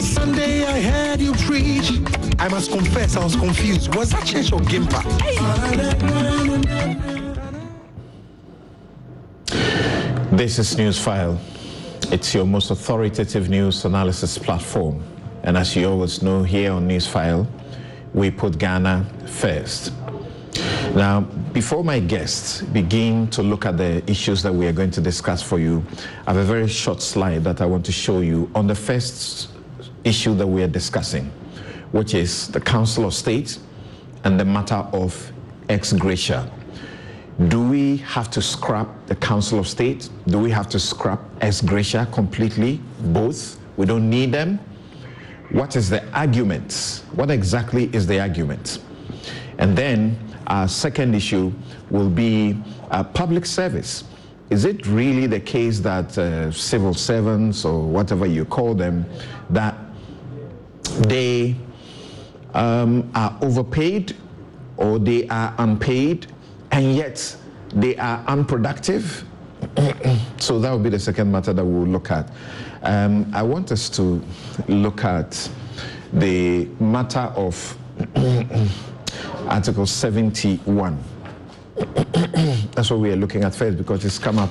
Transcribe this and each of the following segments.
Last Sunday I heard you preach. I must confess I was confused. Was that church or Gimpa? This is Newsfile. It's your most authoritative news analysis platform. And as you always know, here on Newsfile, we put Ghana first. Now, before my guests begin to look at the issues that we are going to discuss for you, I have a very short slide that I want to show you on the first issue that we are discussing, which is the Council of State and the matter of ex gratia. Do we have to scrap the Council of State? Do we have to scrap ex gratia completely? Both? We don't need them? What is the argument? What exactly is the argument? And then our second issue will be uh, public service. Is it really the case that uh, civil servants or whatever you call them, that they um, are overpaid or they are unpaid and yet they are unproductive? so that will be the second matter that we'll look at. Um, I want us to look at the matter of Article 71. That's what we are looking at first because it's come up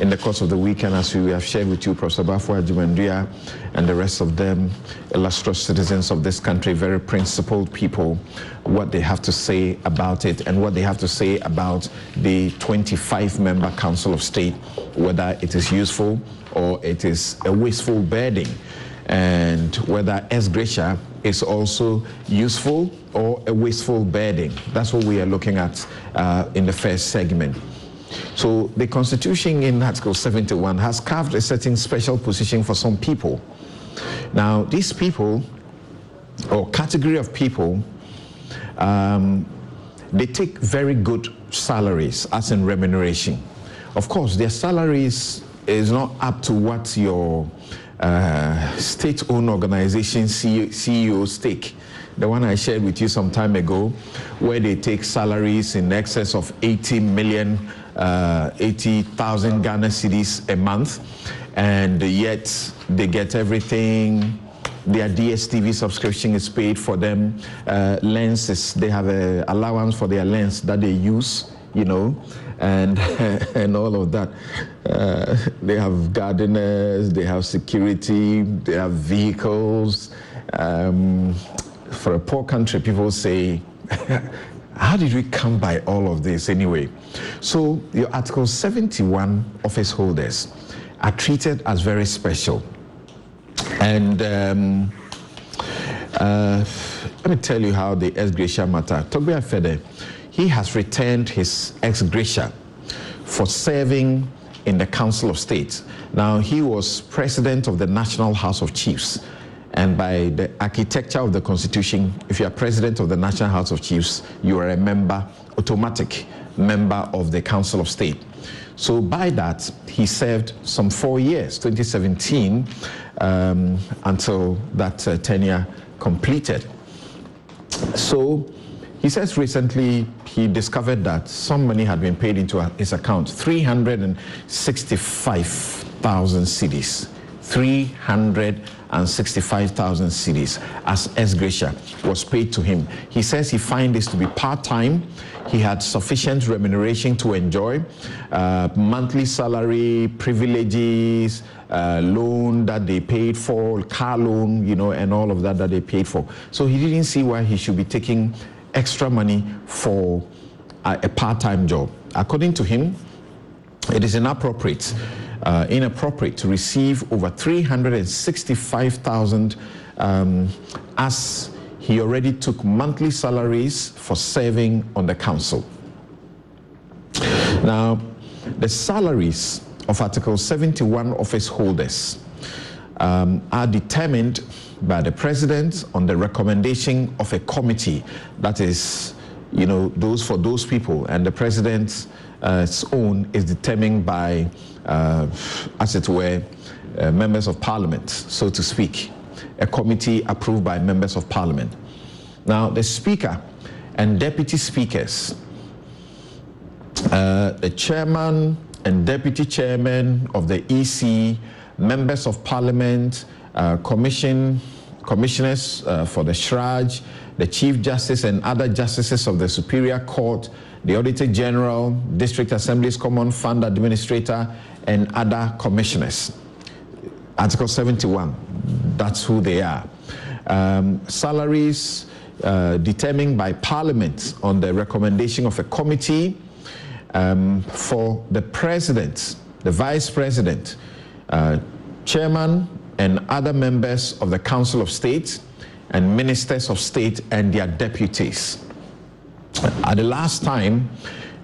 in the course of the weekend as we have shared with you, Professor Baffour Agyeman-Duah and the rest of them, illustrious citizens of this country, very principled people, what they have to say about it and what they have to say about the 25-member Council of State, whether it is useful or it is a wasteful burden, and whether ex gratia is also useful or a wasteful burden. That's what we are looking at uh, in the first segment. So the Constitution in Article 71 has carved a certain special position for some people. Now, these people, or category of people, um, they take very good salaries, as in remuneration. Of course, their salaries is not up to what your uh, state-owned organization CEO stake, The one I shared with you some time ago, where they take salaries in excess of 80 million, uh, 80,000 Ghana cedis a month, and yet they get everything. Their DSTV subscription is paid for them. Uh, lenses, they have an allowance for their lens that they use, you know and and all of that. Uh, they have gardeners, they have security, they have vehicles. Um, for a poor country, people say, how did we come by all of this anyway? So your Article 71 office holders are treated as very special. And um, uh, let me tell you how the ex gratia matter. Togbe Afede he has returned his ex gratia for serving in the Council of State. Now, he was president of the National House of Chiefs. And by the architecture of the Constitution, if you are president of the National House of Chiefs, you are a member, automatic member of the Council of State. So by that, he served some four years, 2017, um, until that uh, tenure completed. So he says recently he discovered that some money had been paid into his account 365,000 cedis. 365,000 cedis as ex gratia was paid to him. He says he finds this to be part time. He had sufficient remuneration to enjoy, uh, monthly salary, privileges, uh, loan that they paid for, car loan, you know, and all of that that they paid for. So he didn't see why he should be taking extra money for a, a part-time job. According to him, it is inappropriate, uh, inappropriate to receive over 365,000 um, as he already took monthly salaries for serving on the council. Now, the salaries of Article 71 office holders um, are determined by the president on the recommendation of a committee that is, you know, those for those people, and the president's uh, own is determined by, uh, as it were, uh, members of parliament, so to speak, a committee approved by members of parliament. Now, the speaker and deputy speakers, uh, the chairman and deputy chairman of the EC, members of parliament, uh, commission commissioners uh, for the CHRAJ, the Chief Justice and other justices of the Superior Court, the Auditor General, District Assembly's Common Fund Administrator, and other commissioners. Article 71, that's who they are. Um, salaries uh, determined by Parliament on the recommendation of a committee um, for the President, the Vice President, uh, Chairman, and other members of the Council of State and Ministers of State and their deputies. At the last time,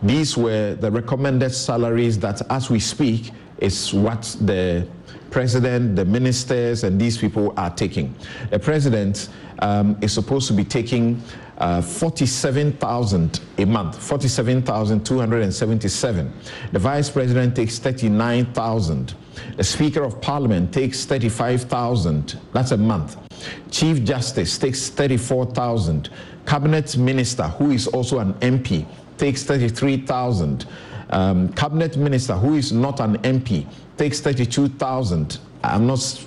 these were the recommended salaries that, as we speak, is what the president, the ministers, and these people are taking. The president um, is supposed to be taking uh, 47,000 a month, 47,277. The vice president takes 39,000. The speaker of parliament takes 35,000. That's a month. Chief justice takes 34,000. Cabinet minister, who is also an MP, takes 33,000. Um, cabinet minister, who is not an MP, takes 32,000. I'm not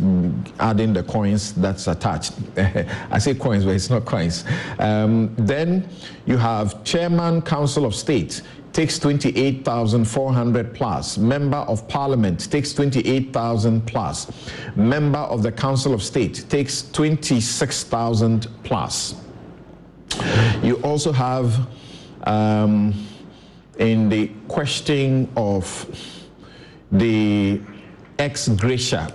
adding the coins that's attached. I say coins, but it's not coins. Um, then you have Chairman Council of State takes 28,400 plus. Member of Parliament takes 28,000 plus. Member of the Council of State takes 26,000 plus. You also have um, in the question of the ex gratia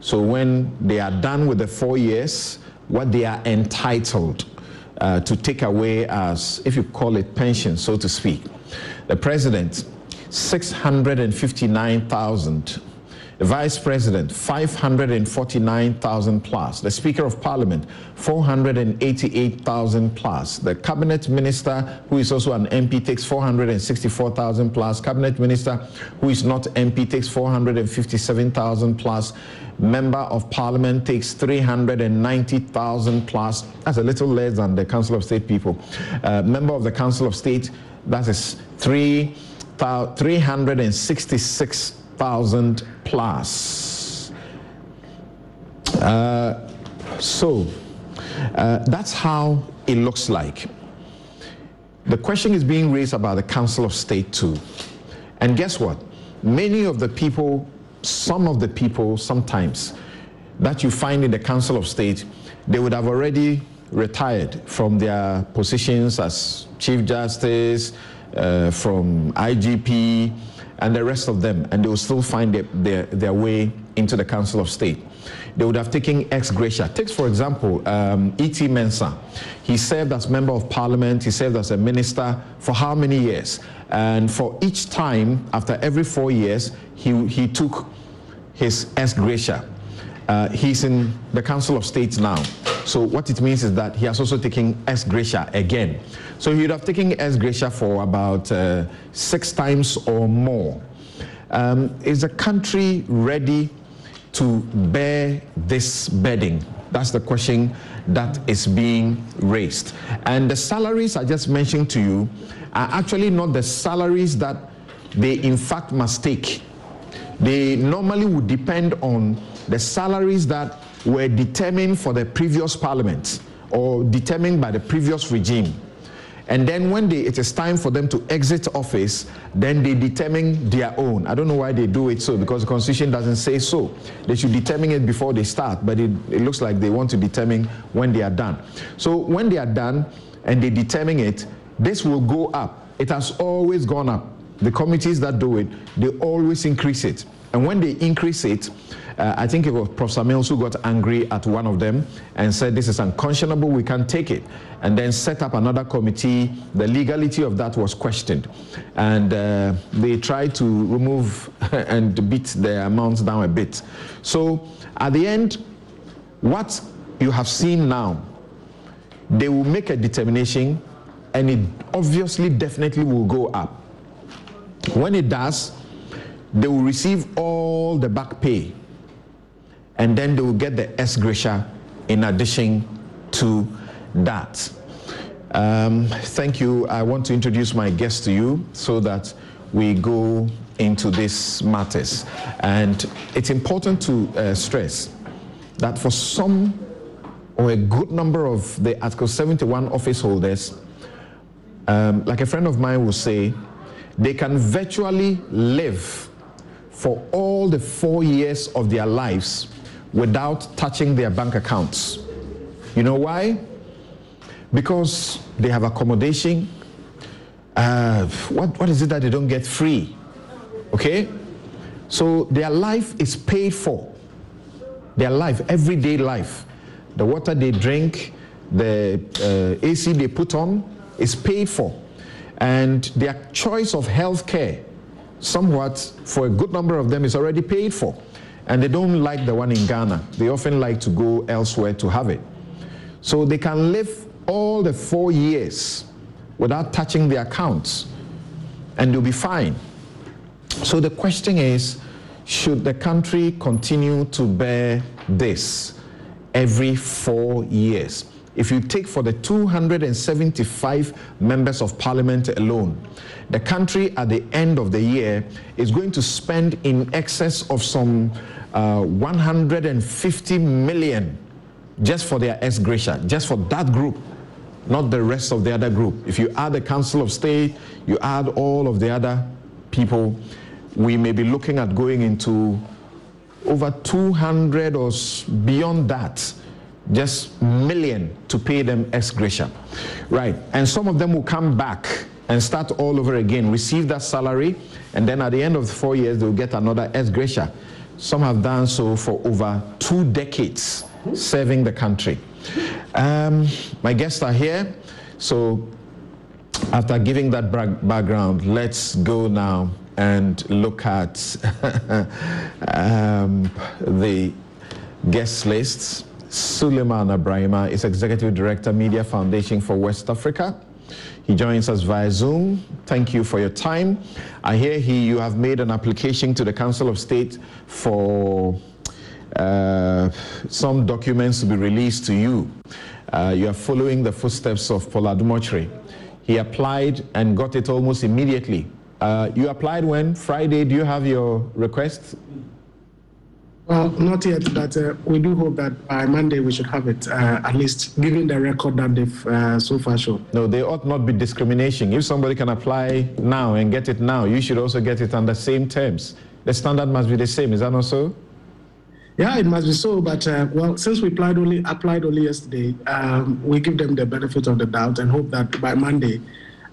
so when they are done with the four years, what they are entitled uh, to take away as, if you call it pension, so to speak. The president, 659,000 the Vice President, 549,000 plus. The Speaker of Parliament, 488,000 plus. The Cabinet Minister, who is also an MP, takes 464,000 plus. Cabinet Minister, who is not MP, takes 457,000 plus. Member of Parliament takes 390,000 plus. That's a little less than the Council of State people. Uh, member of the Council of State, that is three, 366 thousand plus. Uh, so uh, that's how it looks like. The question is being raised about the Council of State too. And guess what? Many of the people, some of the people sometimes that you find in the Council of State, they would have already retired from their positions as Chief Justice, uh, from IGP, and the rest of them, and they will still find their, their, their way into the Council of State. They would have taken ex gratia. Take, for example, um, E.T. Mensah. He served as Member of Parliament, he served as a minister for how many years? And for each time, after every four years, he, he took his ex gratia. Uh, he's in the Council of State now. So what it means is that he has also taken ex gratia again. So he would have taken ex gratia for about uh, six times or more. Um, is the country ready to bear this burden? That's the question that is being raised. And the salaries I just mentioned to you are actually not the salaries that they in fact must take. They normally would depend on the salaries that were determined for the previous parliament or determined by the previous regime. And then when they, it is time for them to exit office, then they determine their own. I don't know why they do it so, because the constitution doesn't say so. They should determine it before they start, but it, it looks like they want to determine when they are done. So when they are done and they determine it, this will go up. It has always gone up. The committees that do it, they always increase it. And when they increase it, uh, I think it was Professor Mills who got angry at one of them and said, This is unconscionable, we can't take it. And then set up another committee. The legality of that was questioned. And uh, they tried to remove and beat the amounts down a bit. So at the end, what you have seen now, they will make a determination and it obviously definitely will go up. When it does, they will receive all the back pay and then they will get the ex gratia in addition to that. Um, thank you. I want to introduce my guest to you so that we go into these matters. And it's important to uh, stress that for some or a good number of the Article 71 office holders, um, like a friend of mine will say, they can virtually live for all the four years of their lives without touching their bank accounts. You know why? Because they have accommodation. Uh, what, what is it that they don't get free? Okay? So their life is paid for. Their life, everyday life. The water they drink, the uh, AC they put on is paid for. And their choice of health care, somewhat, for a good number of them, is already paid for. And they don't like the one in Ghana. They often like to go elsewhere to have it. So they can live all the four years without touching their accounts, and they'll be fine. So the question is should the country continue to bear this every four years? If you take for the 275 members of parliament alone, the country at the end of the year is going to spend in excess of some uh, 150 million just for their ex gratia, just for that group, not the rest of the other group. If you add the Council of State, you add all of the other people, we may be looking at going into over 200 or beyond that just million to pay them ex gratia right and some of them will come back and start all over again receive that salary and then at the end of the four years they'll get another ex gratia some have done so for over two decades serving the country. Um, my guests are here so after giving that background let's go now and look at um, the guest lists. Sulemana Braimah is Executive Director, Media Foundation for West Africa. He joins us via Zoom. Thank you for your time. I hear he, you have made an application to the Council of State for uh, some documents to be released to you. Uh, you are following the footsteps of Paul Adom-Otchere. He applied and got it almost immediately uh, you applied when? Friday. Do you have your request? Well, not yet, but uh, we do hope that by Monday we should have it, uh, at least given the record that they've uh, so far shown. No, there ought not be discrimination. If somebody can apply now and get it now, you should also get it under the same terms. The standard must be the same. Is that not so? Yeah, it must be so. But uh, well, since we applied only applied only yesterday, um, we give them the benefit of the doubt and hope that by Monday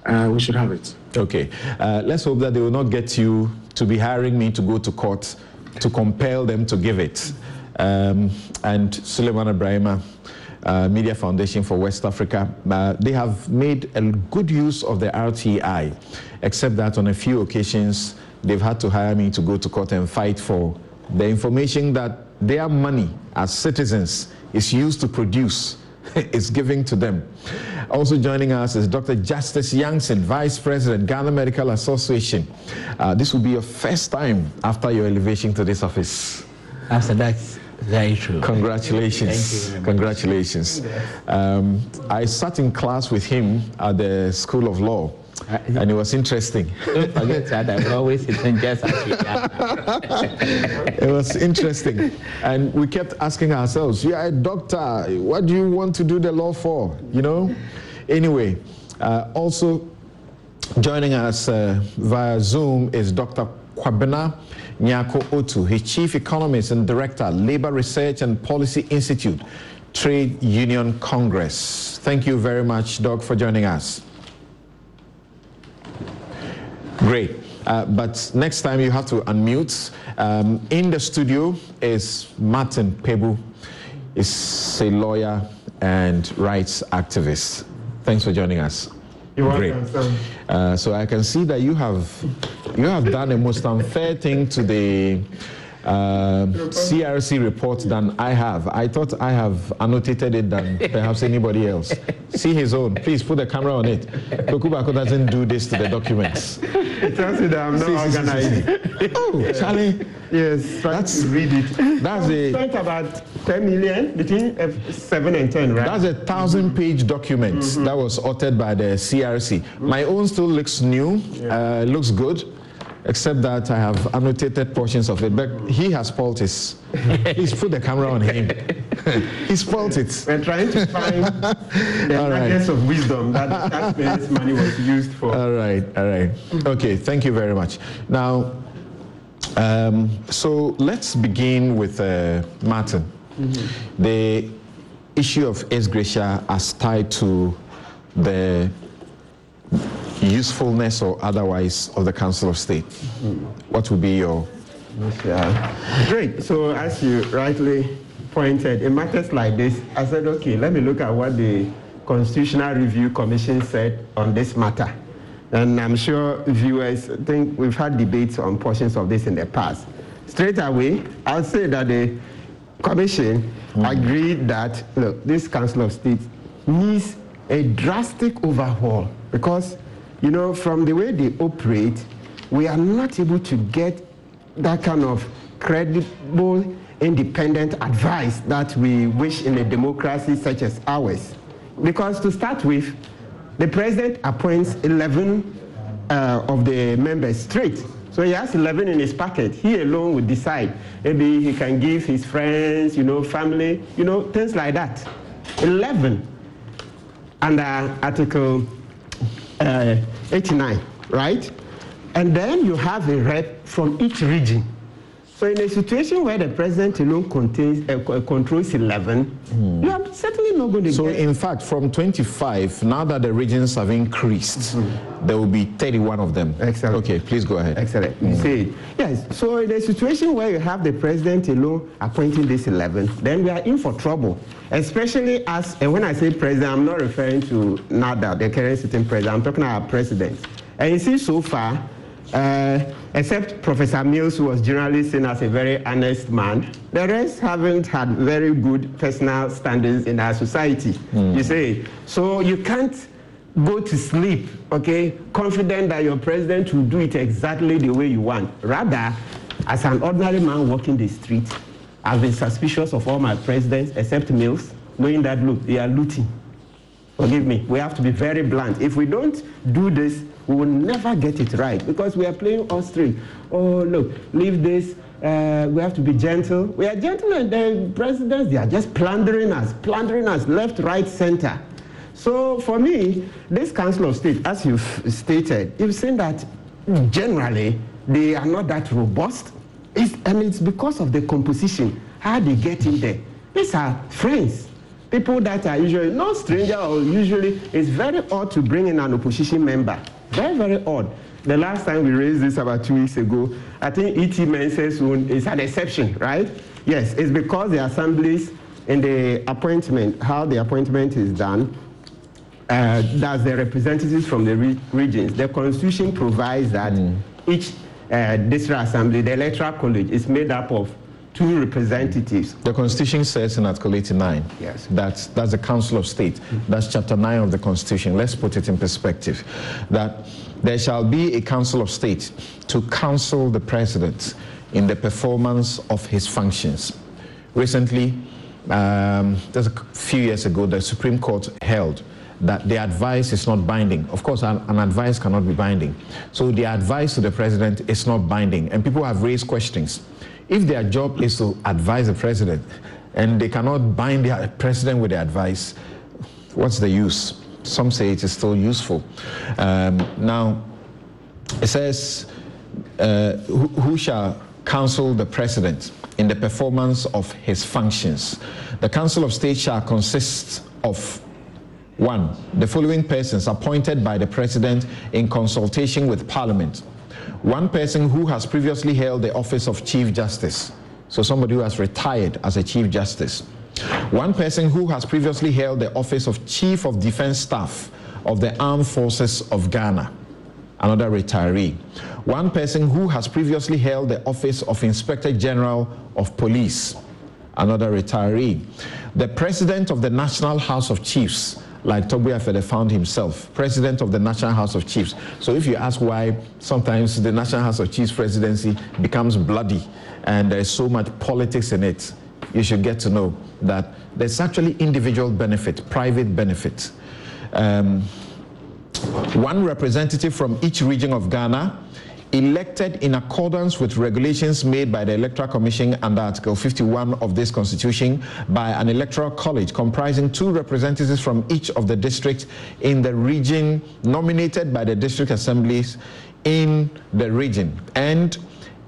uh, we should have it. Okay. Uh, let's hope that they will not get you to be hiring me to go to court to compel them to give it. Um, and Sulemana Braimah, uh, Media Foundation for West Africa, uh, they have made a good use of the RTI, except that on a few occasions they've had to hire me to go to court and fight for the information that their money as citizens is used to produce is giving to them. Also joining us is Dr. Justice Yankson, Vice President, Ghana Medical Association. Uh, this will be your first time after your elevation to this office. After that, very true. Congratulations. Congratulations. Um, I sat in class with him at the School of Law. And it was interesting. Don't forget that I'm always sitting just as you It was interesting. And we kept asking ourselves, you are a doctor, what do you want to do the law for? You know? Anyway, uh, also joining us uh, via Zoom is Dr. Kwabena Nyarko Otoo, his chief economist and director, Labor Research and Policy Institute, Trade Union Congress. Thank you very much, Doc, for joining us. Great. Uh, but next time you have to unmute. Um, in the studio is Martin Kpebu. Is a lawyer and rights activist. Thanks for joining us. You're Great. welcome. Uh, so I can see that you have you have done a most unfair thing to the uh, CRC report than I have. I thought I have annotated it than perhaps anybody else. See his own. Please put the camera on it. Kokubako doesn't do this to the documents. It tells you that I'm not see, organized. See, see, oh, Charlie. Yes, that's read it. That's a spent about 10 million between seven and 10, right? That's a thousand page document mm-hmm. that was authored by the CRC. My own still looks new, yeah. uh, looks good except that I have annotated portions of it. But he has spoiled his. Please put the camera on him. he spoilt it. We're trying to find the All right. nuggets of wisdom that the taxpayers' money was used for. All right, all right. Okay, thank you very much. Now, um, so let's begin with uh, Martin. The issue of ex gratia as tied to the usefulness or otherwise of the Council of State. What would be your Yeah. Great. So as you rightly pointed, in matters like this, I said, okay, let me look at what the Constitutional Review Commission said on this matter. And I'm sure viewers think we've had debates on portions of this in the past. Straight away, I'll say that the commission hmm. agreed that, look, this Council of State needs a drastic overhaul because, you know, from the way they operate, we are not able to get that kind of credible, independent advice that we wish in a democracy such as ours. Because to start with, the president appoints 11 uh, of the members straight. So he has 11 in his packet. He alone would decide. Maybe he can give his friends, you know, family, you know, things like that. 11 under Article Uh, 89, right? And then you have a rep from each region. So in a situation where the president alone contains, uh, controls 11, hmm. you are certainly not going to So, get... in fact, from 25, now that the regions have increased, hmm. there will be 31 of them. Excellent. Okay, please go ahead. Excellent. You hmm. say it. Yes. So in a situation where you have the president alone appointing this 11, then we are in for trouble. Especially as, and when I say president, I'm not referring to NADA, the current sitting president. I'm talking about president. And you see, so far, uh, except Professor Mills, who was generally seen as a very honest man, the rest haven't had very good personal standings in our society. You say, so you can't go to sleep, okay, confident that your president will do it exactly the way you want. Rather, as an ordinary man walking the street, I've been suspicious of all my presidents except Mills, knowing that, look, they are looting. Forgive me, we have to be very blunt. If we don't do this, we will never get it right because we are playing all straight. Oh, look, leave this. Uh, we have to be gentle. We are gentle, and the presidents, they are just plundering us, plundering us left, right, center. So for me, this Council of State, as you've stated, you've seen that generally they are not that robust. It's, and it's because of the composition, how they get in there. These are friends, people that are usually not stranger or usually it's very odd to bring in an opposition member. Very, very odd. The last time we raised this about two weeks ago, I think E.T. Mensah is an exception, right? Yes, it's because the assemblies in the appointment, how the appointment is done, uh, that's the representatives from the re- regions. The constitution provides that each uh, district assembly, the electoral college, is made up of two representatives. The Constitution says in Article 89 Yes. that that's the Council of State. That's Chapter 9 of the Constitution. Let's put it in perspective. That there shall be a Council of State to counsel the President in the performance of his functions. Recently, um, there's a few years ago, the Supreme Court held that the advice is not binding. Of course, an, an advice cannot be binding. So the advice to the president is not binding. And people have raised questions. If their job is to advise the president and they cannot bind the president with the advice, what's the use? Some say it is still useful. Um, now, it says, uh, who, who shall counsel the president in the performance of his functions? The Council of State shall consist of one, the following persons appointed by the president in consultation with parliament. One person who has previously held the office of chief justice, so somebody who has retired as a chief justice. One person who has previously held the office of chief of defense staff of the armed forces of Ghana another retiree. One person who has previously held the office of Inspector General of Police, another retiree. The president of the National House of Chiefs, like Togbe Afede found himself, president of the National House of Chiefs. So if you ask why sometimes the National House of Chiefs presidency becomes bloody and there's so much politics in it, you should get to know that there's actually individual benefit, private benefit. Um, one representative from each region of Ghana elected in accordance with regulations made by the Electoral Commission under Article 51 of this Constitution by an electoral college comprising two representatives from each of the districts in the region nominated by the district assemblies in the region. And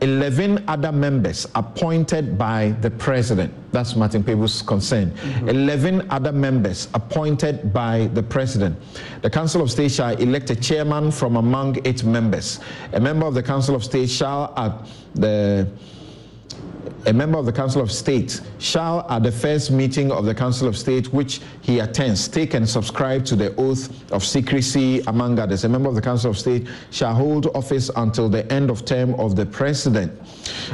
11 other members appointed by the president. That's Martin Kpebu's concern. Mm-hmm. 11 other members appointed by the president. The Council of State shall elect a chairman from among its members. A member of the Council of State shall, at the a member of the Council of State shall, at the first meeting of the Council of State which he attends, take and subscribe to the oath of secrecy, among others. A member of the Council of State shall hold office until the end of term of the President,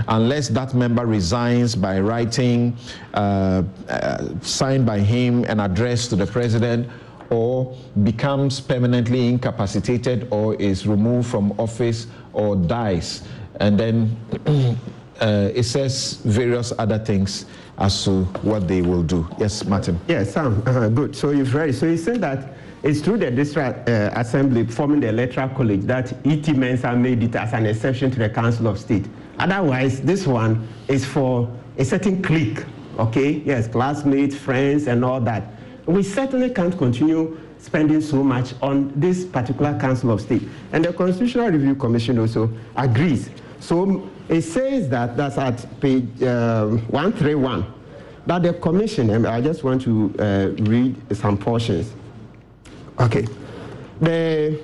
unless that member resigns by writing, uh, uh, signed by him, and addressed to the President or becomes permanently incapacitated or is removed from office or dies. And then uh, it says various other things as to what they will do. Yes, Martin. Yes, Sam. Uh, good. So you've read. So you said that it's through the district uh, assembly forming the electoral college that ET Mensah made it as an exception to the Council of State. Otherwise, this one is for a certain clique. Okay. Yes, classmates, friends, and all that. We certainly can't continue spending so much on this particular Council of State. And the Constitutional Review Commission also agrees. So it says that, that's at page um, 131, that the commission, and I just want to uh, read some portions. Okay. The,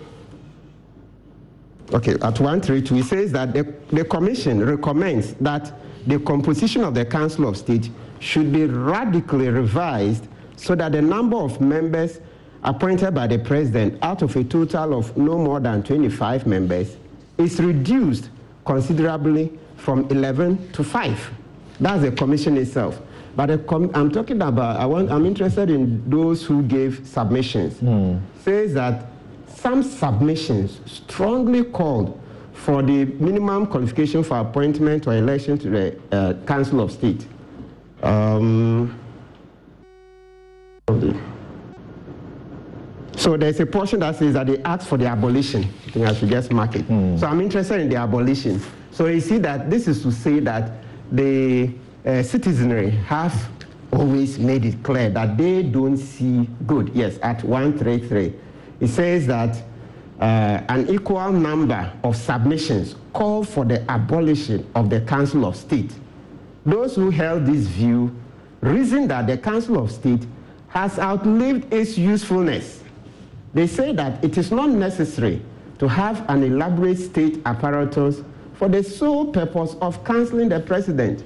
okay, at 132, it says that the, the commission recommends that the composition of the Council of State should be radically revised so that the number of members appointed by the president out of a total of no more than 25 members is reduced considerably from 11 to 5. That's the commission itself. But com- I'm talking about, I want, I'm interested in those who gave submissions. Mm. Says that some submissions strongly called for the minimum qualification for appointment or election to the uh, Council of State. Um, so there's a portion that says that they ask for the abolition. I think I should just mark it. Mm. So I'm interested in the abolition. So you see that this is to say that the uh, citizenry have always made it clear that they don't see good. Yes, at 133, it says that uh, an equal number of submissions call for the abolition of the Council of State. Those who held this view reason that the Council of State has outlived its usefulness they say that it is not necessary to have an elaborate state apparatus for the sole purpose of cancelling the president.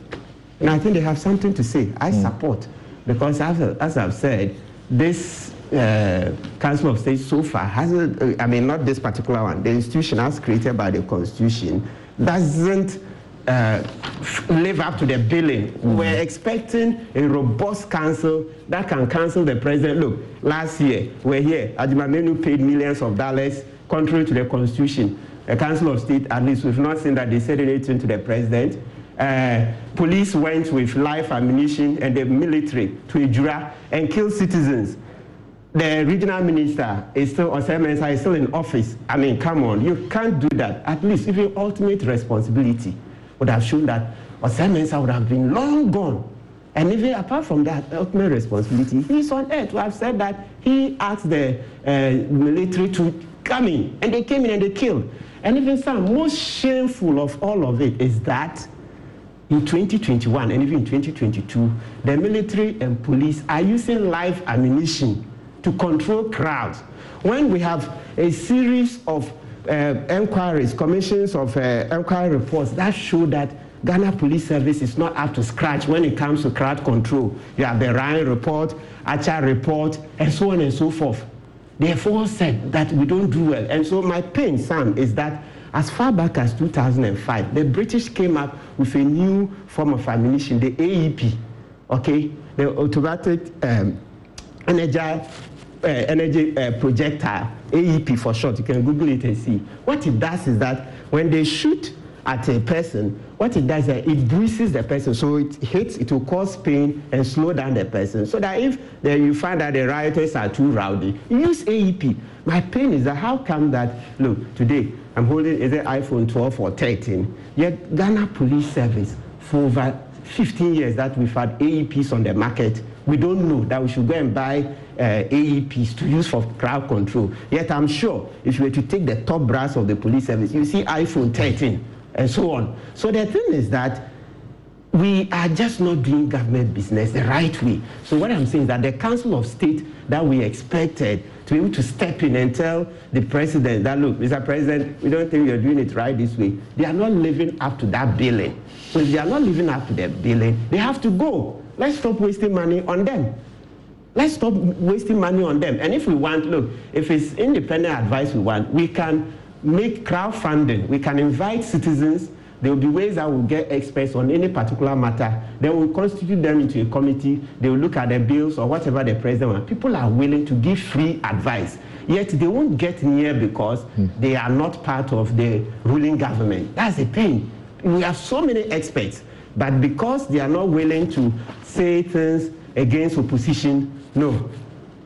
And I think they have something to say. I mm. support, because as, as I've said, this uh, Council of State so far hasn't, uh, I mean, not this particular one, the institution as created by the Constitution doesn't uh, live up to the billing. Mm. We're expecting a robust council that can cancel the president. Look, last year, we're here. Agyeman-Manu paid millions of dollars contrary to the constitution. The Council of State, at least, we've not seen that they said anything to the president. Uh, police went with live ammunition and the military to Ejura and killed citizens. The regional minister is still, Osei Mensah is still in office. I mean, come on, you can't do that. At least if you ultimate responsibility would have shown that Osei Mensah would have been long gone. And even apart from that ultimate responsibility, he's on earth. We have said that he asked the uh, military to come in, and they came in and they killed. And even some most shameful of all of it is that in 2021 and even in 2022, the military and police are using live ammunition to control crowds. When we have a series of uh, enquiries, commissions of uh, enquiry reports that show that Ghana Police Service is not up to scratch when it comes to crowd control. You have the Ryan report, Archer report, and so on and so forth. Therefore, said that we don't do well. And so my pain, Sam, is that as far back as 2005, the British came up with a new form of ammunition, the AEP, okay, the automatic um, energy uh, energy uh, projectile, AEP for short. You can Google it and see. What it does is that when they shoot at a person, what it does is it bruises the person. So it hits, it will cause pain and slow down the person. So that if the, you find that the rioters are too rowdy, use AEP. My pain is that how come that, look, today, I'm holding is it iPhone 12 or 13. Yet Ghana Police Service for over 15 years that we've had AEPs on the market, we don't know that we should go and buy AEPs to use for crowd control. Yet I'm sure if you were to take the top brass of the police service, you see iPhone 13 and so on. So the thing is that we are just not doing government business the right way. So what I'm saying is that the Council of State that we expected to be able to step in and tell the president that look, Mr. President, we don't think you're doing it right this way. They are not living up to that billing. So if they are not living up to their billing, they have to go. Let's stop wasting money on them. Let's stop wasting money on them. And if we want, look, if it's independent advice we want, we can make crowdfunding. We can invite citizens there will be ways that we'll get experts on any particular matter. Then we'll constitute them into a committee. They will look at the bills or whatever the president wants. People are willing to give free advice. Yet they won't get near because mm. they are not part of the ruling government. That's the thing. We have so many experts, but because they are not willing to say things against opposition, no,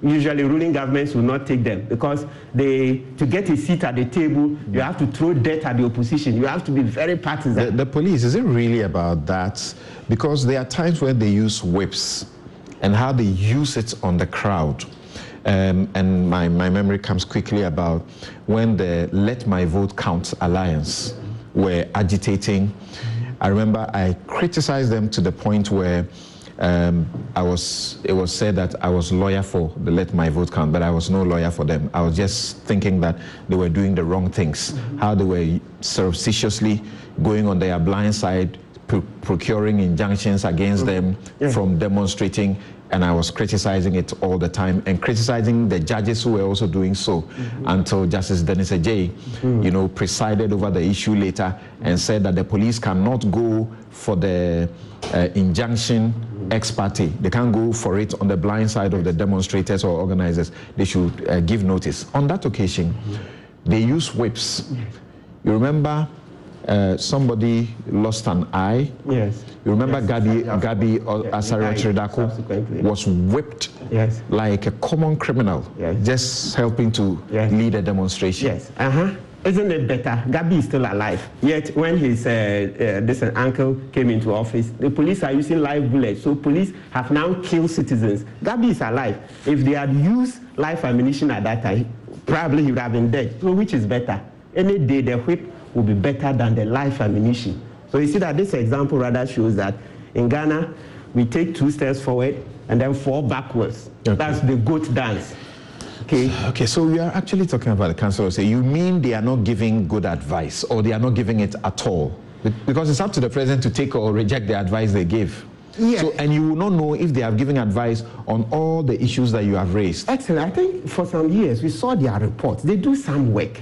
usually ruling governments will not take them because they to get a seat at the table you have to throw dirt at the opposition. You have to be very partisan. The, the, police is it really about that? Because there are times when they use whips and how they use it on the crowd. Um, and my, my memory comes quickly about when the let my vote count alliance were agitating. I remember i criticized them to the point where um, I was, it was said that I was lawyer for the Let My Vote Count, but I was no lawyer for them. I was just thinking that they were doing the wrong things, mm-hmm. how they were surreptitiously going on their blind side, pro- procuring injunctions against mm-hmm. them yeah. from demonstrating and I was criticizing it all the time and criticizing the judges who were also doing so mm-hmm. until Justice Dennis Adjei, mm-hmm. you know, presided over the issue later and said that the police cannot go for the uh, injunction ex parte. They can't go for it on the blind side of the demonstrators or organizers. They should uh, give notice. On that occasion, they use whips. You remember uh, somebody lost an eye. Yes. You remember yes. Gabby Gabby Asare was whipped yes. like a common criminal, yes. just helping to yes. lead a demonstration. Yes. Uh huh. Isn't it better? Gabi is still alive. Yet when his uh, uh, this uncle came into office, the police are using live bullets. So police have now killed citizens. Gabi is alive. If they had used live ammunition at that time, probably he would have been dead. So which is better? Any day the whip will be better than the live ammunition. So you see that this example rather shows that in Ghana, we take two steps forward and then four backwards. Okay. That's the goat dance. Okay. Okay, so we are actually talking about the council. Say, you mean they are not giving good advice or they are not giving it at all? Because it's up to the president to take or reject the advice they give. Yes. So, and you will not know if they are giving advice on all the issues that you have raised. Excellent. I think for some years we saw their reports. They do some work.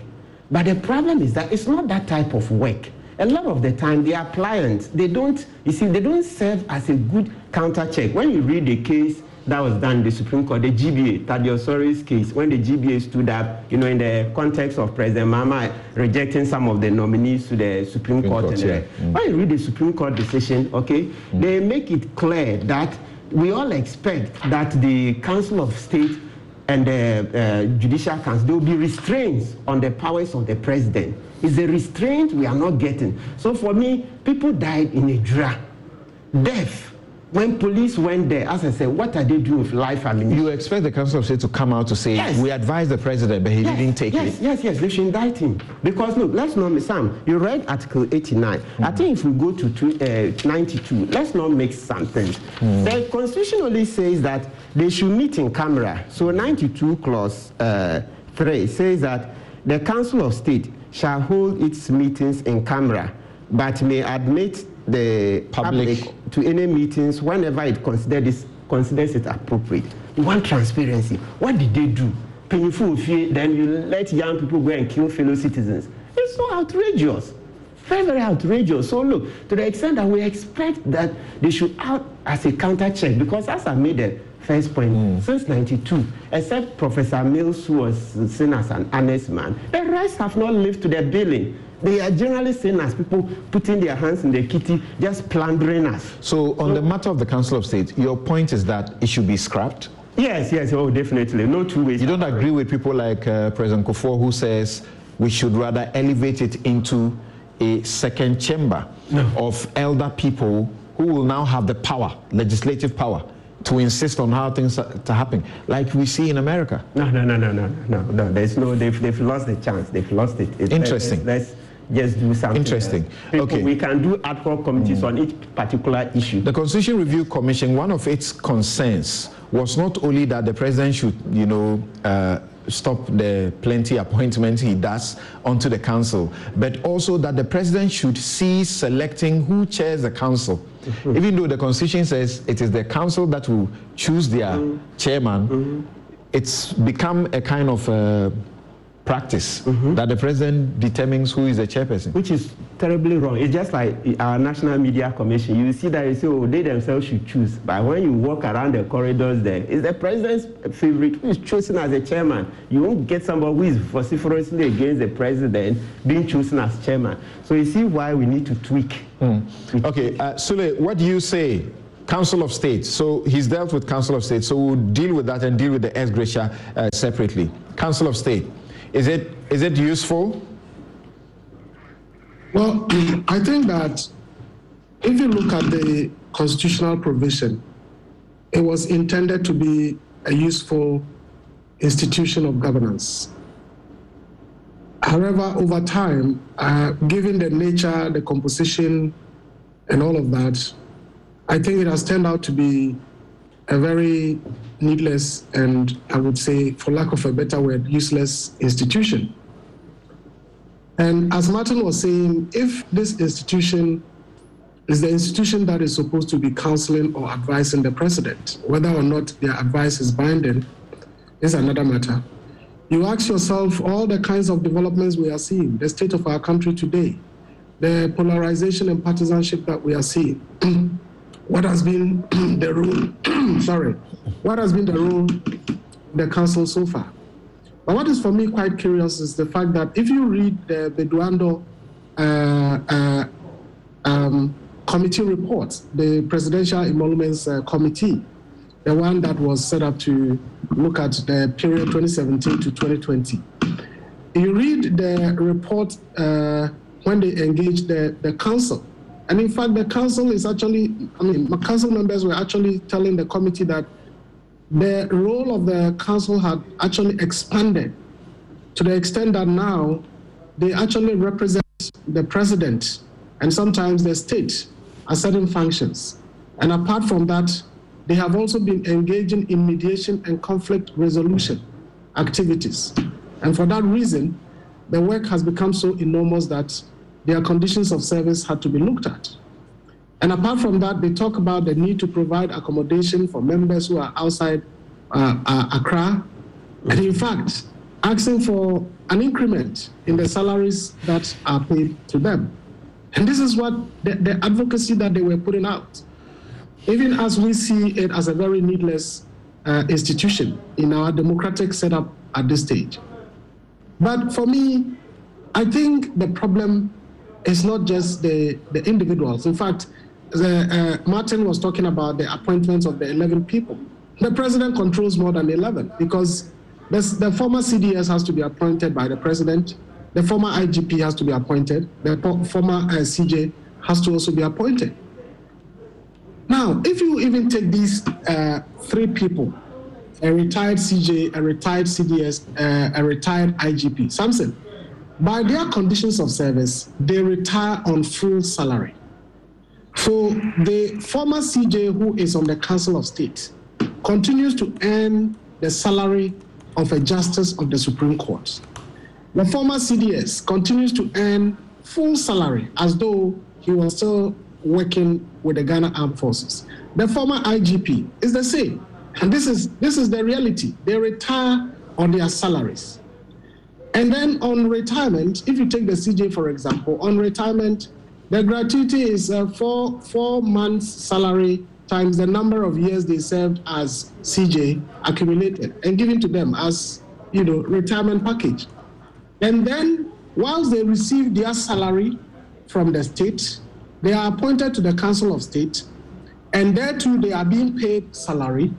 But the problem is that it's not that type of work. A lot of the time, they are pliant. They don't, you see, they don't serve as a good counter check. When you read the case that was done in the Supreme Court, the GBA, Tadiosori's case, when the GBA stood up, you know, in the context of President Mahama rejecting some of the nominees to the Supreme, Supreme Court. Court yeah. mm. When you read the Supreme Court decision, okay, mm. they make it clear that we all expect that the Council of State and the uh, Judicial Council, there will be restraints on the powers of the president. It's a restraint we are not getting. So for me, people died in a dra. Death when police went there, as I said, what are they doing with life ammunition? You expect the Council of State to come out to say, yes. we advised the president, but he yes. didn't take yes, it. Yes, yes, yes, they should indict him. Because look, let's not, miss Sam, you read Article 89. Mm-hmm. I think if we go to two, uh, 92, let's not mix something. Mm-hmm. The Constitution only says that they should meet in camera. So 92 clause uh, 3 says that the Council of State shall hold its meetings in camera, but may admit the public, public to any meetings whenever it considers, considers it appropriate. You want transparency. What did they do? Painful fear, then you let young people go and kill fellow citizens. It's so outrageous. Very, very outrageous. So look, to the extent that we expect that they should out as a counter check, because as I made the first point, mm. since 92, except Professor Mills, who was seen as an honest man, the rest have not lived to their billing. They are generally seen as people putting their hands in the kitty, just plundering us. So, on the matter of the Council of State, your point is that it should be scrapped? Yes, yes, oh, definitely. No two ways. You don't agree with people like uh, President Kufuor who says we should rather elevate it into a second chamber of elder people who will now have the power, legislative power, to insist on how things are to happen, like we see in America. No, no, no, no, no, no, no. There's no. They've, they've lost the chance. They've lost it. It's- Interesting. Let's, let's just do something. Interesting. People, Okay. We can do ad hoc committees on each particular issue. The Constitution Review Commission, one of its concerns was not only that the president should, you know, uh, stop the plenty appointments he does onto the council, but also that the president should cease selecting who chairs the council. Mm-hmm. Even though the Constitution says it is the council that will choose their mm-hmm. chairman, mm-hmm. it's become a kind of uh, practice that the president determines who is the chairperson. which is terribly wrong. It's just like our National Media Commission. You see that you say, oh, they themselves should choose. But when you walk around the corridors there, it's the president's favorite who is chosen as a chairman. You won't get somebody who is vociferously against the president being chosen as chairman. So you see why we need to tweak. Okay, uh, Sule, what do you say? Council of State. So he's dealt with Council of State. So we'll deal with that and deal with the ex gratia uh, separately. Council of State. Is it is it useful? Well, I think that if you look at the constitutional provision, it was intended to be a useful institution of governance. However, over time, uh, given the nature, the composition, and all of that, I think it has turned out to be a very needless and I would say, for lack of a better word, useless institution. And as Martin was saying, if this institution is the institution that is supposed to be counseling or advising the president, whether or not their advice is binding is another matter. You ask yourself all the kinds of developments we are seeing, the state of our country today, the polarization and partisanship that we are seeing. what has been the role, sorry, what has been the role the council so far? But what is for me quite curious is the fact that if you read the Beduando uh, uh, um, committee report, the Presidential Emoluments uh, Committee, the one that was set up to look at the period 2017 to 2020, you read the report uh, when they engaged the, the council. And in fact, the council is actually, I mean, council members were actually telling the committee that the role of the council had actually expanded to the extent that now they actually represent the president and sometimes the state at certain functions. And apart from that, they have also been engaging in mediation and conflict resolution activities. And for that reason, the work has become so enormous that their conditions of service had to be looked at. And apart from that, they talk about the need to provide accommodation for members who are outside uh, uh, Accra. And in fact, asking for an increment in the salaries that are paid to them. And this is what the, the advocacy that they were putting out. Even as we see it as a very needless uh, institution in our democratic setup at this stage. But for me, I think the problem is not just the, the individuals. In fact, the, uh, Martin was talking about the appointments of the 11 people. The president controls more than 11 because this, the former CDS has to be appointed by the president, the former IGP has to be appointed, the former uh, CJ has to also be appointed. Now, if you even take these uh, three people, a retired CJ, a retired CDS, uh, a retired IGP, Samson, by their conditions of service, they retire on full salary. So the former CJ who is on the Council of State continues to earn the salary of a justice of the Supreme Court. The former CDS continues to earn full salary as though he was still working with the Ghana Armed Forces. The former IGP is the same. And this is, this is the reality. They retire on their salaries. And then on retirement, if you take the CJ for example, on retirement, the gratuity is uh, four, four months' salary times the number of years they served as CJ accumulated and given to them as, you know, retirement package. And then, whilst they receive their salary from the state, they are appointed to the Council of State, and there too they are being paid salary.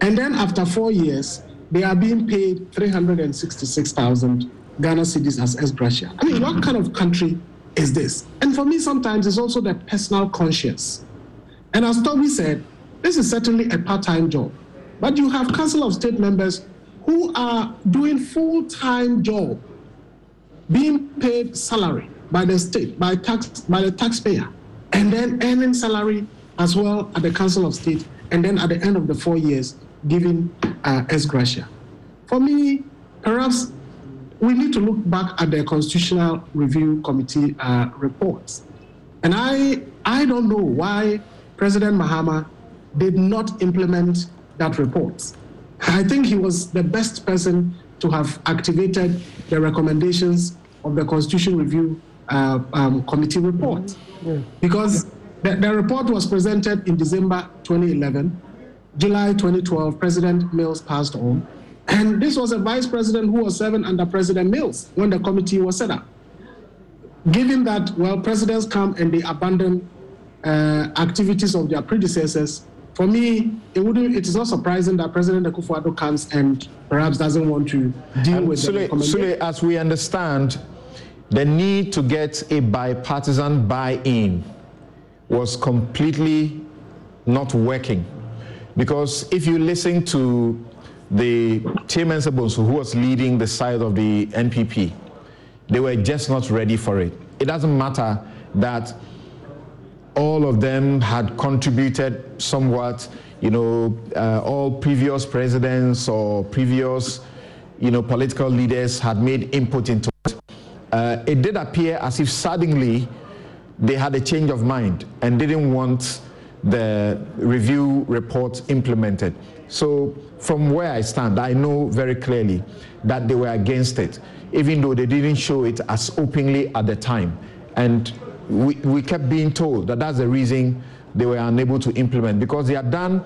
And then after four years, they are being paid 366,000 Ghana cedis as ex gratia. I mean, what kind of country is this? And for me, sometimes it's also the personal conscience. And as Togbe said, this is certainly a part-time job, but you have Council of State members who are doing full-time job, being paid salary by the state, by tax, by the taxpayer, and then earning salary as well at the Council of State, and then at the end of the four years, giving uh, gratia. For me, perhaps we need to look back at the Constitutional Review Committee uh, reports. And I, I don't know why President Mahama did not implement that report. I think he was the best person to have activated the recommendations of the Constitution Review uh, um, Committee report. Yeah. Because the, the report was presented in December 2011. July 2012, President Mills passed on. And this was a vice president who was serving under President Mills when the committee was set up. Given that, well, presidents come and they abandon uh, activities of their predecessors, for me, it wouldn't. It is not surprising that President Akufo-Addo comes and perhaps doesn't want to deal and with Sule, Sule, as we understand, the need to get a bipartisan buy-in was completely not working, because if you listen to the Chairman Sebonsu, who was leading the side of the NPP, they were just not ready for it. It doesn't matter that all of them had contributed somewhat, you know, uh, all previous presidents or previous, you know, political leaders had made input into it. Uh, it did appear as if suddenly they had a change of mind and didn't want the review report implemented. So from where I stand, I know very clearly that they were against it, even though they didn't show it as openly at the time. And we, we kept being told that that's the reason they were unable to implement because they had done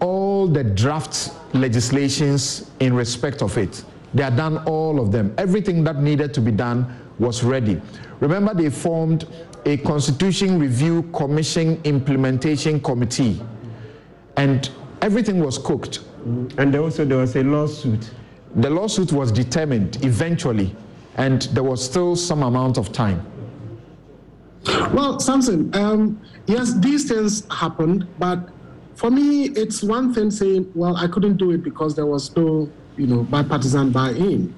all the draft legislations in respect of it. They had done all of them. Everything that needed to be done was ready. Remember, they formed a Constitution Review Commission Implementation Committee, and everything was cooked. And also, there was a lawsuit. The lawsuit was determined eventually, and there was still some amount of time. Well, Samson, um, yes, these things happened, but for me, it's one thing saying, well, I couldn't do it because there was no, you know, bipartisan buy-in.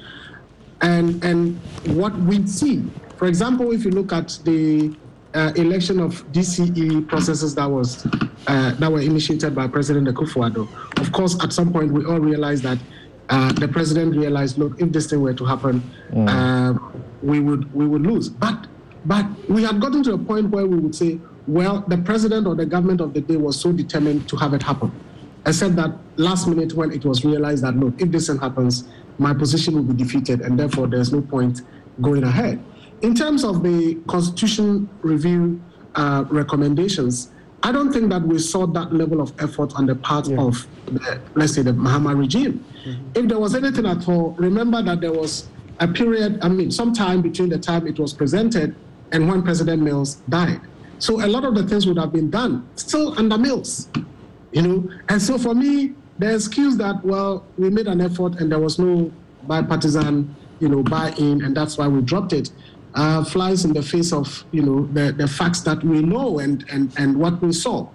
And, and what we see, for example, if you look at the uh, election of DCE processes that was uh, that were initiated by President Akufo-Addo, of course, at some point we all realized that uh, the president realized, look, if this thing were to happen, mm. Uh, we would we would lose. But but we had gotten to a point where we would say, well, the president or the government of the day was so determined to have it happen. Except that last minute when it was realized that, look, if this thing happens, my position will be defeated, and therefore there's no point going ahead. In terms of the Constitution review uh, recommendations, I don't think that we saw that level of effort on the part yeah. of, the, let's say, the Mahama regime. Mm-hmm. If there was anything at all, remember that there was a period, I mean, some time between the time it was presented and when President Mills died. So a lot of the things would have been done still under Mills, you know. And so for me, the excuse that well, we made an effort and there was no bipartisan, you know, buy-in, and that's why we dropped it, uh, flies in the face of you know the, the facts that we know and, and and what we saw.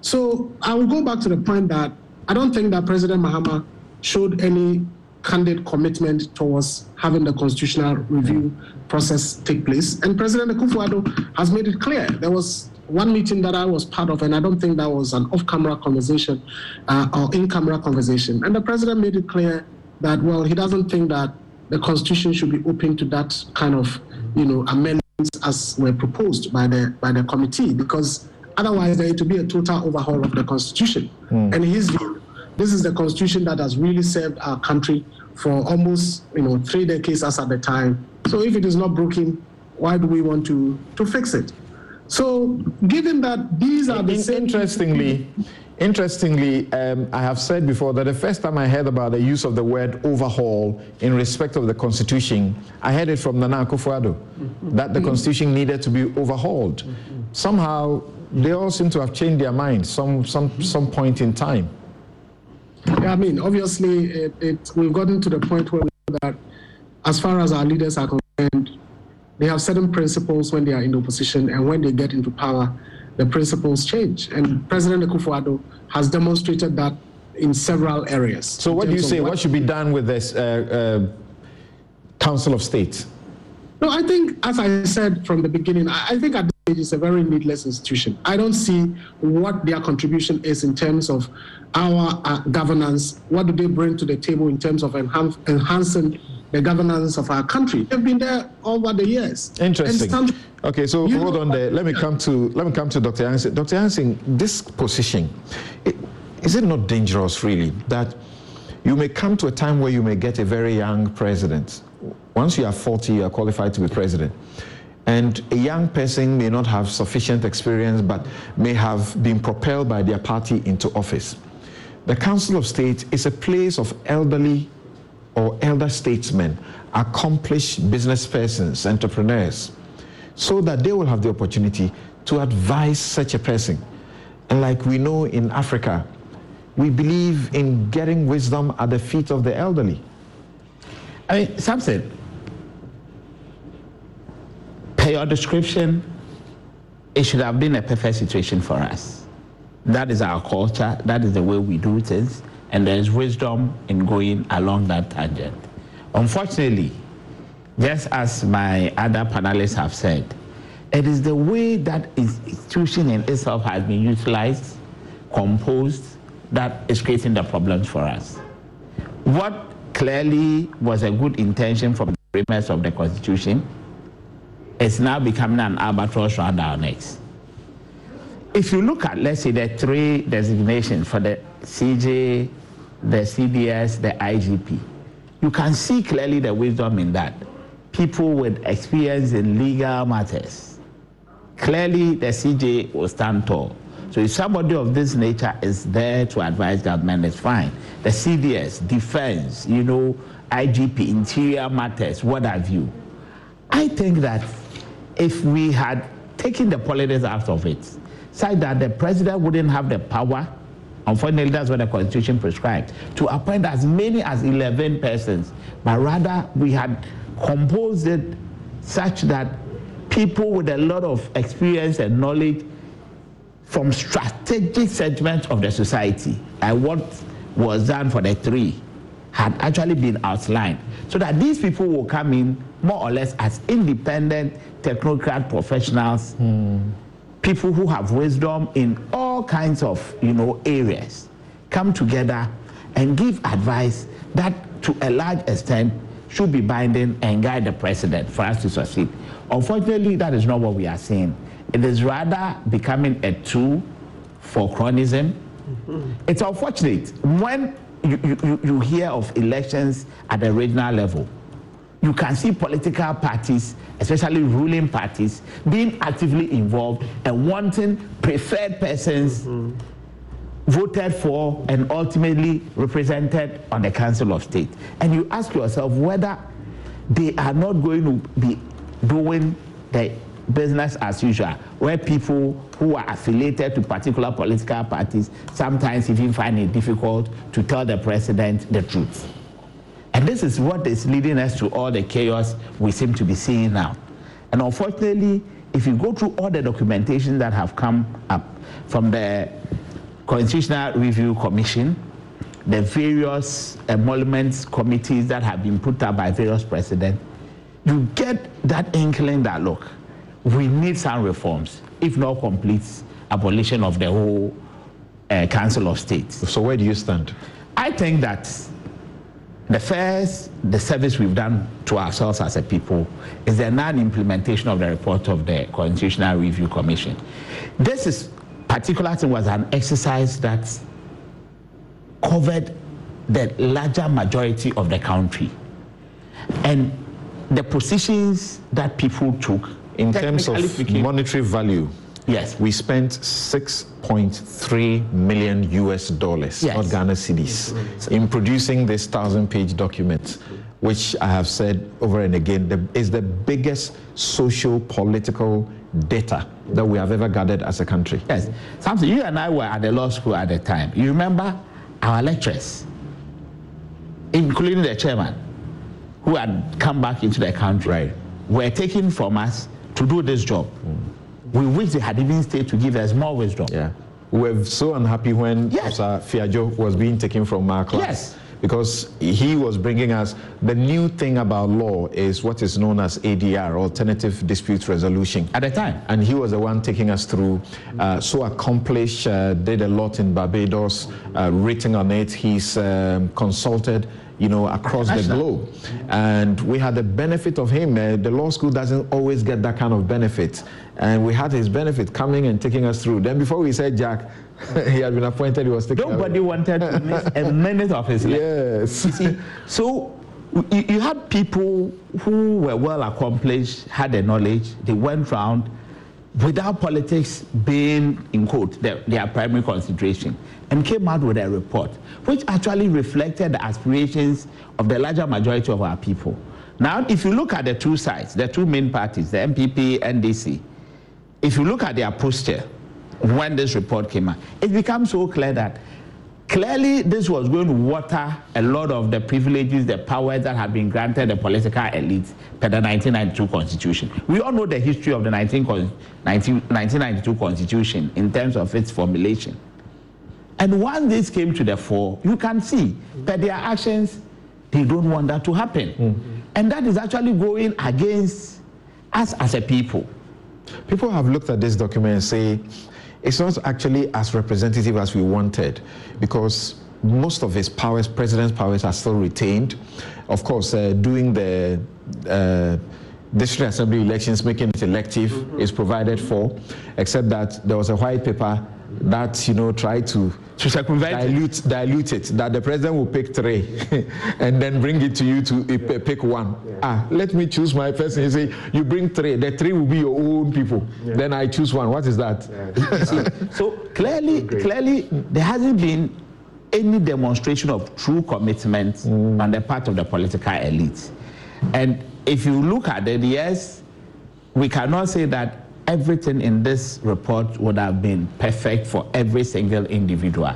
So I will go back to the point that I don't think that President Mahama showed any candid commitment towards having the constitutional review process take place. And President Akufo-Addo has made it clear. There was one meeting that I was part of, and I don't think that was an off-camera conversation uh, or in-camera conversation. And the president made it clear that, well, he doesn't think that the constitution should be open to that kind of, you know, amendments as were proposed by the by the committee, because otherwise there to be a total overhaul of the constitution. Mm. And his view this is the constitution that has really served our country for almost you know three decades as at the time. So if it is not broken, why do we want to to fix it? So given that these are the same interestingly. Um, I have said before that the first time I heard about the use of the word overhaul in respect of the Constitution, I heard it from Nana Akufo-Addo, mm-hmm. that the Constitution needed to be overhauled. Mm-hmm. Somehow, they all seem to have changed their minds some, some, some point in time. Yeah, I mean, obviously, it, it, we've gotten to the point where that as far as our leaders are concerned, they have certain principles when they are in opposition, and when they get into power, the principles change. And President Akufo-Addo has demonstrated that in several areas. So, what do you say? What, what should be done with this uh, uh, Council of State? No, I think, as I said from the beginning, I think at this stage it's a very needless institution. I don't see what their contribution is in terms of our uh, governance. What do they bring to the table in terms of enhance, enhancing the governance of our country? They've been there over the years. Interesting. okay, so hold on there. Let me come to let me come to Dr. Yancey. Dr. Yancey, this position, it, is it not dangerous, really, that you may come to a time where you may get a very young president once you are 40, you are qualified to be president. And a young person may not have sufficient experience, but may have been propelled by their party into office. The Council of State is a place of elderly or elder statesmen, accomplished business persons, entrepreneurs, so that they will have the opportunity to advise such a person. And like we know in Africa, we believe in getting wisdom at the feet of the elderly. I mean, Samson, per your description, it should have been a perfect situation for us. That is our culture, that is the way we do things, and there is wisdom in going along that tangent. Unfortunately, just as my other panelists have said, it is the way that institution in itself has been utilized, composed, that is creating the problems for us. What clearly was a good intention from the framers of the Constitution is now becoming an albatross around our necks. If you look at, let's say, the three designations for the CJ, the CDS, the IGP, you can see clearly the wisdom in that. People with experience in legal matters. Clearly, the CJ will stand tall. So if somebody of this nature is there to advise government, it's fine. The CDS, defense, you know, IGP, interior matters, what have you. I think that if we had taken the politics out of it, say that the president wouldn't have the power, unfortunately that's what the constitution prescribed, to appoint as many as 11 persons, but rather we had composed it such that people with a lot of experience and knowledge from strategic segments of the society and what was done for the three had actually been outlined. So that these people will come in more or less as independent technocrat professionals. Mm. People who have wisdom in all kinds of you know areas come together and give advice that to a large extent should be binding and guide the president for us to succeed unfortunately that is not what we are seeing it is rather becoming a tool for cronyism. Mm-hmm. It's unfortunate when you, you, you hear of elections at the regional level. You can see political parties, especially ruling parties, being actively involved and wanting preferred persons mm-hmm. voted for and ultimately represented on the Council of State. And you ask yourself whether they are not going to be doing the business as usual, where people who are affiliated to particular political parties sometimes even find it difficult to tell the president the truth. And this is what is leading us to all the chaos we seem to be seeing now. And unfortunately, if you go through all the documentation that have come up from the Constitutional Review Commission, the various emoluments committees that have been put up by various presidents, you get that inkling that look, we need some reforms, if not complete abolition of the whole uh, Council of State. So where do you stand? I think that the first, the service we've done to ourselves as a people is the non-implementation of the report of the Constitutional Review Commission. This is particular thing was an exercise that covered the larger majority of the country. And the positions that people took in terms of speaking, monetary value, yes, we spent 6.3 million US dollars, yes. not Ghana cedis, in producing this thousand-page document, which I have said over and again the, is the biggest social-political data that we have ever gathered as a country. Yes, Samson, you and I were at the law school at the time. You remember our lecturers, including the chairman, who had come back into the country Right. were taken from us to do this job. Mm. We wish they had even stayed to give us more wisdom. Yeah. We were so unhappy when Yes. Fiadjoe was being taken from our class. Yes. Because he was bringing us the new thing about law is what is known as ADR, Alternative Dispute Resolution. At the time. And he was the one taking us through. Uh, so accomplished, uh, did a lot in Barbados, uh, written on it. He's um, consulted, you know, across the globe. And we had the benefit of him. Uh, the law school doesn't always get that kind of benefit. And we had his benefit coming and taking us through. Then before we said Jack, he had been appointed, he was taking Nobody wanted to miss a minute of his life. Yes. You see, so you, you had people who were well accomplished, had the knowledge, they went round without politics being, in quote, their, their primary consideration, and came out with a report which actually reflected the aspirations of the larger majority of our people. Now, if you look at the two sides, the two main parties, the NPP, NDC, if you look at their posture when this report came out, it becomes so clear that clearly this was going to water a lot of the privileges, the powers that had been granted the political elites per the 1992 constitution. We all know the history of the 19, 19, 1992 constitution in terms of its formulation. And once this came to the fore, you can see that their actions, they don't want that to happen. Mm-hmm. And that is actually going against us as a people. People have looked at this document and say it's not actually as representative as we wanted because most of his powers, president's powers, are still retained. Of course, uh, doing the uh, district assembly elections, making it elective, is provided for, except that there was a white paper that you know try to To circumvent it. dilute dilute it that the president will pick three and then bring it to you to p- pick one. Ah let me choose my person. You say you bring three. The three will be your own people. Then i choose one. What is that? So clearly, clearly, there hasn't been any demonstration of true commitment on the part of the political elite. And if you look at it, yes, we cannot say that everything in this report would have been perfect for every single individual.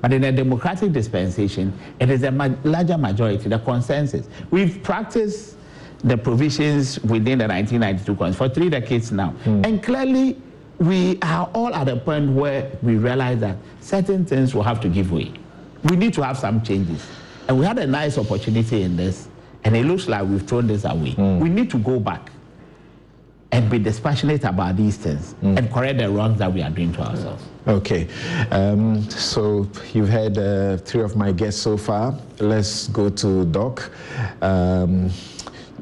But in a democratic dispensation, it is a ma- larger majority, the consensus. We've practiced the provisions within the 1992 Constitution for three decades now. Hmm. And clearly, we are all at a point where we realize that certain things will have to give way. We need to have some changes. And we had a nice opportunity in this, and it looks like we've thrown this away. Hmm. We need to go back and be dispassionate about these things and correct the wrongs that we are doing to ourselves. okay um, so you've had uh, three of my guests so far let's go to doc um,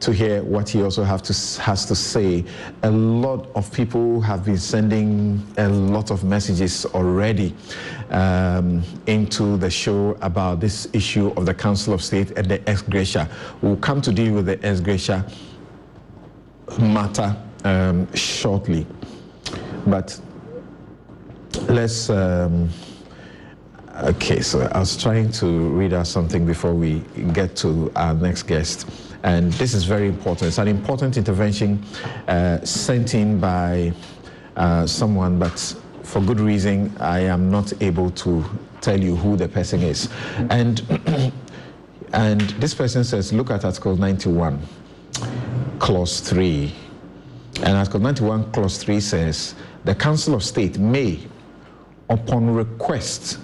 to hear what he also have to, has to say. A lot of people have been sending a lot of messages already um, into the show about this issue of the Council of State and the ex gratia. We'll come to deal with the ex gratia matter um, shortly. But let's. Um, okay, so I was trying to read out something before we get to our next guest. And this is very important. It's an important intervention uh, sent in by uh, someone, but for good reason, I am not able to tell you who the person is. And, and this person says, look at Article 91, Clause 3. And Article 91, Clause 3 says, the Council of State may, upon request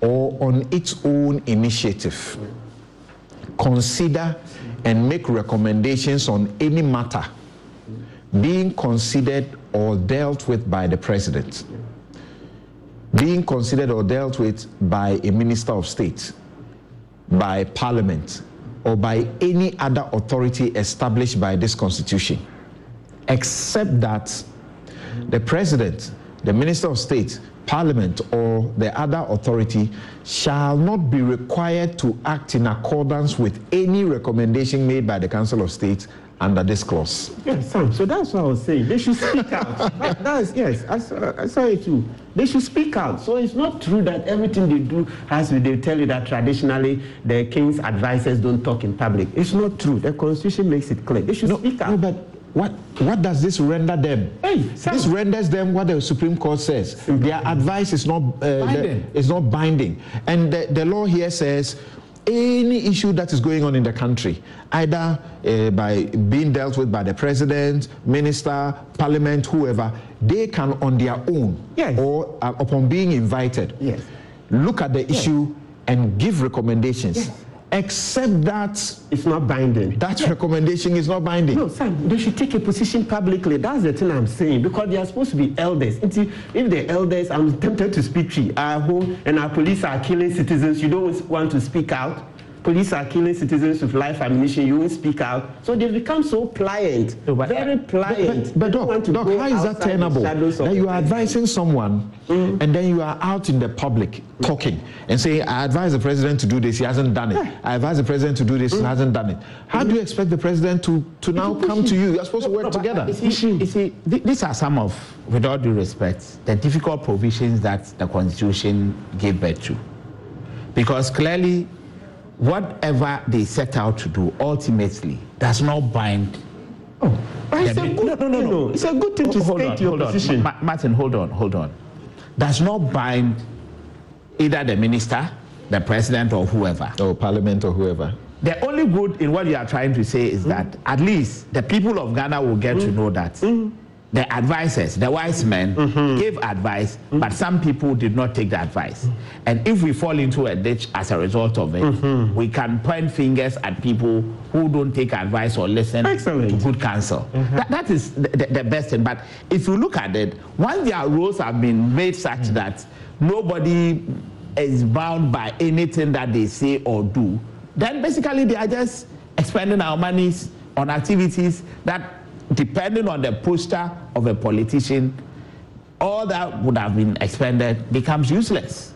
or on its own initiative, consider and make recommendations on any matter being considered or dealt with by the President, being considered or dealt with by a Minister of State, by Parliament, or by any other authority established by this Constitution except that the president, the minister of state, parliament, or the other authority shall not be required to act in accordance with any recommendation made by the council of state under this clause. Yes, Sam. So that's what I was saying. They should speak out. That- that's yes. I saw, I saw it too. They should speak out. So it's not true that everything they do has to. They tell you that traditionally the king's advisors don't talk in public. It's not true. The constitution makes it clear. They should speak out. No, but what, what does this render them? Hey, this renders them what the Supreme Court says. Their advice is not uh, Binding. the- is not binding, and the, the law here says any issue that is going on in the country, either uh, by being dealt with by the president, minister, parliament, whoever, they can on their own Yes. or uh, upon being invited, Yes. look at the issue and give recommendations. Except that It's not binding. that recommendation is not binding. No, sir, they should take a position publicly. That's the thing I'm saying because they are supposed to be elders. If the- If the elders, I'm tempted to speak tree, our home and our police are killing citizens, you don't want to speak out. Police are killing citizens with life ammunition, you won't speak out. So they've become so pliant, No, but- very pliant. But, but don't Doc, Doc, how is that tenable? That you are advising someone mm. and then you are out in the public talking and saying, I advise the president to do this, he hasn't done it. Eh. I advise the president to do this, he mm. hasn't done it. How do you expect the president to, to now come to you? You're supposed to work No, but together. You see, you see, these are some of, with all due respect, the difficult provisions that the Constitution gave birth to. Because clearly, whatever they set out to do ultimately does not bind. Oh, it's a good, no, no, no, no. It's a good thing to hold state on, your hold on. position. Ma- Martin, hold on, hold on. Does not bind either the minister, the president, or whoever. or parliament or whoever. The only good in what you are trying to say is hmm? that at least the people of Ghana will get to hmm? know that hmm? The advisors, the wise men, mm-hmm. gave advice, but some people did not take the advice. And if we fall into a ditch as a result of it, mm-hmm. we can point fingers at people who don't take advice or listen Excellent. to good counsel. Mm-hmm. That, that is the, the, the best thing. But if you look at it, once their rules have been made such that nobody is bound by anything that they say or do, then basically they are just expending our monies on activities that, depending on the poster of a politician, all that would have been expended becomes useless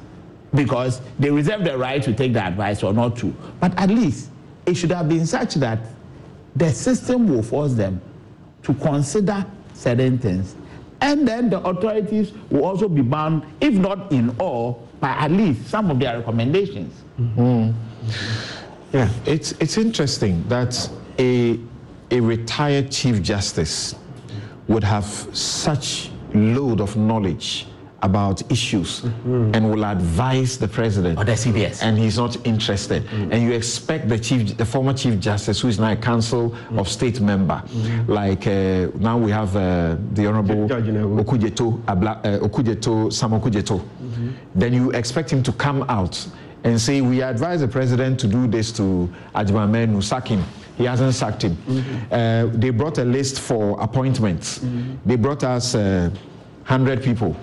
because they reserve the right to take the advice or not to. But at least it should have been such that the system will force them to consider certain things. And then the authorities will also be bound, if not in all, by at least some of their recommendations. Mm-hmm. Yeah, it's it's interesting that a a retired chief justice would have such load of knowledge about issues and will advise the president Or the CBS. and he's not interested. And you expect the chief the former chief justice who is now a council of state member like uh, now we have uh, the honorable. Okudzeto Abla, uh, Okudzeto Sam Okudzeto. Then you expect him to come out and say we advise the president to do this to Ajimamenu sack him he hasn't sacked him. Uh, they brought a list for appointments. They brought us uh, 100 people.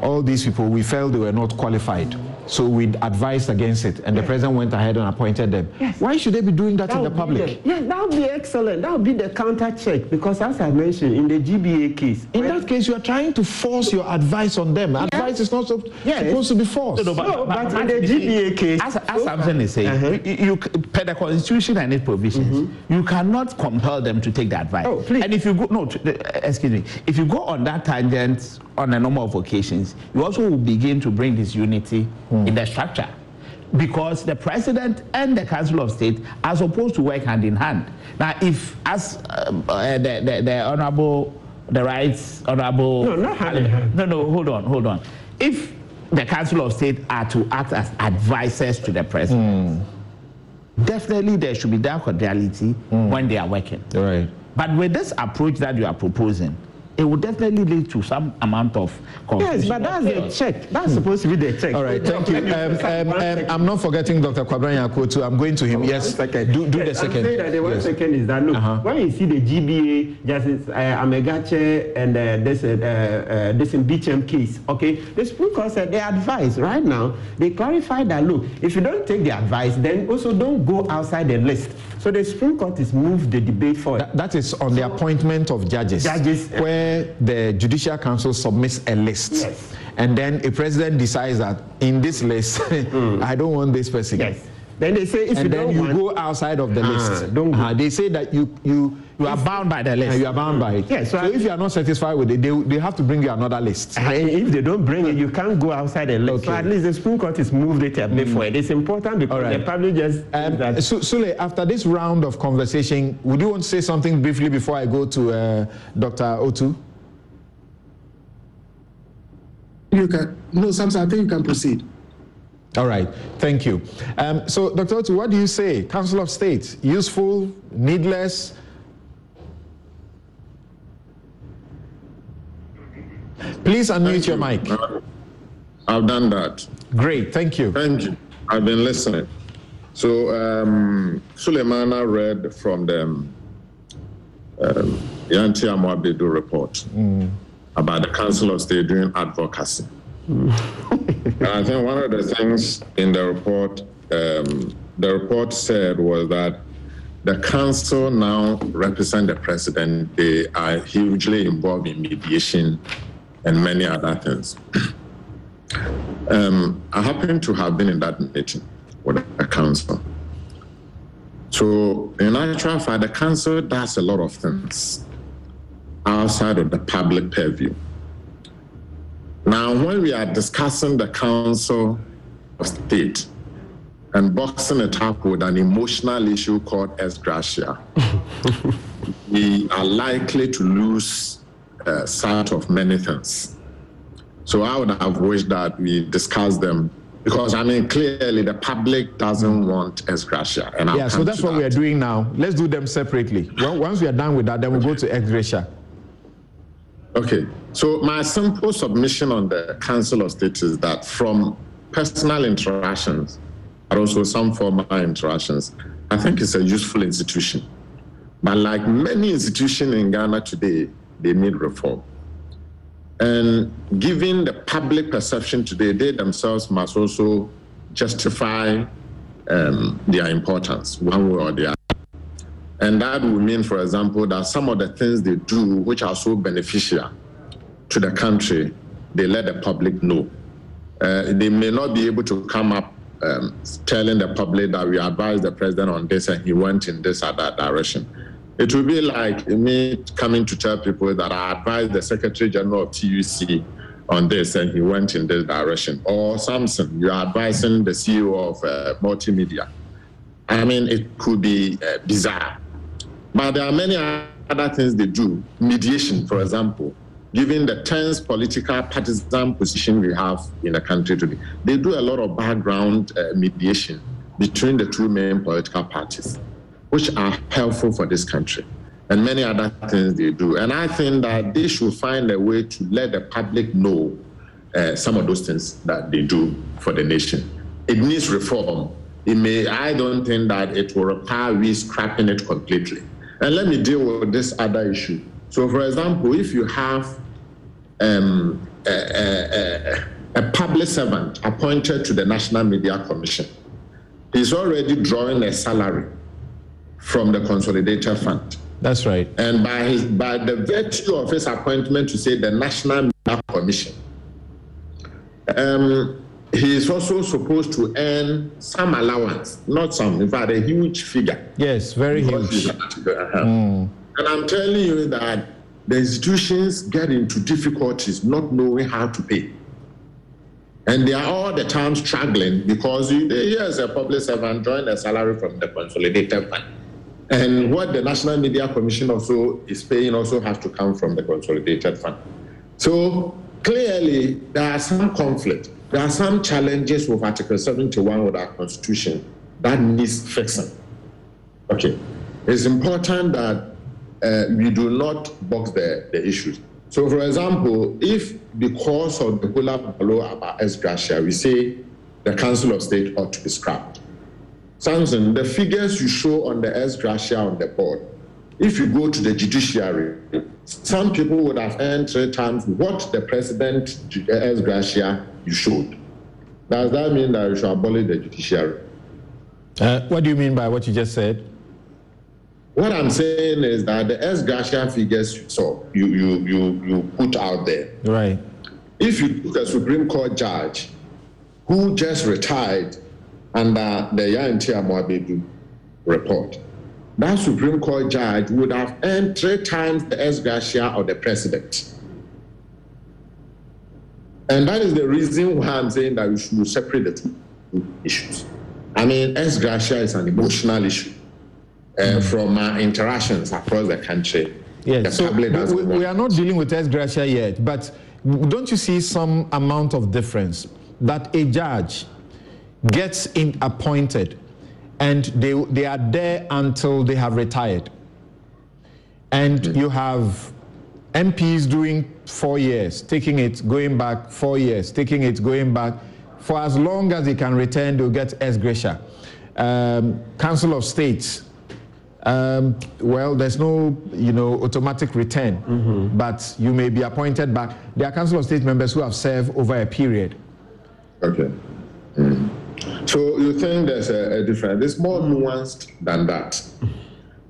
All these people, we felt they were not qualified. So we advised against it, and the president went ahead and appointed them. Why should they be doing that, in the public? the- yeah, that would be excellent. That would be the counter check because, as I mentioned, in the GBA case, In that case, you are trying to force your advice on them. Advice is not so, Yes. supposed to be forced. No, but in the GBA case- as, as Samson is saying, Uh-huh. you, you, per the constitution and its provisions, you cannot compel them to take the advice. Oh, please. And if you go, no, excuse me, if you go on that tangent on a number of occasions, you also will begin to bring this disunity in the structure. Because the president and the council of state are supposed to work hand in hand. Now, if as um, uh, the, the, the honorable, the rights honorable, No, not hand in hand. no, no, hold on, hold on. If the Council of State are to act as advisors to the president, definitely there should be that cordiality when they are working. Right. But with this approach that you are proposing, it will definitely lead to some amount of confusion. yes, but that's the check. That's supposed to be the check. All right, thank you. Um, um, um, I'm not forgetting Dr. Kwabran Yakotu. I'm going to him. Yes, second. do, do Yes, the I'm second. saying that the one Yes. second is that look, Uh-huh. when you see the GBA, Justice uh, Amegache and uh, this uh, uh, this in BHM case, okay, the Supreme Court said they advise right now. They clarify that look, if you don't take the advice, then also don't go outside the list. So the Supreme Court has moved the debate forward. That- that is on the appointment of judges, Judges. where the Judicial Council submits a list. Yes. And then a president decides that in this list, I don't want this person. yes. Then they say if you And then don't you want, go outside of the Ah, list. don't go. Uh, they say that you you You are bound by the list. you are bound by it. Yeah, so so I- if you are not satisfied with it, they, they have to bring you another list. And if they don't bring it, you can't go outside the list. So Okay. at least the Supreme Court has moved it a bit forward. It's important because All right. the public just Um, that Su- Sule, after this round of conversation, would you want to say something briefly before I go to uh, Dr. Otoo? You can no, Samson. I think you can proceed. All right, thank you. Um, so, Dr. Otoo, what do you say? Council of State, useful, needless? Please unmute your mic. I've done that. Great, thank you. Thank you. I've been listening. So, um, Sulemana read from the um, Ntiamoa-Baidu report about the Council of State doing advocacy. and I think one of the things in the report, um, the report said was that the council now represent the president. They are hugely involved in mediation and many other things. um, I happen to have been in that meeting with the council. So, in actual fact, the council does a lot of things outside of the public purview. Now, when we are discussing the council of state and boxing it up with an emotional issue called ex gratia, we are likely to lose uh, sight of many things. So I would have wished that we discuss them because I mean clearly the public doesn't want ex gratia. And I'll yeah, so that's what that. we are doing now. Let's do them separately. Well, Once we are done with that, then we'll go to ex gratia. Okay. So my simple submission on the Council of State is that from personal interactions, but also some formal interactions, I think it's a useful institution. But like many institutions in Ghana today, they need reform. And given the public perception today, they themselves must also justify um, their importance one way or the other. And that would mean, for example, that some of the things they do, which are so beneficial to the country, they let the public know. Uh, they may not be able to come up um, telling the public that we advised the president on this and he went in this or that direction. It will be like me coming to tell people that I advised the Secretary General of TUC on this and he went in this direction. Or Samson, you're advising the CEO of uh, multimedia. I mean, it could be uh, bizarre. But there are many other things they do. Mediation, for example, given the tense political partisan position we have in the country today. They do a lot of background uh, mediation between the two main political parties which are helpful for this country and many other things they do. And I think that they should find a way to let the public know uh, some of those things that they do for the nation. It needs reform. It may, I don't think that it will require we scrapping it completely. And let me deal with this other issue. So, for example, if you have um, a, a, a, public servant appointed to the National Media Commission, he's already drawing a salary from the consolidated fund. That's right. And by his, by the virtue of his appointment to say the National Media Commission, um, he is also supposed to earn some allowance, not some, in fact, a huge figure. Yes, very huge. Mm. And I'm telling you that the institutions get into difficulties not knowing how to pay. And they are all the time struggling because here's a public servant drawing a salary from the consolidated fund. And what the National Media Commission also is paying also has to come from the consolidated fund. So clearly, there are some conflict. There are some challenges with Article 71 of our Constitution that needs fixing. Okay. It's important that uh, we do not box the, the issues. So, for example, if because of the hula baloo about ex we say the Council of State ought to be scrapped, Samson, the figures you show on the ex gratia on the board, if you go to the judiciary, some people would have earned three times what the president ex gratia you showed. Does that mean that you should abolish the judiciary? Uh, what do you mean by what you just said? What I'm saying is that the ex gratia figures you saw, you, you, you, you put out there. Right. If you took a Supreme Court judge who just retired under the Ntiamoa-Baidu report. That Supreme Court judge would have earned three times the ex gratia of the president. And that is the reason why I'm saying that we should separate the two issues. I mean, ex gratia is an emotional issue uh, mm-hmm. from our interactions across the country. Yes, so we, we, are not dealing with ex gratia yet, but don't you see some amount of difference that a judge gets in appointed and they, they are there until they have retired. And you have MPs doing four years, taking it, going back, four years, taking it, going back. For as long as they can return, they'll get ex gratia. Um, Council of States, um, well, there's no, you know, automatic return, mm-hmm. but you may be appointed back. There are Council of State members who have served over a period. Okay. Mm. So you think there's a, a difference? It's more nuanced than that.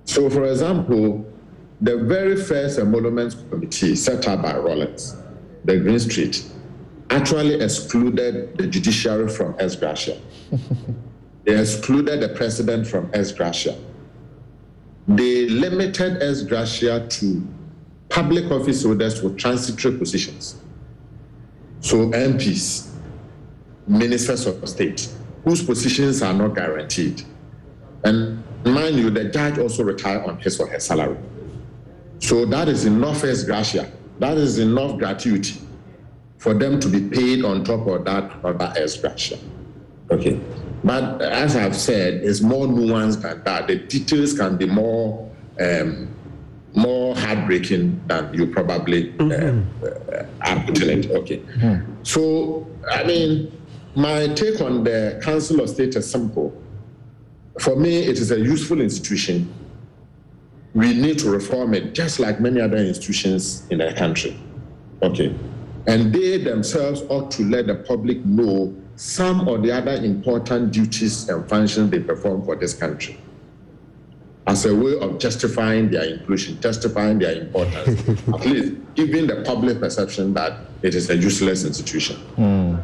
So, for example, the very first emoluments committee set up by Rawlings, the Green Street, actually excluded the judiciary from ex gratia. they excluded the president from ex gratia. They limited ex gratia to public office holders with transitory positions. So MPs, ministers of state, whose positions are not guaranteed. And mind you, the judge also retire on his or her salary. So that is enough ex gratia. That is enough gratuity for them to be paid on top of that other ex gratia. Okay. But as I've said, it's more nuanced than that. The details can be more um, more heartbreaking than you probably uh, mm-hmm. uh, are putting it. Okay. Mm-hmm. So, I mean, my take on the Council of State is simple. For me, it is a useful institution. We need to reform it just like many other institutions in the country. Okay. And they themselves ought to let the public know some or the other important duties and functions they perform for this country as a way of justifying their inclusion, justifying their importance, at least giving the public perception that it is a useless institution. Mm.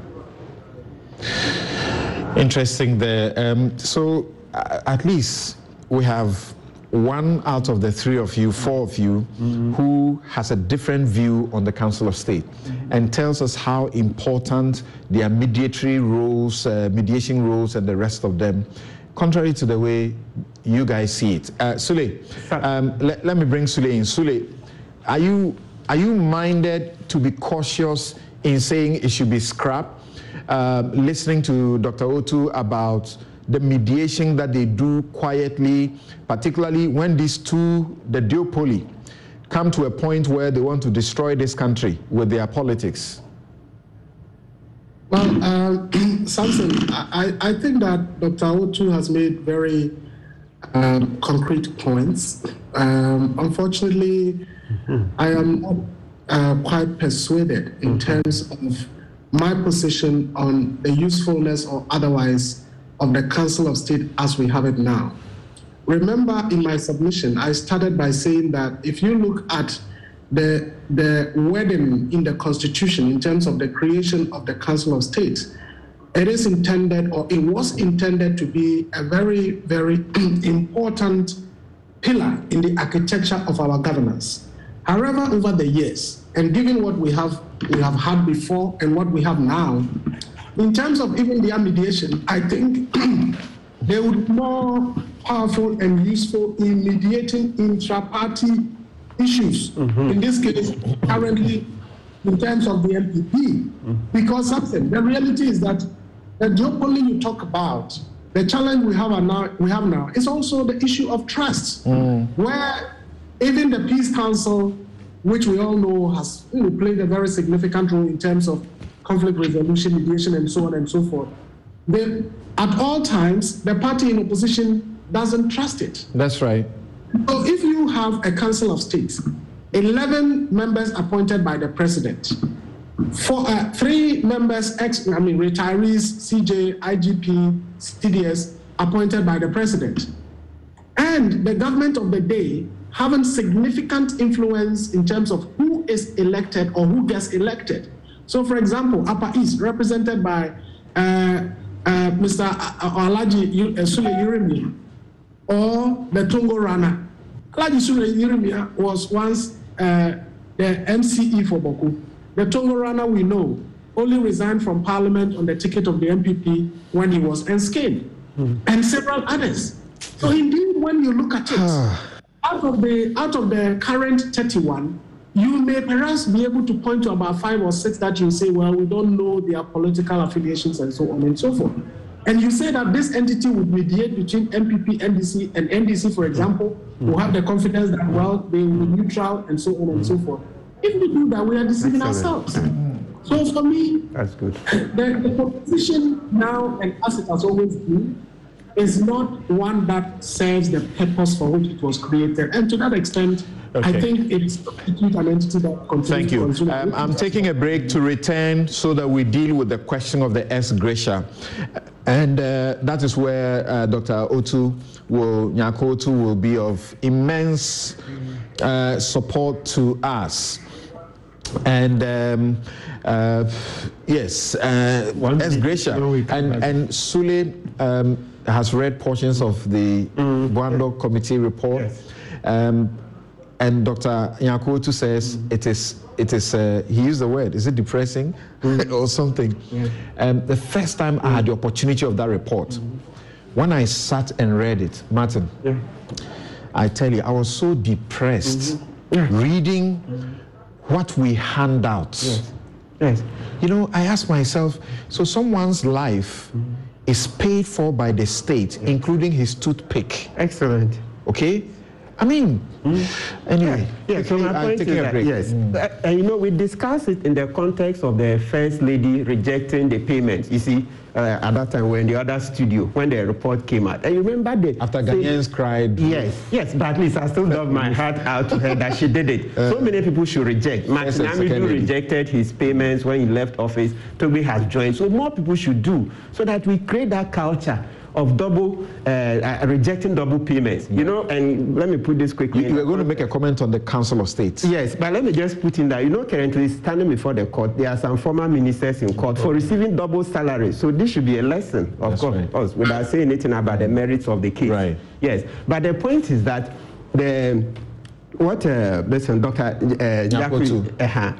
Interesting there. Um, so, at least we have one out of the three of you, four of you, mm-hmm. who has a different view on the Council of State mm-hmm. and tells us how important their mediatory roles, uh, mediation roles, and the rest of them, contrary to the way you guys see it. Uh, Sule, um, let, let me bring Sule in. Sule, are you, are you minded to be cautious in saying it should be scrapped? Uh, listening to Dr. Otoo about the mediation that they do quietly, particularly when these two, the duopoly, come to a point where they want to destroy this country with their politics? Well, uh, Samson, I, I think that Dr. Otoo has made very um, concrete points. Um, unfortunately, mm-hmm. I am not uh, quite persuaded in mm-hmm. terms of my position on the usefulness or otherwise of the Council of State as we have it now. Remember, in my submission, I started by saying that if you look at the, the wording in the Constitution in terms of the creation of the Council of State, it is intended or it was intended to be a very, very important pillar in the architecture of our governance. However, over the years, and given what we have we have had before and what we have now, in terms of even their mediation, I think they would be more powerful and useful in mediating intra-party issues. Mm-hmm. In this case, currently, in terms of the NPP, mm-hmm. because something. The reality is that the duopoly you talk about, the challenge we have now, we have now, is also the issue of trust, mm. where even the Peace Council, which we all know has you know, played a very significant role in terms of conflict resolution, mediation, and so on and so forth. They, at all times, the party in opposition doesn't trust it. That's right. So if you have a council of states, 11 members appointed by the president, four, uh, three members, ex, I mean, retirees, CJ, IGP, CDS, appointed by the president, and the government of the day having significant influence in terms of who is elected or who gets elected. So, for example, Upper East, represented by uh, uh, Mr. Alaji Sule Yeremia, or the Tongo runner. Alaji Sule Yeremia was once uh, the MCE for Bawku. The Tongo runner we know only resigned from parliament on the ticket of the NPP when he was enskinned, mm. and several others. So, indeed, when you look at it, out of the out of the current 31, you may perhaps be able to point to about five or six that you say, well, we don't know their political affiliations and so on and so forth. and you say that this entity would mediate between NPP, NDC, and NDC, for example, who have the confidence that, well, they will be neutral and so on and so forth. If we do that, we are deceiving ourselves. So for me, That's good. the, the proposition now, and as it has always been, is not one that serves the purpose for which it was created. And to that extent, Okay. I think it's an entity that continues Thank to you. consume- Um, I'm taking a break to return so that we deal with the question of the ex gratia. And uh, that is where uh, Dr. Otoo will, Nyarko Otoo will be of immense uh, support to us. And um, uh, yes, uh, ex gratia. And, and Sule um, has read portions of the mm. Buando Committee report. Um, and Dr. Nyarko Otoo says mm. it is, it is uh, he used the word, is it depressing? Mm. Or something? Um, the first time I had the opportunity of that report, when I sat and read it, Martin, I tell you, I was so depressed mm-hmm. reading what we hand out. Yes. You know, I ask myself, so someone's life is paid for by the state, including his toothpick. Excellent. Okay? I mean, anyway. Yeah, so my I'm point is taking that, break. yes, Uh, uh, you know, we discussed it in the context of the first lady rejecting the payments. You see, uh, at that time we were in the other studio when the report came out. And you remember the After Ghanaians cried. Yes, yes, but at least I still love my heart out to her that she did it. so many people should reject. Martin Yes, Amidu rejected his payments when he left office. Toby has joined. So more people should do so that we create that culture of double uh, uh, rejecting double payments. You know, and let me put this quickly. You, you were going to make a comment on the Council of State. Yes, but let me just put in that, you know, currently standing before the court, there are some former ministers in court for receiving double salary. So this should be a lesson, of That's course, right. without saying anything about the merits of the case. Right. Yes, but the point is that the what uh, listen, Doctor uh, uh-huh.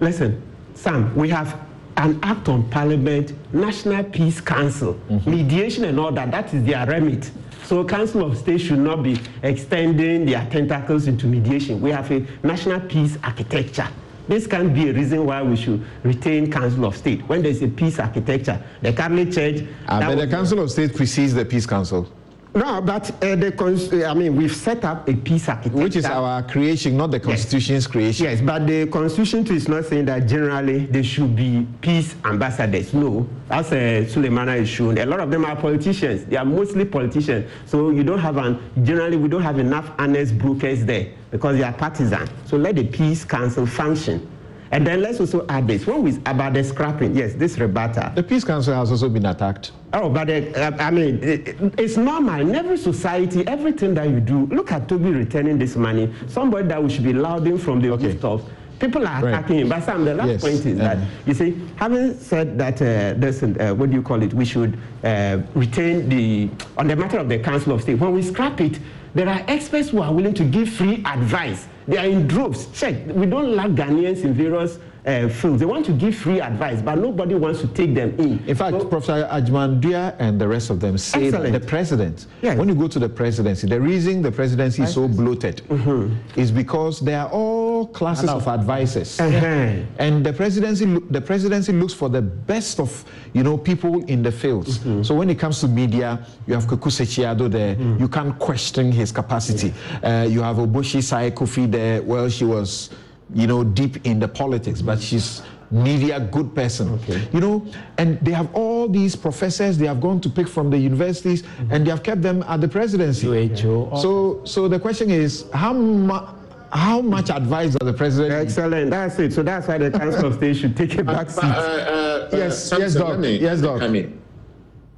listen, Sam, we have an act on Parliament, National Peace Council, mediation and all that. That is their remit. So Council of State should not be extending their tentacles into mediation. We have a national peace architecture. This can't be a reason why we should retain Council of State. When there's a peace architecture, the Catholic Church. Uh, but the Council of State precedes the Peace Council, no, but uh, the cons- I mean, we've set up a peace architecture. which is our creation, not the Constitution's creation. Yes, but the constitution too is not saying that generally there should be peace ambassadors. No, as uh, Suleimana is shown, a lot of them are politicians. They are mostly politicians. So you don't have an generally we don't have enough honest brokers there because they are partisan. So let the peace council function. And then let's also add this. When we about the scrapping, yes, this rebuttal. The Peace Council has also been attacked. Oh, but uh, I mean, it, it- it's normal. In every society, everything that you do, look at Togbe returning this money. Somebody that we should be lauding from the Okay. rooftops. People are Right. attacking him. But Sam, the last Yes, point is that uh-huh. you see, having said that, uh, listen, uh, what do you call it? We should uh, retain the on the matter of the Council of State. When we scrap it, there are experts who are willing to give free advice. They are in droves. Check. We don't lack Ghanaians in various uh, fields. They want to give free advice, but nobody wants to take them in. In fact, So- Professor Agyeman-Duah and the rest of them say that the president, Yes. when you go to the presidency, the reason the presidency is so bloated Mm-hmm. is because there are all classes of advisors. Uh-huh. And the presidency, the presidency looks for the best of, you know, people in the fields. Mm-hmm. So when it comes to media, you have Kwaku Sakyi-Addo there. Mm. You can't question his capacity. Uh, you have Oboshie Sai-Cofie there. Well, she was, you know, deep in the politics, but she's media good person. Okay. You know, and they have all these professors. They have gone to pick from the universities, and they have kept them at the presidency. WHO. So, so the question is, how much? How much advice does the president? Excellent. That's it. So that's why the Council of State should take a back seat. uh, uh, Yes, uh, yes, Samson, Doc. me- Yes, Doc. I mean,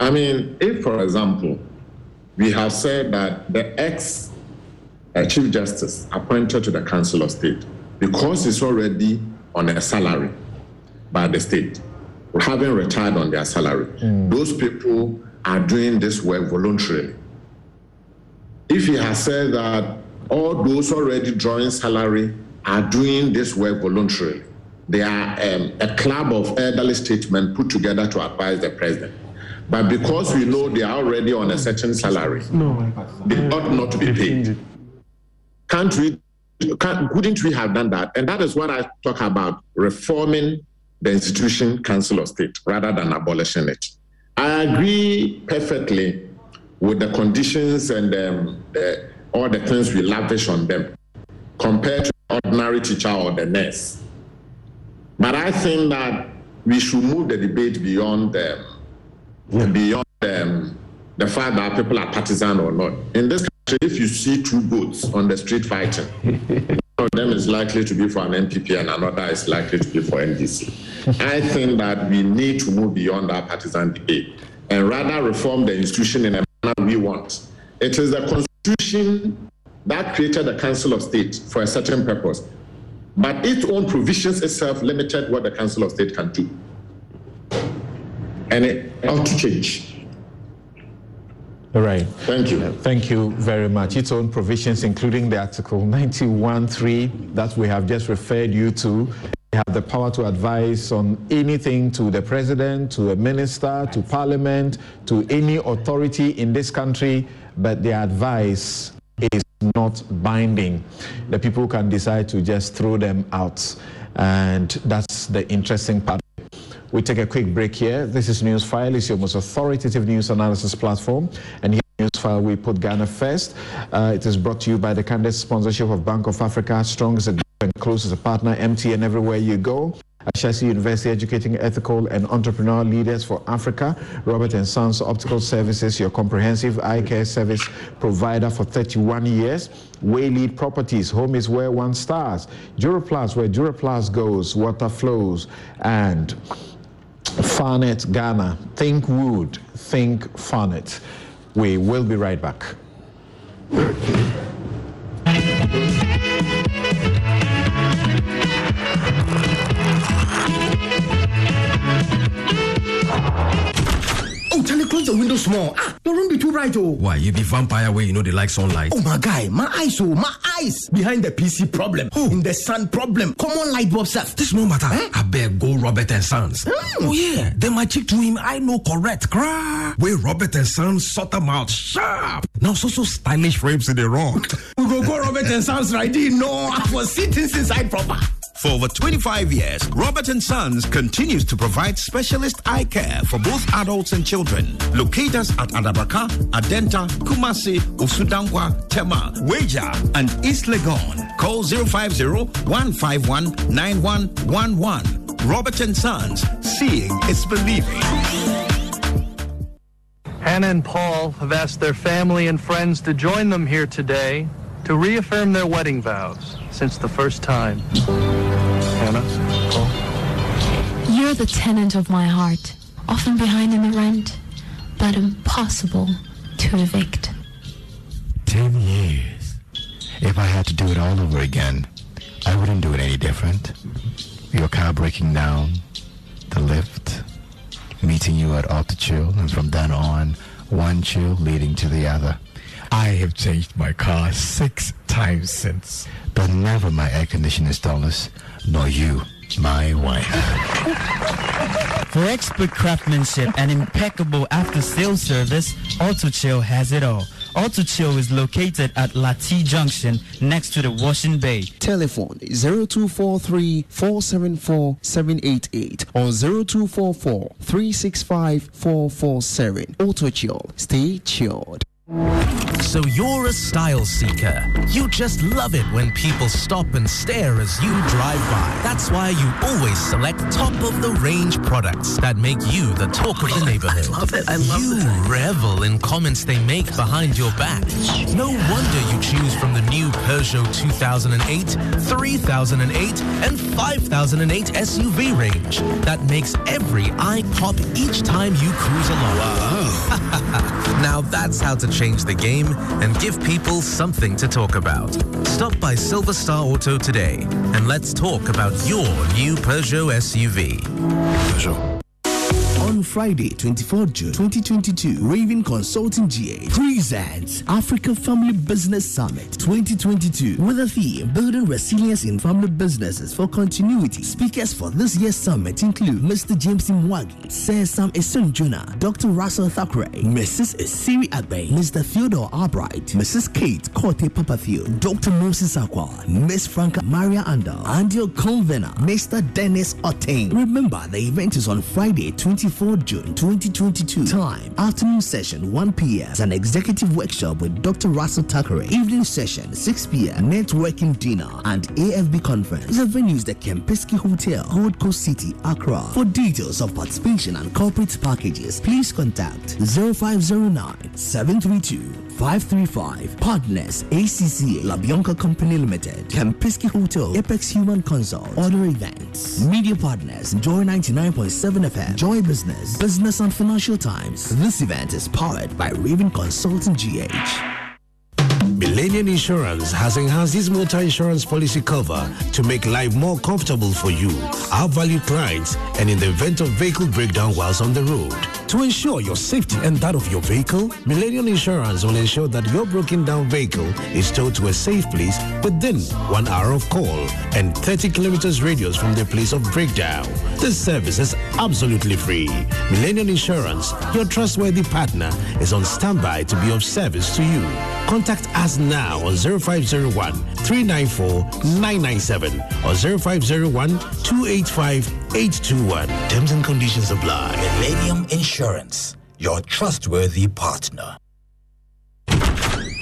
I mean, if, for example, we have said that the ex uh, Chief Justice appointed to the Council of State, because he's already on a salary by the state, having retired on their salary, those people are doing this work voluntarily. If he has said that all those already drawing salary are doing this work voluntarily, they are um, a club of elderly statesmen put together to advise the president. But because we know they are already on a certain salary, they ought not to be paid. Can't we? Can't, wouldn't we have done that? And that is what I talk about reforming the institution Council of State rather than abolishing it. I agree perfectly with the conditions and um, the, all the things we lavish on them compared to ordinary teacher or the nurse. But I think that we should move the debate beyond um, beyond um, the fact that people are partisan or not. In this if you see two goats on the street fighting, one of them is likely to be for an NPP and another is likely to be for NDC. I think that we need to move beyond that partisan debate and rather reform the institution in a manner we want. It is the constitution that created the Council of State for a certain purpose, but its own provisions itself limited what the Council of State can do. And it ought to change. All right. Thank you. Thank you very much. Its own provisions, including the Article 91.3 that we have just referred you to, they have the power to advise on anything to the president, to a minister, to parliament, to any authority in this country, but their advice is not binding. The people can decide to just throw them out. And that's the interesting part. We take a quick break here. This is Newsfile. It's your most authoritative news analysis platform. And here Newsfile, we put Ghana first. Uh, it is brought to you by the candid sponsorship of Bank of Africa, strong as a and close as a partner, MTN everywhere you go. Ashesi University educating ethical and entrepreneurial leaders for Africa. Robert and Sons Optical Services, your comprehensive eye care service provider for 31 years. Waylead Properties, home is where one stars. Duraplast, where Duraplast goes, water flows. And Farnet Ghana, think wood, think Farnet. We will be right back. Close the window small. Ah, your room be too bright, oh. Why, you be vampire where you know they like sunlight? Oh, my guy, my eyes, oh, my eyes. Behind the PC problem, Oh. in the sun problem, Come on, light bulb stuff. This no matter. Eh? I beg go Robert and Sons. Oh yeah, then my chick to him I know correct. Cry. Where Robert and Sons sort them out sharp. Now so so stylish frames in the wrong. We go go Robert and Sons right in. No, I was sitting inside proper. For over 25 years, Robert Sons continues to provide specialist eye care for both adults and children. Locate us at Adabraka, Adenta, Kumasi, Usudankwa, Tema, Weja, and East Legon. Call 050-151-9111. Robert Sons, seeing is believing. Hannah and Paul have asked their family and friends to join them here today to reaffirm their wedding vows since the first time. Hannah, Paul. You're the tenant of my heart, often behind in the rent, but impossible to evict. Ten years. If I had to do it all over again, I wouldn't do it any different. Your car breaking down, the lift, meeting you at AutoChill, and from then on, one chill leading to the other. I have changed my car six times since, but never my air conditioning installers, nor you, my wife. For expert craftsmanship and impeccable after-sales service, AutoChill has it all. AutoChill is located at Lati Junction next to the Washing Bay. Telephone 0243 474 788 or 0244 365 447. Auto Chill. Stay chilled. So you're a style seeker. You just love it when people stop and stare as you drive by. That's why you always select top of the range products that make you the talk of the neighborhood. I love it. I love you it. revel in comments they make behind your back. No wonder you choose from the new Peugeot 2008, 3008, and 5008 SUV range that makes every eye pop each time you cruise along. Wow. now that's how to change the game and give people something to talk about. Stop by Silver Star Auto today and let's talk about your new Peugeot SUV. Peugeot. On Friday, 24 June 2022, Raven Consulting GA presents Africa Family Business Summit 2022 with a theme Building Resilience in Family Businesses for Continuity. Speakers for this year's summit include Mr. James Mwangi, Sir Sam Esson Jonah, Dr. Russell Thackeray, Mrs. Siri Agbe, Mr. Theodore Albright, Mrs. Kate Kote Papathiel, Dr. Moses Akwa, Miss Franca Maria Andal, and your convener, Mr. Dennis Oteng. Remember, the event is on Friday, 24 24th June 2022. Time afternoon session 1 p.m. An executive workshop with Dr. Russell Thackeray. Evening session 6 p.m. Networking dinner and AFB conference. The venue is the Kempinski Hotel, Gold Coast City, Accra. For details of participation and corporate packages, please contact 0509 732 535. Partners ACCA Labionka Company Limited, Kempinski Hotel, Apex Human Consult, Other Events. Media partners Joy 99.7 FM, Joy Business, Business and Financial Times. This event is powered by Raven Consulting GH. Millennium Insurance has enhanced its motor insurance policy cover to make life more comfortable for you, our valued clients, and in the event of vehicle breakdown whilst on the road. To ensure your safety and that of your vehicle, Millennium Insurance will ensure that your broken down vehicle is towed to a safe place within one hour of call and 30 kilometers radius from the place of breakdown. This service is absolutely free. Millennium Insurance, your trustworthy partner, is on standby to be of service to you. Contact us now on 0501 394 997 or 0501 285 821. Terms and conditions apply. Millennium Insurance, your trustworthy partner.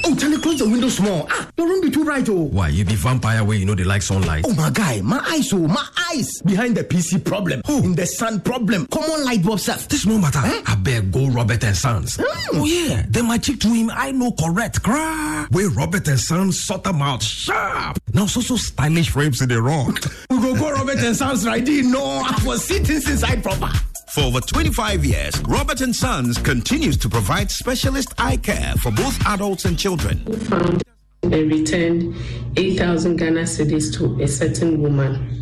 Oh, Charlie, close the window small. Ah, your room be too bright, oh. Why, you be vampire where you know they like sunlight? Oh, my guy, my eyes, oh, my eyes. Behind the PC problem, oh. in the sun problem, common light bulb stuff. This no matter. Eh? I beg go Robert and Sons. Mm. Oh, yeah. Then my chick to him, I know correct. Cry. Where Robert and Sons sort them out sharp. Now, so, so stylish frames in the rock. we go go Robert and Sons right in. No, I was sitting inside proper. For over 25 years, Robert and Sons continues to provide specialist eye care for both adults and children. We Found and returned 8,000 Ghana cedis to a certain woman.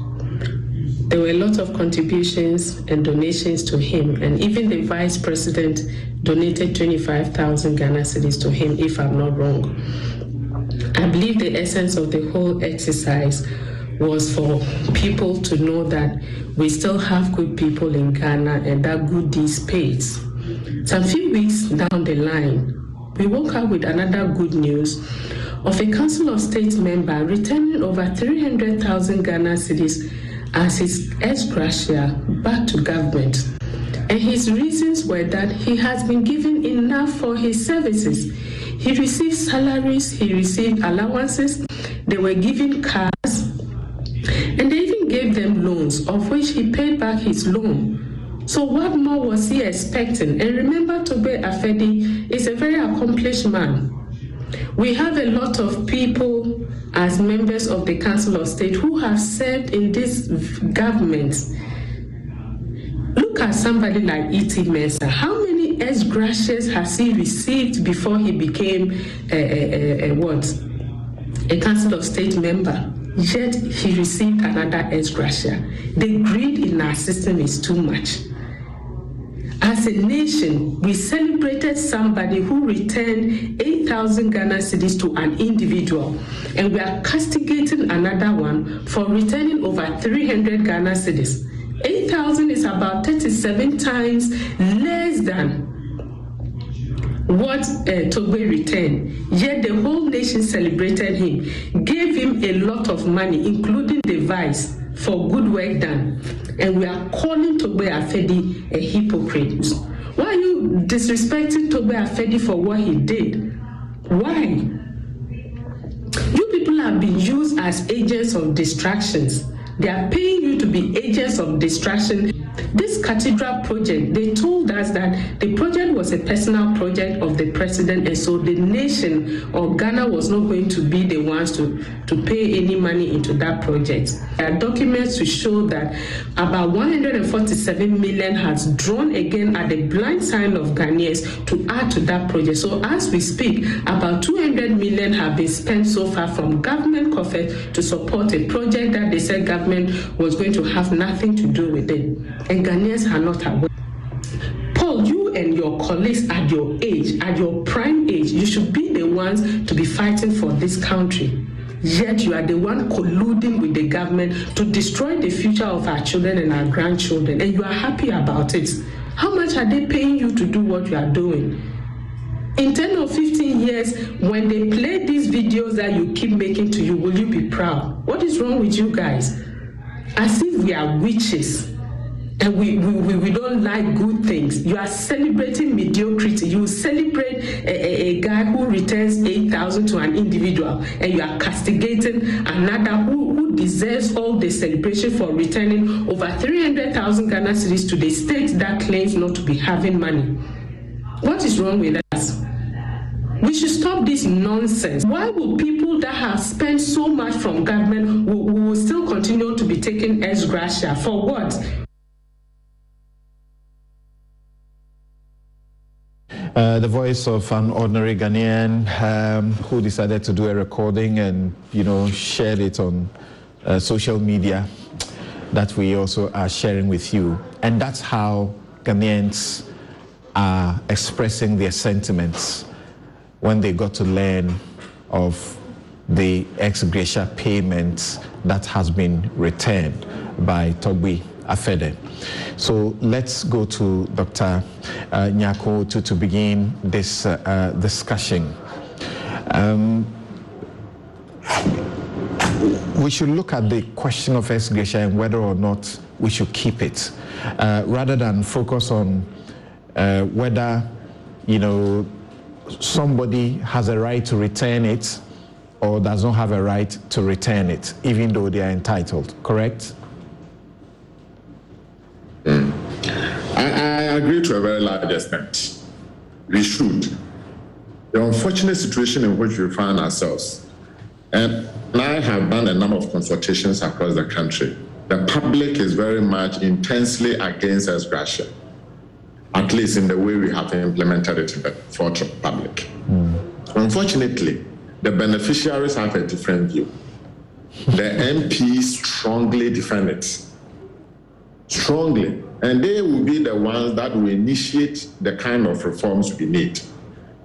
There were a lot of contributions and donations to him, and even the vice president donated 25,000 Ghana cedis to him, if I'm not wrong. I believe the essence of the whole exercise was for people to know that we still have good people in Ghana and that good deeds pays. So a few weeks down the line, we woke up with another good news of a Council of State member returning over 300,000 Ghana cedis as his ex gratia back to government. And his reasons were that he has been given enough for his services. He received salaries, he received allowances, they were given cars, gave them loans, of which he paid back his loan. So what more was he expecting? And remember, Togbe Afede is a very accomplished man. We have a lot of people as members of the Council of State who have served in this government. Look at somebody like E.T. Mensah. How many ex gratias has he received before he became a, a, a, a what? A Council of State member? Yet he received another ex gratia. The greed in our system is too much. As a nation, we celebrated somebody who returned 8,000 Ghana cedis to an individual, and we are castigating another one for returning over 300 Ghana cedis. 8,000 is about 37 times less than what uh, Togbe returned. Yet the whole nation celebrated him, gave him a lot of money, including the vice, for good work done. And we are calling Togbe Afede a hypocrite. Why are you disrespecting Togbe Afede for what he did? Why? You people have been used as agents of distractions. They are paying you to be agents of distraction. This cathedral project, they told us that the project was a personal project of the president, and so the nation or Ghana was not going to be the ones to, to pay any money into that project. There are documents to show that about 147 million has drawn again at the blind side of Ghanaians to add to that project. So as we speak, about 200 million have been spent so far from government coffers to support a project that they said government was going to have nothing to do with it. And Ghanaians are not aware. Paul, you and your colleagues at your age, at your prime age, you should be the ones to be fighting for this country. Yet you are the one colluding with the government to destroy the future of our children and our grandchildren, and you are happy about it. How much are they paying you to do what you are doing? In 10 or 15 years, when they play these videos that you keep making to you, will you be proud? What is wrong with you guys? As if we are witches. and we, we, we don't like good things. You are celebrating mediocrity. You celebrate a, a, a guy who returns 8,000 to an individual, and you are castigating another who, who deserves all the celebration for returning over 300,000 Ghana cedis to the state that claims not to be having money. What is wrong with us? We should stop this nonsense. Why will people that have spent so much from government will, will still continue to be taken as gratia? For what? Uh, the voice of an ordinary Ghanaian um, who decided to do a recording and, you know, shared it on uh, social media that we also are sharing with you. And that's how Ghanaians are expressing their sentiments when they got to learn of the ex gratia payment that has been returned by Togbe Afede. So let's go to Dr. Uh, Nyarko Otoo, to begin this uh, uh, discussion. Um, we should look at the question of ex gratia and whether or not we should keep it, uh, rather than focus on uh, whether, you know, somebody has a right to return it or does not have a right to return it, even though they are entitled, correct? Mm. I, I, agree to a very large extent. We should. The unfortunate situation in which we find ourselves, and I have done a number of consultations across the country, the public is very much intensely against ex gratia, at least in the way we have implemented it for the public. Mm. Unfortunately, the beneficiaries have a different view. The MPs strongly defend it strongly. And they will be the ones that will initiate the kind of reforms we need.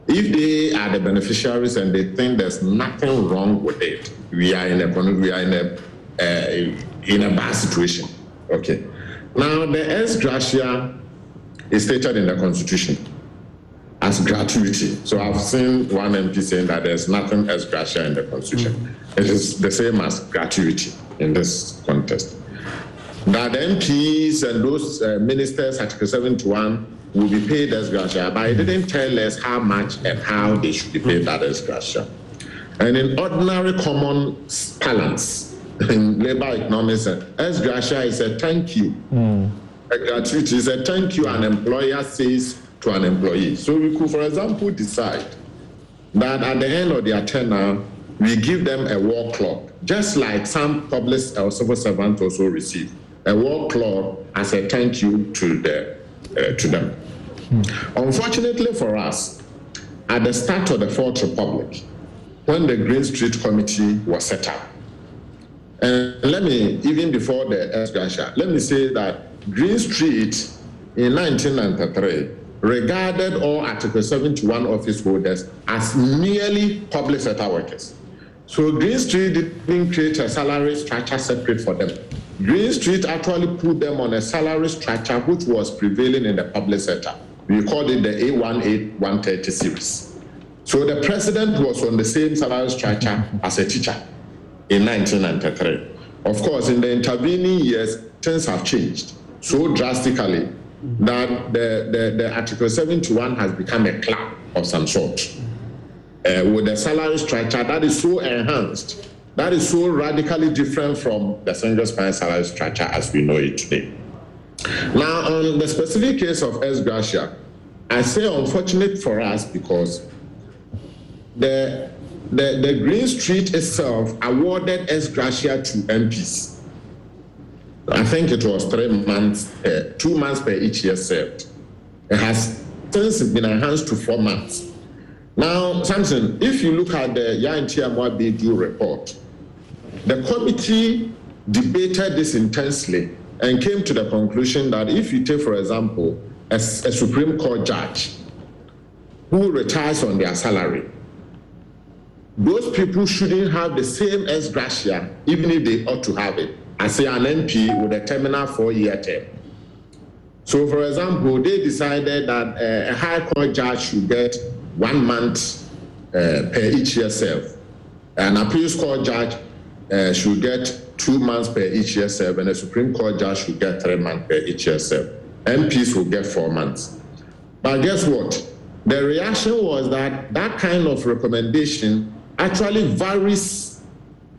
If they are the beneficiaries and they think there's nothing wrong with it, we are in a we are in a uh, in a bad situation. Okay. Now the ex gratia is stated in the constitution as gratuity. So I've seen one MP saying that there's nothing as gratia in the constitution. Mm-hmm. It is the same as gratuity in this context that MPs and those uh, ministers, Article 71, will be paid as gratia, but it didn't tell us how much and how they should be paid that ex gratia. And in ordinary common parlance, in labor economics, as gratia is a thank you. Mm. A gratuity is a thank you an employer says to an employee. So we could, for example, decide that at the end of their tenure, we give them a war clock, just like some public or civil servants also receive a war clock as a thank you to, the, uh, to them. Hmm. Unfortunately for us, at the start of the Fourth Republic, when the Green Street Committee was set up, and let me, even before the ex gratia, let me say that Green Street in 1993 regarded all Article 71 office holders as merely public sector workers. So Green Street didn't create a salary structure separate for them. Green Street actually put them on a salary structure which was prevailing in the public sector. We called it the A18 130 series. So the president was on the same salary structure as a teacher in 1993. Of course, in the intervening years, things have changed so drastically that the, the, the Article 71 has become a club of some sort uh, with a salary structure that is so enhanced that is so radically different from the single spine salary structure as we know it today. Now, on the specific case of ex gratia, I say unfortunate for us because the, the, the Green Street itself awarded ex gratia to MPs. I think it was three months, uh, two months per each year served. It has since been enhanced to four months. Now, Samson, if you look at the Ntiamoa-Baidu report, the committee debated this intensely and came to the conclusion that if you take, for example, a, a Supreme Court judge who retires on their salary, those people shouldn't have the same ex gratia, even if they ought to have it, as say an MP with a terminal four-year term. So, for example, they decided that uh, a high court judge should get one month uh, per each year served. An appeals court judge uh, should get two months per each year served, and a Supreme Court judge should get three months per each year served. MPs will get four months. But guess what? The reaction was that that kind of recommendation actually varies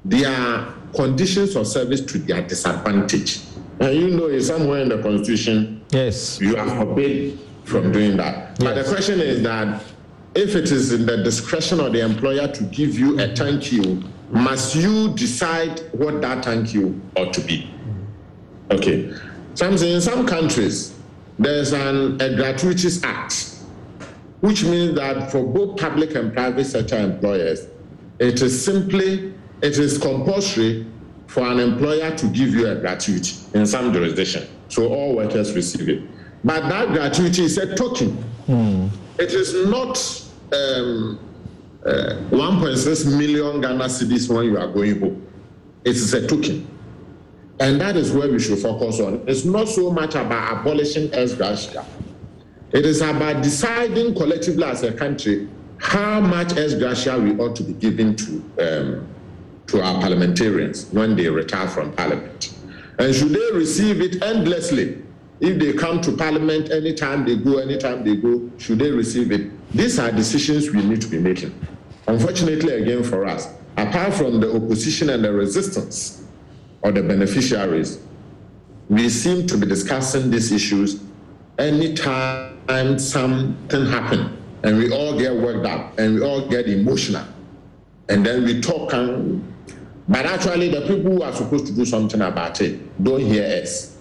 their conditions of service to their disadvantage. And you know, it's somewhere in the Constitution, yes, you are forbid from doing that. But the question is that if it is in the discretion of the employer to give you a thank you, must you decide what that thank you ought to be? Okay. So in some countries, there's an, a gratuitous act, which means that for both public and private sector employers, it is simply, it is compulsory for an employer to give you a gratuity in some jurisdiction. So all workers receive it. But that gratuity is a token. It is not um, uh, 1.6 million Ghana cedis when you are going home. It is a token. And that is where we should focus on. It's not so much about abolishing ex gratia. It is about deciding collectively as a country how much ex gratia we ought to be giving to, um, to our parliamentarians when they retire from parliament. And should they receive it endlessly? If they come to parliament anytime they go, anytime they go, should they receive it? These are decisions we need to be making. Unfortunately, again, for us, apart from the opposition and the resistance or the beneficiaries, we seem to be discussing these issues anytime something happens and we all get worked up and we all get emotional and then we talk and but actually the people who are supposed to do something about it don't hear us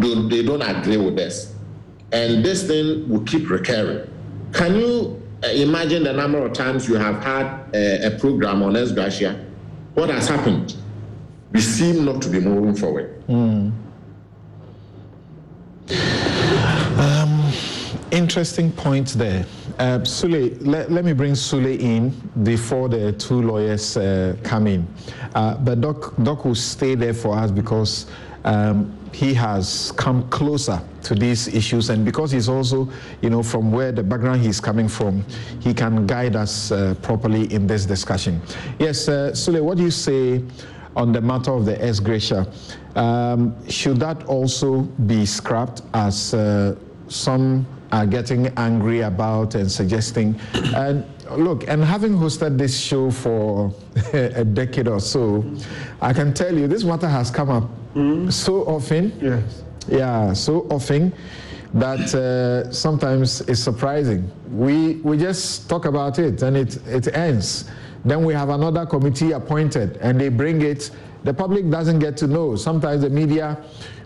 don't, they don't agree with us and this thing will keep recurring can you uh, imagine the number of times you have had a, a program on ex gratia? What has happened? We seem not to be moving forward. Um, interesting point there. Uh, Sule, let, let me bring Sule in before the two lawyers uh, come in. Uh, but Doc, Doc will stay there for us because um, he has come closer to these issues, and because he's also, you know, from where the background he's coming from, he can guide us uh, properly in this discussion. Yes, uh, Sule, what do you say on the matter of the ex gratia? Um, should that also be scrapped as uh, some are getting angry about and suggesting? And look, and having hosted this show for a decade or so, I can tell you this matter has come up so often. Yes. Yeah, so often that uh, sometimes it's surprising. We we just talk about it and it it ends. Then we have another committee appointed and they bring it. The public doesn't get to know. Sometimes the media,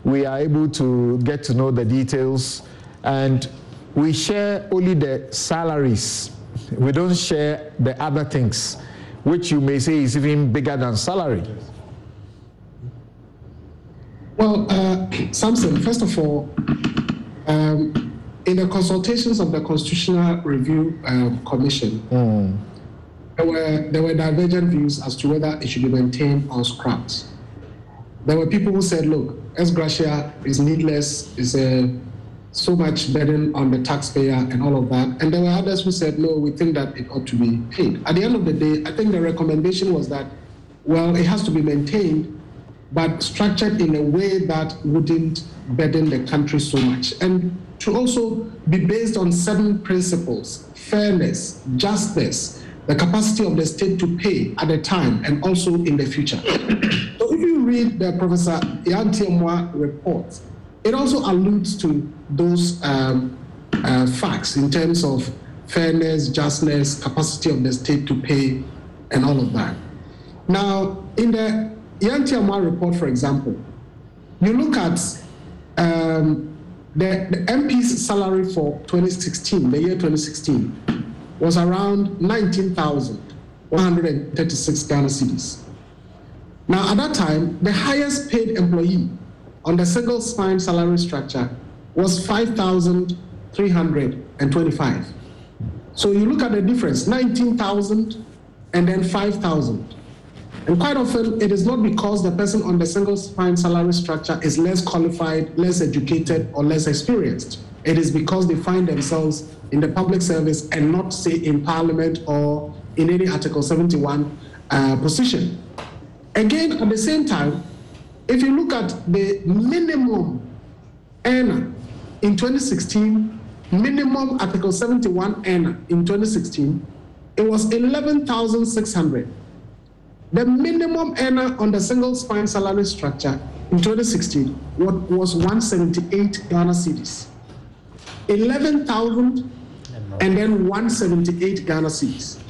we are able to get to know the details, and we share only the salaries. We don't share the other things, which you may say is even bigger than salary. Well, uh, Samson, first of all, um, in the consultations of the Constitutional Review uh, Commission, there were there were divergent views as to whether it should be maintained or scrapped. There were people who said, "Look, ex gratia is needless, is a so much burden on the taxpayer and all of that," and there were others who said, "No, we think that it ought to be paid." At the end of the day, I think the recommendation was that, well, it has to be maintained, but structured in a way that wouldn't burden the country so much, and to also be based on certain principles: fairness, justice the capacity of the state to pay at the time and also in the future. so if you read the Professor Ntiamoa report, it also alludes to those um, uh, facts in terms of fairness, justness, capacity of the state to pay, and all of that. Now, in the Ntiamoa report, for example, you look at um, the, the MP's salary for 2016, the year 2016, was around 19,136 Ghana cedis. Now, at that time, the highest paid employee on the single spine salary structure was 5,325. So you look at the difference 19,000 and then 5,000. And quite often, it is not because the person on the single spine salary structure is less qualified, less educated, or less experienced. It is because they find themselves in the public service and not, say, in parliament or in any Article 71 uh, position. Again, at the same time, if you look at the minimum earner in 2016, minimum Article 71 earner in 2016, it was 11,600. The minimum earner on the single spine salary structure in 2016 what was 178 Ghana cedis. 11,000 and then 178 Ghana cedis.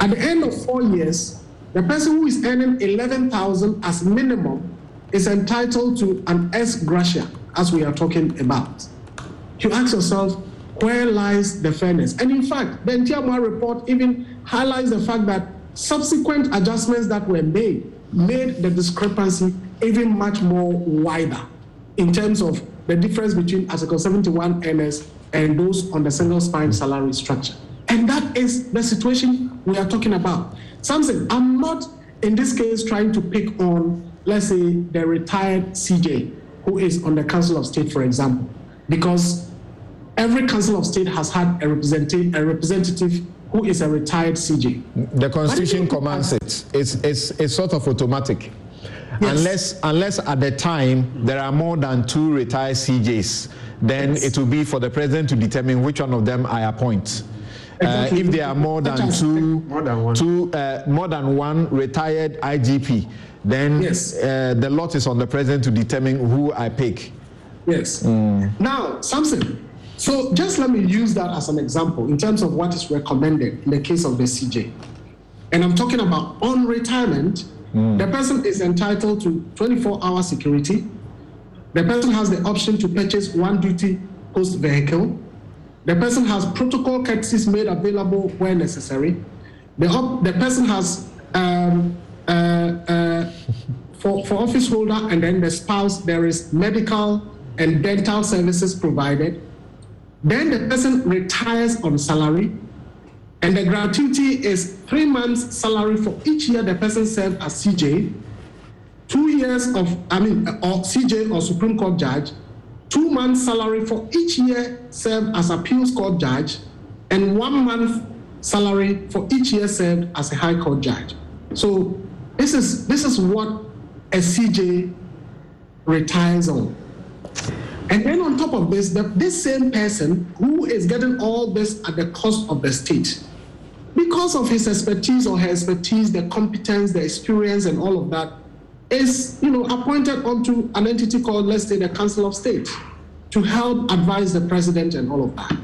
At the end of four years, the person who is earning 11,000 as minimum is entitled to an ex gratia, as we are talking about. You ask yourself, where lies the fairness? And in fact, the Ntiamoa report even highlights the fact that subsequent adjustments that were made made the discrepancy even much more wider in terms of the difference between Article 71 earners and those on the single spine salary structure. And that is the situation we are talking about. Something I'm not in this case trying to pick on, let's say, the retired CJ who is on the Council of State, for example, because every Council of State has had a representative, a representative who is a retired CJ. The Constitution commands it. It's, it's, it's sort of automatic. Yes. Unless, unless at the time there are more than two retired CJs, then yes. it will be for the president to determine which one of them I appoint. Uh, if there are more than two, more than one, two, uh, more than one retired IGP, then yes. uh, the lot is on the president to determine who I pick. Yes. Mm. Now, Samson, so just let me use that as an example in terms of what is recommended in the case of the CJ. And I'm talking about on retirement, mm. the person is entitled to 24 hour security. The person has the option to purchase one duty post vehicle. The person has protocol courtesies made available where necessary. The, the person has, um, Uh, uh, for, for office holder and then the spouse, there is medical and dental services provided. Then the person retires on salary, and the gratuity is three months' salary for each year the person served as CJ, two years of, I mean, or CJ or Supreme Court judge, two months' salary for each year served as appeals court judge, and one month salary for each year served as a high court judge. So this is this is what a CJ retires on. And then on top of this, the, this same person who is getting all this at the cost of the state, because of his expertise or her expertise, the competence, the experience, and all of that, is you know appointed onto an entity called, let's say, the Council of State, to help advise the president and all of that.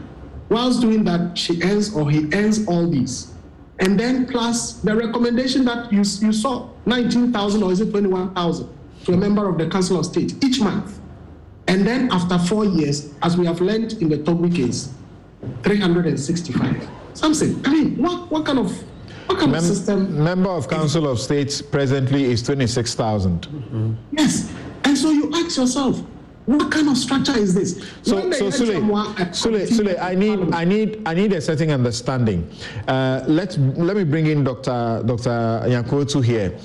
Whilst doing that, she earns or he earns all these. And then plus the recommendation that you, you saw, 19,000 or is it 21,000 to a member of the Council of State each month. And then after four years, as we have learned in the Togbe case, 365. Something. I mean, what, what kind of what kind Mem- of system? Member of Council of States presently is 26,000. Mm-hmm. Yes. And so you ask yourself, what kind of structure is this? So, so Sule, Sule, Sule, I need, I need, I need a certain understanding. Uh, let let me bring in Dr. Dr. Nyarko Otoo here.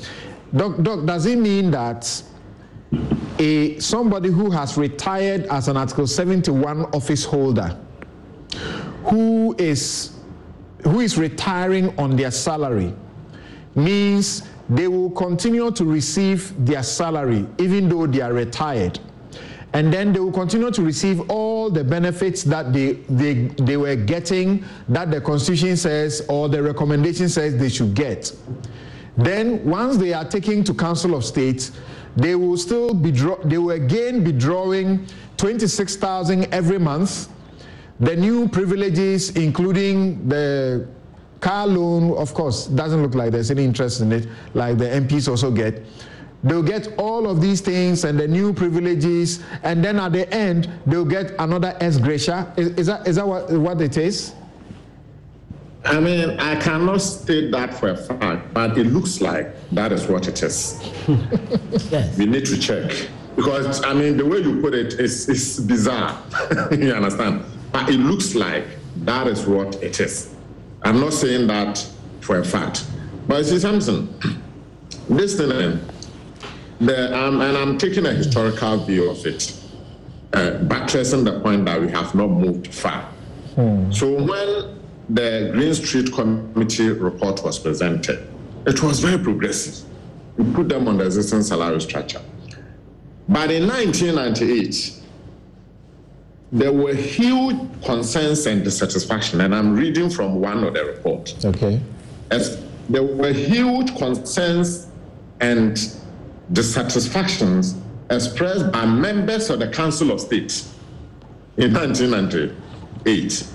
Doc, doc, does it mean that a somebody who has retired as an Article 71 office holder who is who is retiring on their salary means they will continue to receive their salary even though they are retired and then they will continue to receive all the benefits that they, they, they were getting that the constitution says or the recommendation says they should get then once they are taken to council of state they will still be draw, they will again be drawing 26,000 every month. The new privileges, including the car loan, of course, doesn't look like there's any interest in it, like the MPs also get. They'll get all of these things and the new privileges, and then at the end, they'll get another ex gratia. Is, is that, is that what, what it is? I mean, I cannot state that for a fact, but it looks like that is what it is. yes. We need to check. Because, I mean, the way you put it is, is bizarre. you understand? But it looks like that is what it is. I'm not saying that for a fact. But you see, Samson, this thing, eh, the, um, and I'm taking a historical view of it, uh, buttressing the point that we have not moved far. Hmm. So when the Green Street Committee report was presented, it was very progressive. We put them on the existing salary structure. But in 1998, there were huge concerns and dissatisfaction, and I'm reading from one of the reports. Okay. As there were huge concerns and dissatisfactions expressed by members of the Council of State in 1998,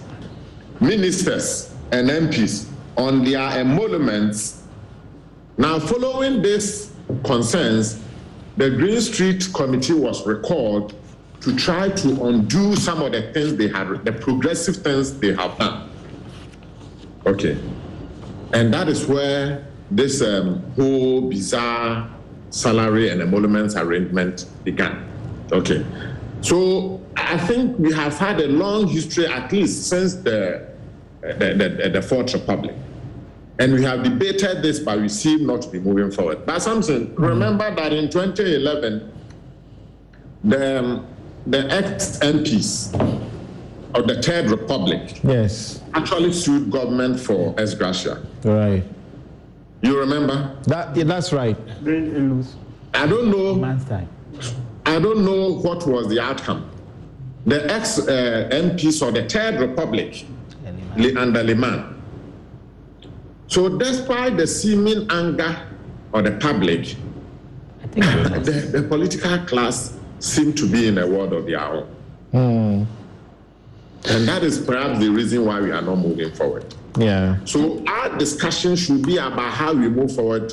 ministers and MPs on their emoluments. Now, following these concerns, the Green Street Committee was recalled to try to undo some of the things they had, the progressive things they have done. Okay. And that is where this um, whole bizarre salary and emoluments arrangement began. Okay. So I think we have had a long history, at least since the, the, the, the Fourth Republic. And we have debated this, but we seem not to be moving forward. But Samson, mm-hmm. remember that in 2011, the, the ex MPs of the Third Republic yes. actually sued government for ex gratia. Right. You remember? That yeah, that's right. I don't know. I don't know what was the outcome. The ex uh, MPs of the Third Republic Le- under Limann. So, despite the seeming anger of the public, the, the political class seem to be in a world of their own. Hmm. And that is perhaps the reason why we are not moving forward. Yeah. So our discussion should be about how we move forward,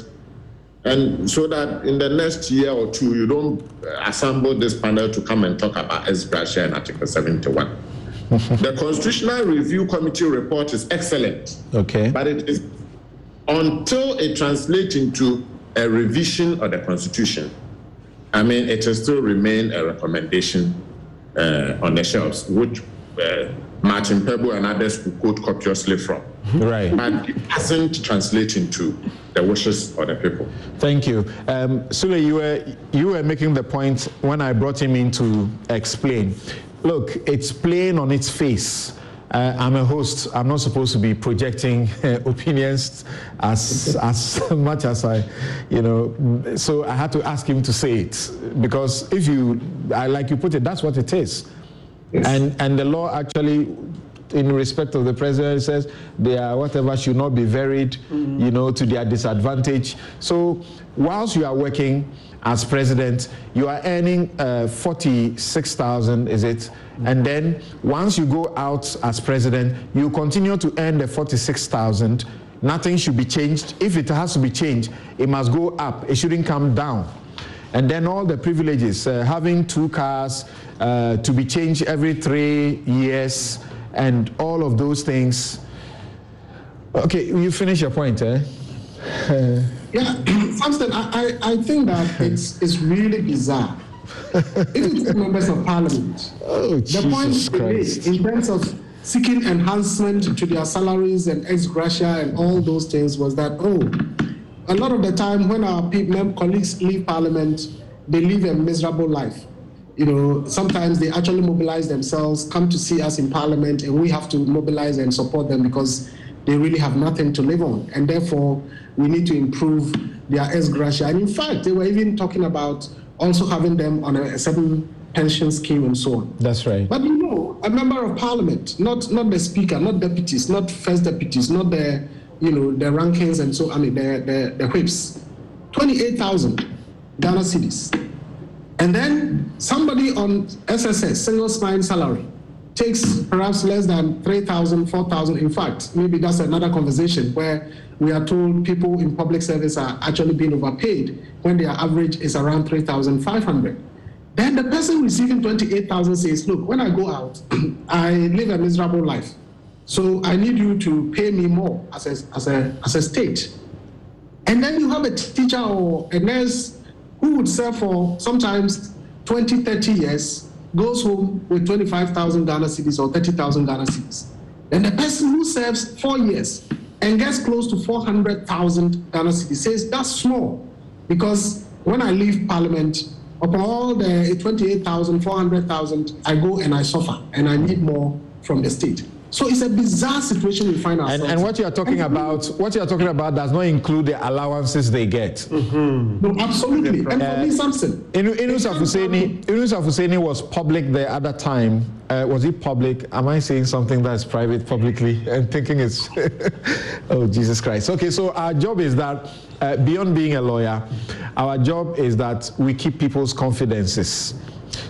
and so that in the next year or two, you don't assemble this panel to come and talk about ex gratia and Article 71. the Constitutional Review Committee report is excellent, Okay. but it is until it translates into a revision of the Constitution. I mean, it will still remain a recommendation uh, on the shelves, which uh, Martin Kpebu and others will quote copiously from. Right. But it doesn't translate into the wishes of the people. Thank you. Um, Sule, you were, you were making the point when I brought him in to explain. Look, it's plain on its face. Uh, I'm a host. I'm not supposed to be projecting uh, opinions as as much as I, you know. So I had to ask him to say it because if you, I like you put it, that's what it is. And and the law actually, in respect of the president, says they are whatever should not be varied, you know, to their disadvantage. So whilst you are working as president, you are earning uh, forty-six thousand, is it? And then once you go out as president, you continue to earn the forty-six thousand. Nothing should be changed. If it has to be changed, it must go up. It shouldn't come down and then all the privileges, uh, having two cars uh, to be changed every three years, and all of those things. Okay, you finish your point, eh? Yeah, Samson, I, I, I think that it's, it's really bizarre. if you take members of parliament, oh, the point they made in terms of seeking enhancement to their salaries and ex gratia and all those things was that, oh, a lot of the time when our people, colleagues leave parliament, they live a miserable life. You know, sometimes they actually mobilize themselves, come to see us in parliament, and we have to mobilize and support them because they really have nothing to live on. And therefore, we need to improve their ex gratia. And in fact, they were even talking about also having them on a, certain pension scheme and so on. That's right. But you know, a member of parliament, not not the speaker, not deputies, not first deputies, not the you know the rankings and so I mean the the, the whips, twenty eight thousand Ghana cedis, and then somebody on SSS single spine salary takes perhaps less than 3,000, 4,000. In fact, maybe that's another conversation where we are told people in public service are actually being overpaid when their average is around 3,500. Then the person receiving 28,000 says, look, when I go out, I live a miserable life. So I need you to pay me more as a, as a, as a state. And then you have a teacher or a nurse who would serve for sometimes 20, 30 years, goes home with 25,000 Ghana cedis or 30,000 Ghana cedis. And the person who serves four years and gets close to 400,000 Ghana cedis says that's small because when I leave parliament, upon all the 28,000, 400,000, I go and I suffer and I need more from the state. So it's a bizarre situation we find ourselves. And, and what you are talking about, what you are talking about, does not include the allowances they get. Mm-hmm. No, absolutely. And for me, Samson. Inu, Inusah Fuseini, Inusah Fuseini was public the other time. Uh, was it public? Am I saying something that's private publicly and thinking it's, oh Jesus Christ. Okay, so our job is that uh, beyond being a lawyer, our job is that we keep people's confidences.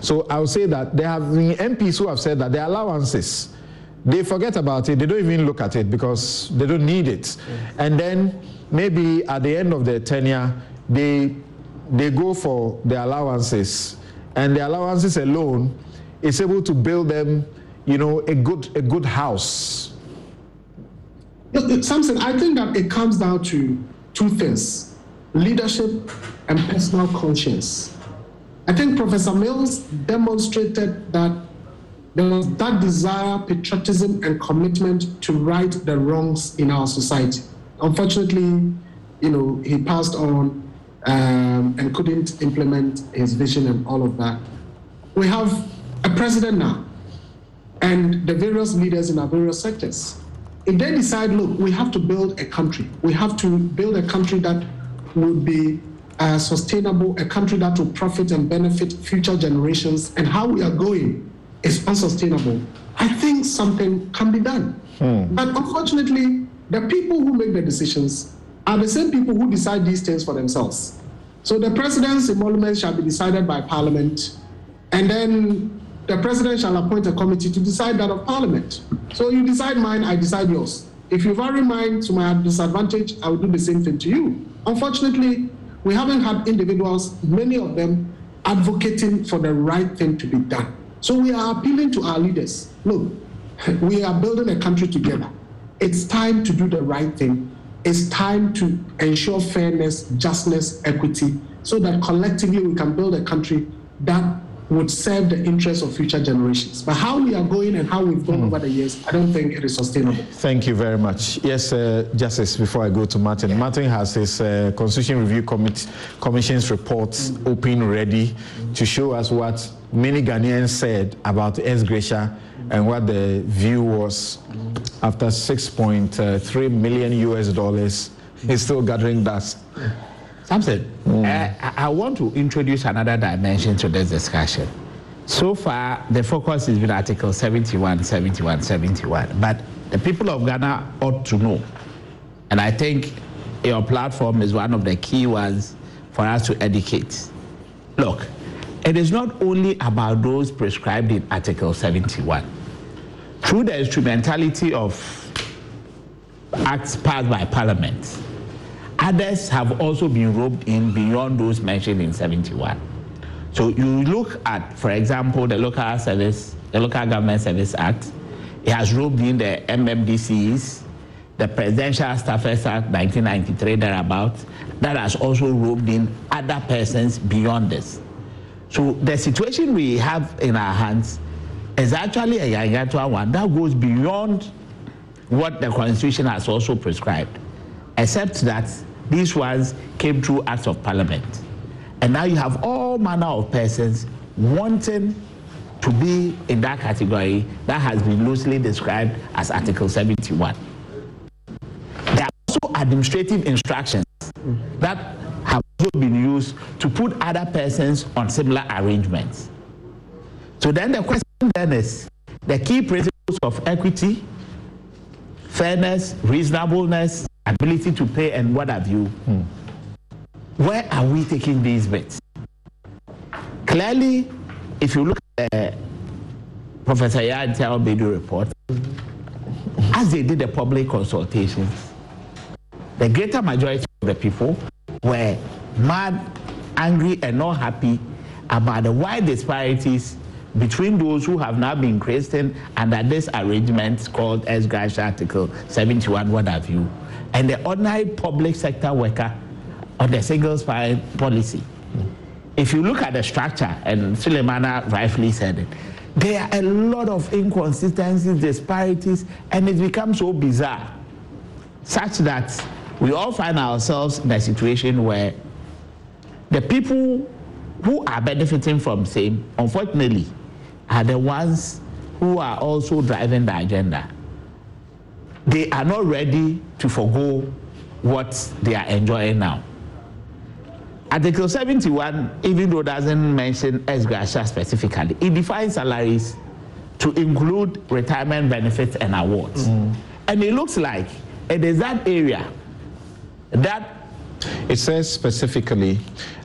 So I would say that there have been MPs who have said that the allowances they forget about it. They don't even look at it because they don't need it. Mm. And then maybe at the end of their tenure, they they go for the allowances, and the allowances alone is able to build them, you know, a good a good house. Samson, I think that it comes down to two things: leadership and personal conscience. I think Professor Mills demonstrated that there was that desire, patriotism, and commitment to right the wrongs in our society. Unfortunately, you know, he passed on um, and couldn't implement his vision and all of that. We have a president now and the various leaders in our various sectors. If they decide, look, we have to build a country, we have to build a country that would be uh, sustainable, a country that will profit and benefit future generations, and how we are going is unsustainable, I think something can be done. Hmm. But unfortunately, the people who make the decisions are the same people who decide these things for themselves. So the president's emoluments shall be decided by parliament, and then the president shall appoint a committee to decide that of parliament. So you decide mine, I decide yours. If you vary mine to my disadvantage, I will do the same thing to you. Unfortunately, we haven't had individuals, many of them, advocating for the right thing to be done. So we are appealing to our leaders. Look, we are building a country together. It's time to do the right thing. It's time to ensure fairness, justness, equity, so that collectively we can build a country that would serve the interests of future generations. But how we are going and how we've gone mm. over the years, I don't think it is sustainable. Thank you very much. Yes, uh, Justice, before I go to Martin, Martin has his uh, Constitution Review Committee, Commission's report mm. open, ready to show us what many Ghanaians said about ex gratia and what the view was after 6.3 million US dollars. He's still gathering dust. Samson, mm. uh, I want to introduce another dimension to this discussion. So far, the focus has been Article 71, 71, 71. But the people of Ghana ought to know. And I think your platform is one of the key ones for us to educate. Look, it is not only about those prescribed in Article 71. Through the instrumentality of acts passed by Parliament, others have also been roped in beyond those mentioned in 71. So you look at, for example, the Local Service, the Local Government Service Act, it has roped in the MMDCs, the Presidential Staffers Act 1993 thereabout, that has also roped in other persons beyond this. So the situation we have in our hands is actually a gigantic one that goes beyond what the Constitution has also prescribed, except that these ones came through acts of parliament. And now you have all manner of persons wanting to be in that category that has been loosely described as Article 71. There are also administrative instructions that been used to put other persons on similar arrangements. So then the question then is the key principles of equity, fairness, reasonableness, ability to pay, and what have you. Hmm. Where are we taking these bets? Clearly, if you look at the Professor Yaa Gyale report, as they did the public consultations, the greater majority of the people were mad, angry, and not happy about the wide disparities between those who have now been christened under this arrangement called ex gratia Article 71, what have you, and the ordinary public sector worker on the single spine policy. If you look at the structure, and Sulemana rightfully said it, there are a lot of inconsistencies, disparities, and it becomes so bizarre, such that we all find ourselves in a situation where the people who are benefiting from same, unfortunately, are the ones who are also driving the agenda. they are not ready to forego what they are enjoying now. Article 71, even though doesn't mention ex gratia specifically, it defines salaries to include retirement benefits and awards. Mm. And it looks like it is that area that. It says specifically,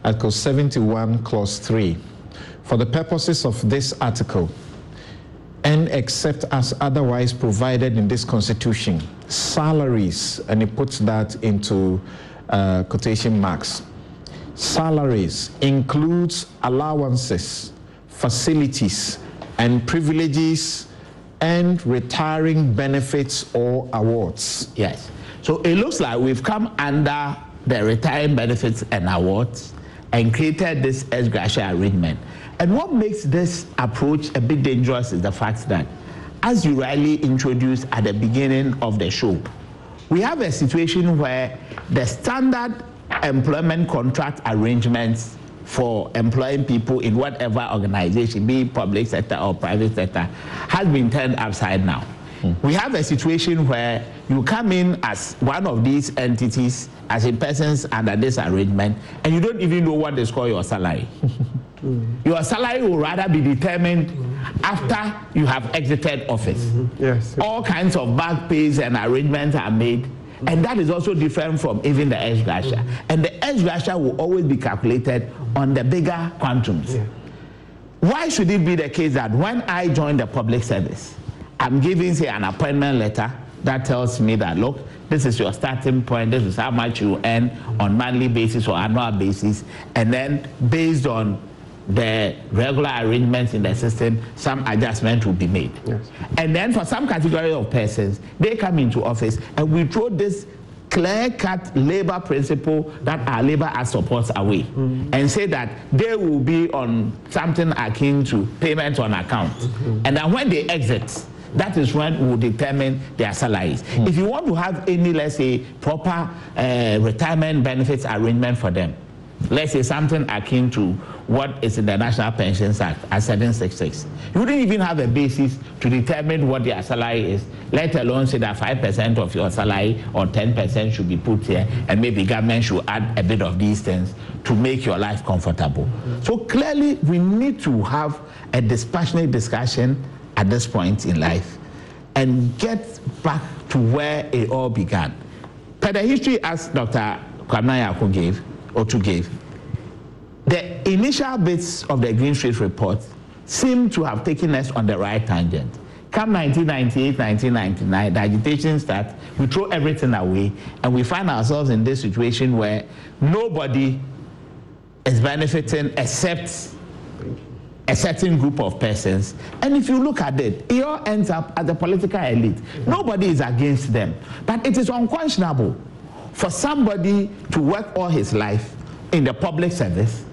Article 71, Clause 3, for the purposes of this article, and except as otherwise provided in this Constitution, salaries, and it puts that into uh, quotation marks, salaries includes allowances, facilities, and privileges and retiring benefits or awards. Yes. So it looks like we've come under the retiring benefits and awards and created this ex gratia arrangement. And what makes this approach a bit dangerous is the fact that, as you rightly introduced at the beginning of the show, we have a situation where the standard employment contract arrangements for employing people in whatever organization, be it public sector or private sector, has been turned upside down. Mm. We have a situation where you come in as one of these entities, as a person under this arrangement, and you don't even know what is called your salary. mm. Your salary will rather be determined mm. after you have exited office. Mm-hmm. Yes. All kinds of back pays and arrangements are made and that is also different from even the ex gratia. Mm-hmm. And the ex gratia will always be calculated on the bigger quantums. Yeah. Why should it be the case that when I join the public service, I'm giving, say, an appointment letter that tells me that, look, this is your starting point, this is how much you earn on monthly basis or annual basis, and then based on the regular arrangements in the system, some adjustment will be made. Yes. And then for some category of persons, they come into office and we throw this clear-cut labor principle that our labor act supports away mm-hmm. and say that they will be on something akin to payment on account. Mm-hmm. And then when they exit, that is when we will determine their salaries. Mm-hmm. If you want to have any, let's say, proper uh, retirement benefits arrangement for them, let's say something akin to what is in the National Pensions Act at 766. You wouldn't even have a basis to determine what their salary is, let alone say that 5% of your salary or 10% should be put here, and maybe government should add a bit of these things to make your life comfortable. Mm-hmm. So clearly, we need to have a dispassionate discussion at this point in life and get back to where it all began. Per the history, as Dr. Kwabena Nyarko gave, to give, the initial bits of the Green Street report seem to have taken us on the right tangent. Come 1998, 1999, the agitation starts, we throw everything away, and we find ourselves in this situation where nobody is benefiting except a certain group of persons. And if you look at it, it all ends up at the political elite. Nobody is against them. But it is unconscionable for somebody to work all his life in the public service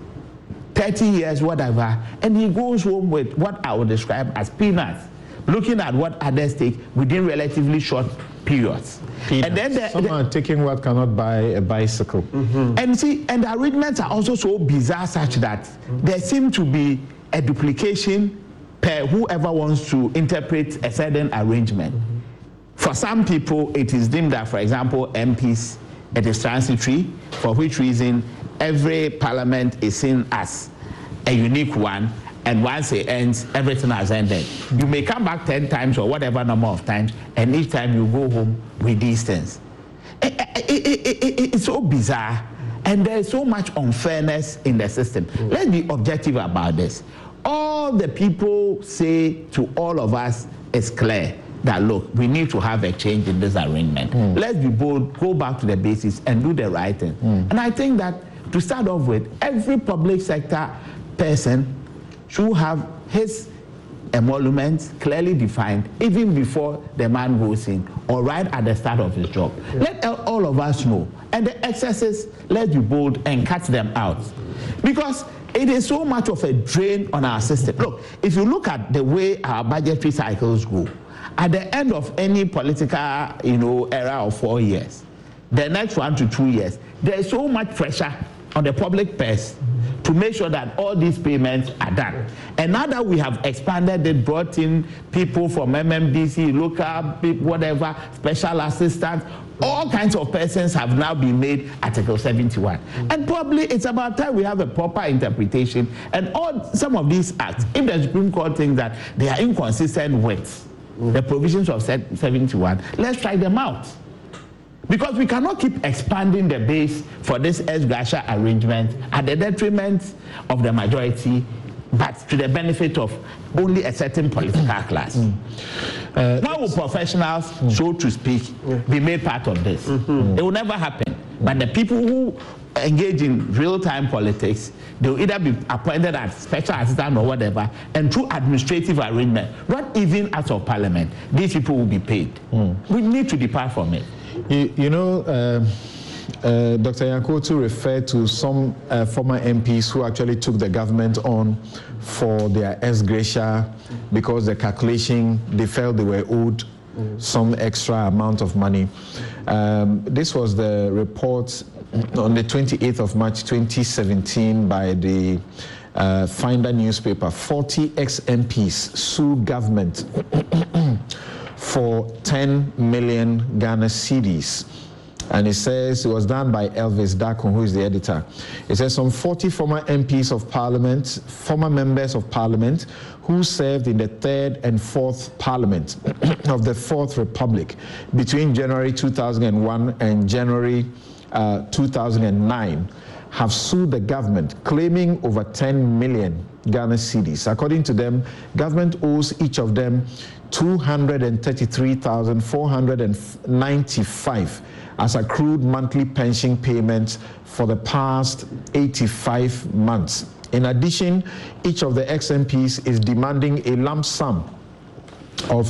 30 years, whatever, and he goes home with what I would describe as peanuts, looking at what others take within relatively short periods. Peanuts. And then the, some the, are taking what cannot buy a bicycle. Mm-hmm. And see, and the arrangements are also so bizarre, such that mm-hmm. there seem to be a duplication per whoever wants to interpret a certain arrangement. Mm-hmm. For some people, it is deemed that, for example, MPs, it is transitory, for which reason every parliament is seen as a unique one and once it ends, everything has ended. You may come back 10 times or whatever number of times, and each time you go home with these things. It, it, it, it's so bizarre, and there's so much unfairness in the system. Let's be objective about this. All the people say to all of us is clear that look, we need to have a change in this arrangement. Mm. Let's be bold, go back to the basics, and do the right thing. Mm. And I think that to start off with, every public sector person should have his emoluments clearly defined even before the man goes in or right at the start of his job. Yeah. Let all of us know. And the excesses, let's be bold and cut them out. Because it is so much of a drain on our system. Look, if you look at the way our budgetary cycles go, at the end of any political you know, era of four years, the next one to two years, there is so much pressure on the public purse to make sure that all these payments are done. And now that we have expanded it, brought in people from MMDC, local whatever, special assistants, all kinds of persons have now been made Article 71. And probably it's about time we have a proper interpretation. And all some of these acts, if the Supreme Court thinks that they are inconsistent with the provisions of 71, let's try them out. Because we cannot keep expanding the base for this ex gratia arrangement at the detriment of the majority, but to the benefit of only a certain political class. Mm. Uh, How will professionals, mm. so to speak, be made part of this? Mm-hmm. It will never happen. But the people who engage in real-time politics, they will either be appointed as special assistant or whatever, and through administrative arrangement, not even out of parliament, these people will be paid. Mm. We need to depart from it. You, you know, uh, uh, Dr. Nyarko Otoo referred to some uh, former MPs who actually took the government on for their ex gratia because the calculation they felt they were owed some extra amount of money. Um, this was the report on the 28th of March 2017 by the uh, Finder newspaper. 40 ex MPs sue government for 10 million Ghana cedis. And it says it was done by Elvis Darko, who is the editor. It says some 40 former MPs of Parliament, former members of Parliament, who served in the third and fourth Parliament of the Fourth Republic between January 2001 and January uh, 2009 have sued the government, claiming over 10 million Ghana cedis. According to them, government owes each of them 233,495 as accrued monthly pension payments for the past 85 months. In addition, each of the XMPs is demanding a lump sum of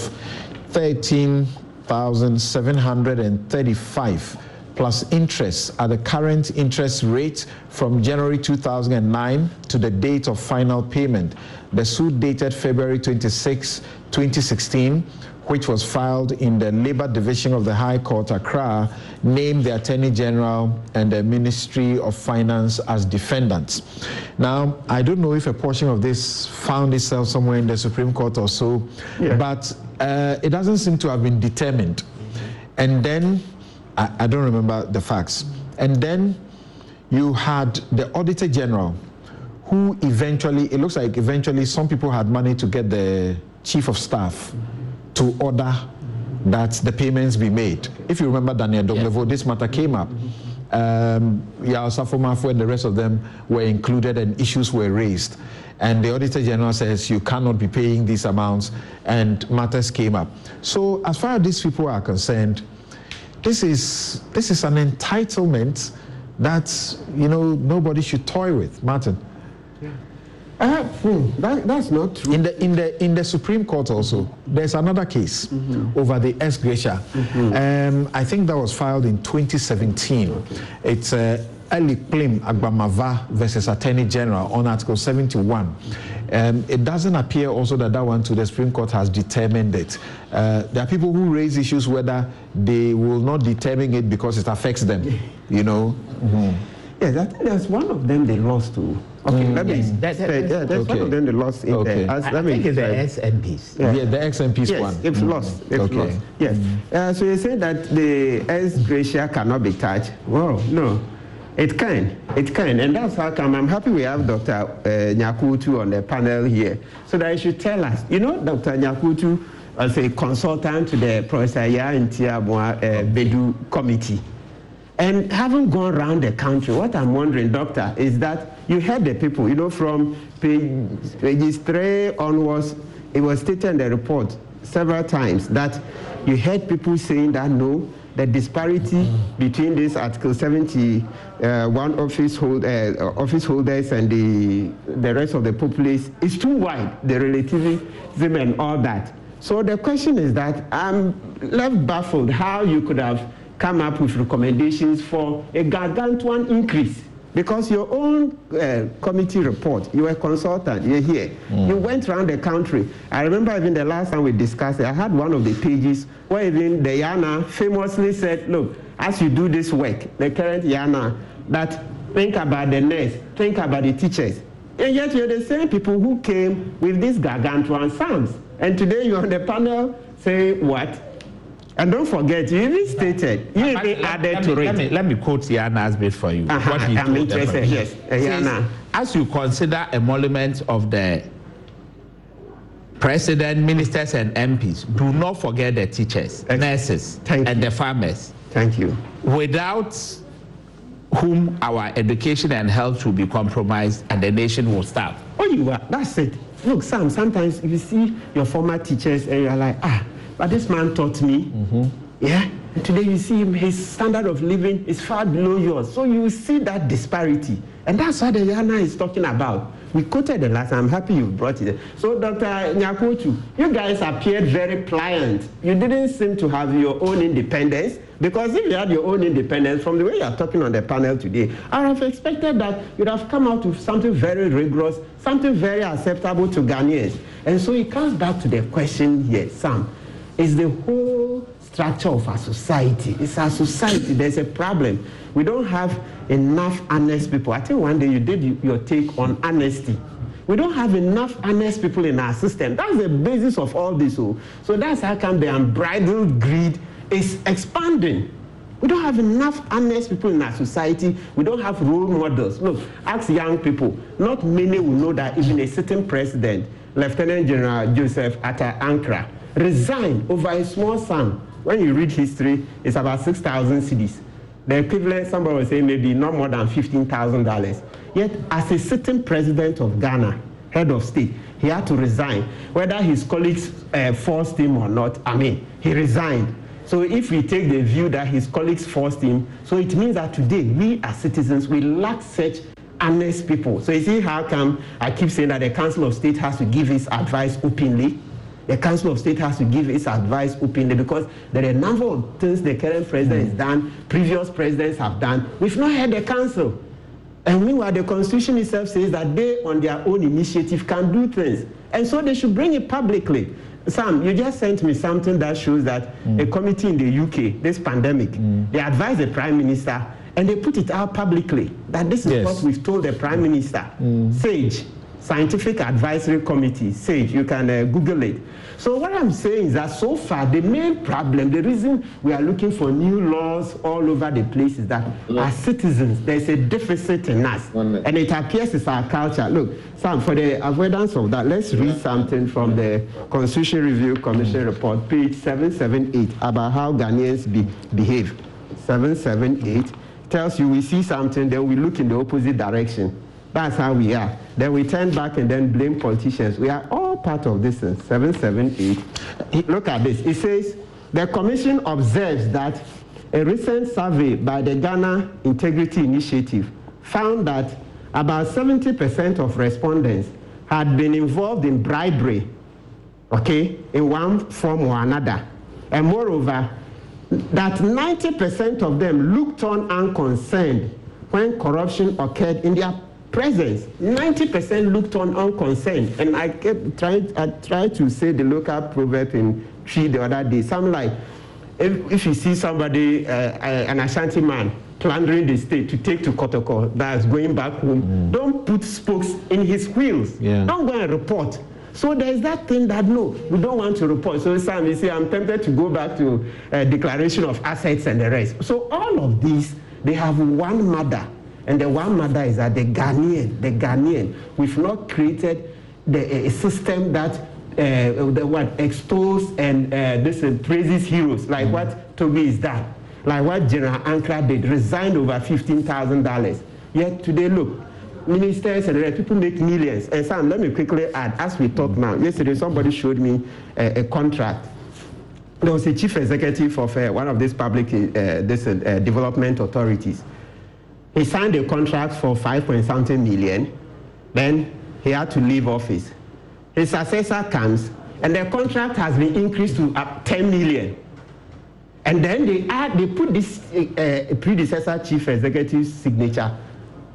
13,735 plus interest at the current interest rate from January 2009 to the date of final payment. The suit dated February 26, 2016, which was filed in the Labour Division of the High Court, Accra, named the Attorney General and the Ministry of Finance as defendants. Now, I don't know if a portion of this found itself somewhere in the Supreme Court or so, yeah. but uh, it doesn't seem to have been determined. And then I, I don't remember the facts. And then you had the Auditor General, who eventually, it looks like eventually some people had money to get the Chief of Staff to order that the payments be made. If you remember Daniel Domelevo, yes. this matter came up. Um, Yaw Osafo-Maafo and the rest of them were included and issues were raised. And the Auditor General says you cannot be paying these amounts and matters came up. So as far as these people are concerned, this is this is an entitlement that you know nobody should toy with, Martin. Uh, hmm, that, that's not true. In the in the in the Supreme Court also, there's another case mm-hmm. over the ex gratia. Mm-hmm. Um, I think that was filed in 2017. Okay. It's uh, Agbamava versus Attorney General on Article 71. Um, it doesn't appear also that that one to the Supreme Court has determined it. Uh, there are people who raise issues whether they will not determine it because it affects them, you know. Mm-hmm. Yes, I think there's one of them they lost to. Okay, mm, let me. Yes, that, that, yeah, there's okay. one of them they lost in okay. there. As, I, I think it's the XMPs. Yeah. yeah, the XMPs yes, one. It's mm. lost. It's okay. lost. Yes. Mm. Uh, so you say that the ex gratia cannot be touched. Well, no. It can, it can, and that's how come I'm happy we have Dr. Uh, Nyarko Otoo on the panel here, so that he should tell us. You know, Dr. Nyarko Otoo as a consultant to the Professor Yaa Ntiamoa uh, Baidu committee. And having gone around the country, what I'm wondering, Doctor, is that you heard the people, you know, from page, three onwards, it was stated in the report several times that you heard people saying that no, the disparity between this Article 71 uh, office, hold, uh, office holders and the, the rest of the populace is too wide, the relativism and all that. So the question is that I'm left baffled how you could have come up with recommendations for a gargantuan increase because your own uh, committee report, you were a consultant, you're here. Mm. You went around the country. I remember even the last time we discussed it, I had one of the pages where even the YANA famously said, look, as you do this work, the current YANA, that think about the nurse, think about the teachers. And yet you're the same people who came with these gargantuan sums. And today you're on the panel saying what? And don't forget, you even stated, you even Let- added let to me, it. Let me, let me quote Yana's bit for you. Uh-huh, what he I'm told interested, yes. Yana. As you consider emolument of the president, ministers, and MPs, do not forget the teachers, nurses, and the farmers. Thank you. Without whom our education and health will be compromised and the nation will starve. Oh, you are. That's it. Look, Sam, sometimes you see your former teachers and you're like, ah, but this man taught me. Mm-hmm. Yeah. And today you see him, his standard of living is far below yours. So you see that disparity. And that's what the Yana is talking about. We quoted the last, I'm happy you brought it. So, Dr. Nyarko Otoo, you guys appeared very pliant. You didn't seem to have your own independence. Because if you had your own independence, from the way you're talking on the panel today, I would have expected that you'd have come out with something very rigorous, something very acceptable to Ghanaians. And so it comes back to the question here, Sam, is the whole structure of our society. It's our society. There's a problem. We don't have enough honest people. I think one day you did your take on honesty. We don't have enough honest people in our system. That's the basis of all this. oh. So that's how come the unbridled greed is expanding. We don't have enough honest people in our society. We don't have role models. Look, ask young people. Not many will know that even a sitting president, Lieutenant General Joseph Atta Ankara, resigned over a small sum. When you read history, it's about 6,000 cedis. The equivalent, somebody will say maybe not more than $15,000. Yet, as a sitting president of Ghana, head of state, he had to resign. Whether his colleagues uh, forced him or not, I mean, he resigned. So if we take the view that his colleagues forced him, so it means that today we as citizens, we lack such honest people. So you see how come I keep saying that the Council of State has to give its advice openly? The Council of State has to give its advice openly because there are a number of things the current president has done, previous presidents have done. We've not had the Council. And meanwhile, the Constitution itself says that they, on their own initiative, can do things. And so they should bring it publicly. Sam, you just sent me something that shows that mm. a committee in the UK, this pandemic, mm. they advised the Prime Minister and they put it out publicly that this is Yes. what we've told the Prime mm. Minister. SAGE, Scientific Advisory Committee, SAGE, you can uh, Google it. So what I'm saying is that so far the main problem, the reason we are looking for new laws all over the place is that as citizens, there's a deficit in us. And it appears it's our culture. Look, Sam, for the avoidance of that, let's read something from the Constitution Review Commission report, page 778, about how Ghanaians be, behave. 778 tells you we see something, then we look in the opposite direction. That's how we are. Then we turn back and then blame politicians. We are all part of this. Uh, 778. Look at this. It says the commission observes that a recent survey by the Ghana Integrity Initiative found that about 70% of respondents had been involved in bribery, okay, in one form or another. And moreover, that 90% of them looked on unconcerned when corruption occurred in their presence. 90% looked on unconcerned. And I kept trying, I tried to say the local proverb in Twi the other day. Something like, if, if you see somebody, uh, uh, an Ashanti man, plundering the state to take to Kotoko that's going back home, don't put spokes in his wheels. Don't go and report. So there's that thing that no, we don't want to report. So Sam, you see, I'm tempted to go back to uh, declaration of assets and the rest. So all of these, they have one mother, and the one mother is that the Ghanaian, the Ghanaian, we've not created the, a system that uh, the what extols and uh, this uh, praises heroes like what Toby is done, like what General Ankara did, resigned over fifteen thousand dollars. Yet today, look, ministers and people make millions. And Sam, let me quickly add, as we talk now, yesterday somebody showed me a, a contract. There was a chief executive of uh, one of these public uh, this, uh, development authorities. He signed a contract for five point something million. Then he had to leave office. His successor comes, and the contract has been increased to uh, 10 million. And then they add, they put this uh, predecessor chief executive's signature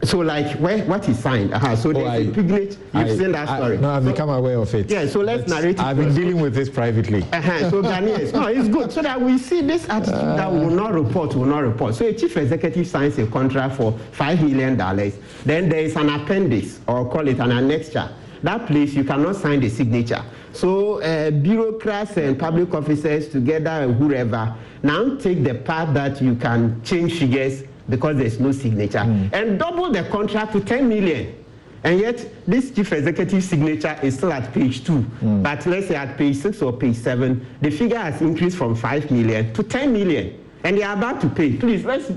So like where what he signed. Uh-huh. So there's I- a piglet. You've I- seen that I- story. no, I've So- become aware of it. Yeah, so let's narrate I've been dealing with this privately. Uh-huh. So Ghanaians, no, it's good so that we see this attitude that will not report, will not report. So a chief executive signs a contract for five million dollars. Then there is an appendix, or call it an annexure. That place you cannot sign the signature. So uh, bureaucrats and public officers together and whoever now take the part that you can change figures because there's no signature and double the contract to 10 million. And yet, this chief executive signature is still at page two. But let's say at page six or page seven, the figure has increased from 5 million to 10 million. And they are about to pay. Please, let's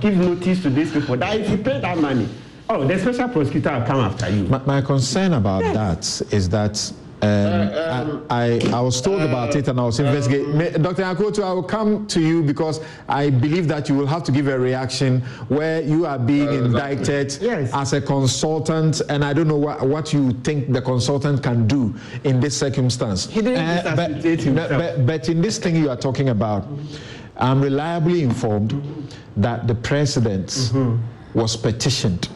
give notice to these people that if you pay that money, oh, the special prosecutor will come after you. My, my concern about that is that um, I, I, I was told about it and I was investigating. May- Dr. Akoto, I will come to you because I believe that you will have to give a reaction where you are being indicted as a consultant, and I don't know what, what you think the consultant can do in this circumstance. He didn't Uh, but, himself. but, but in this thing you are talking about, I'm reliably informed that the president was petitioned,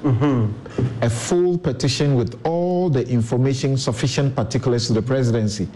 a full petition with all the information, sufficient particulars to the presidency,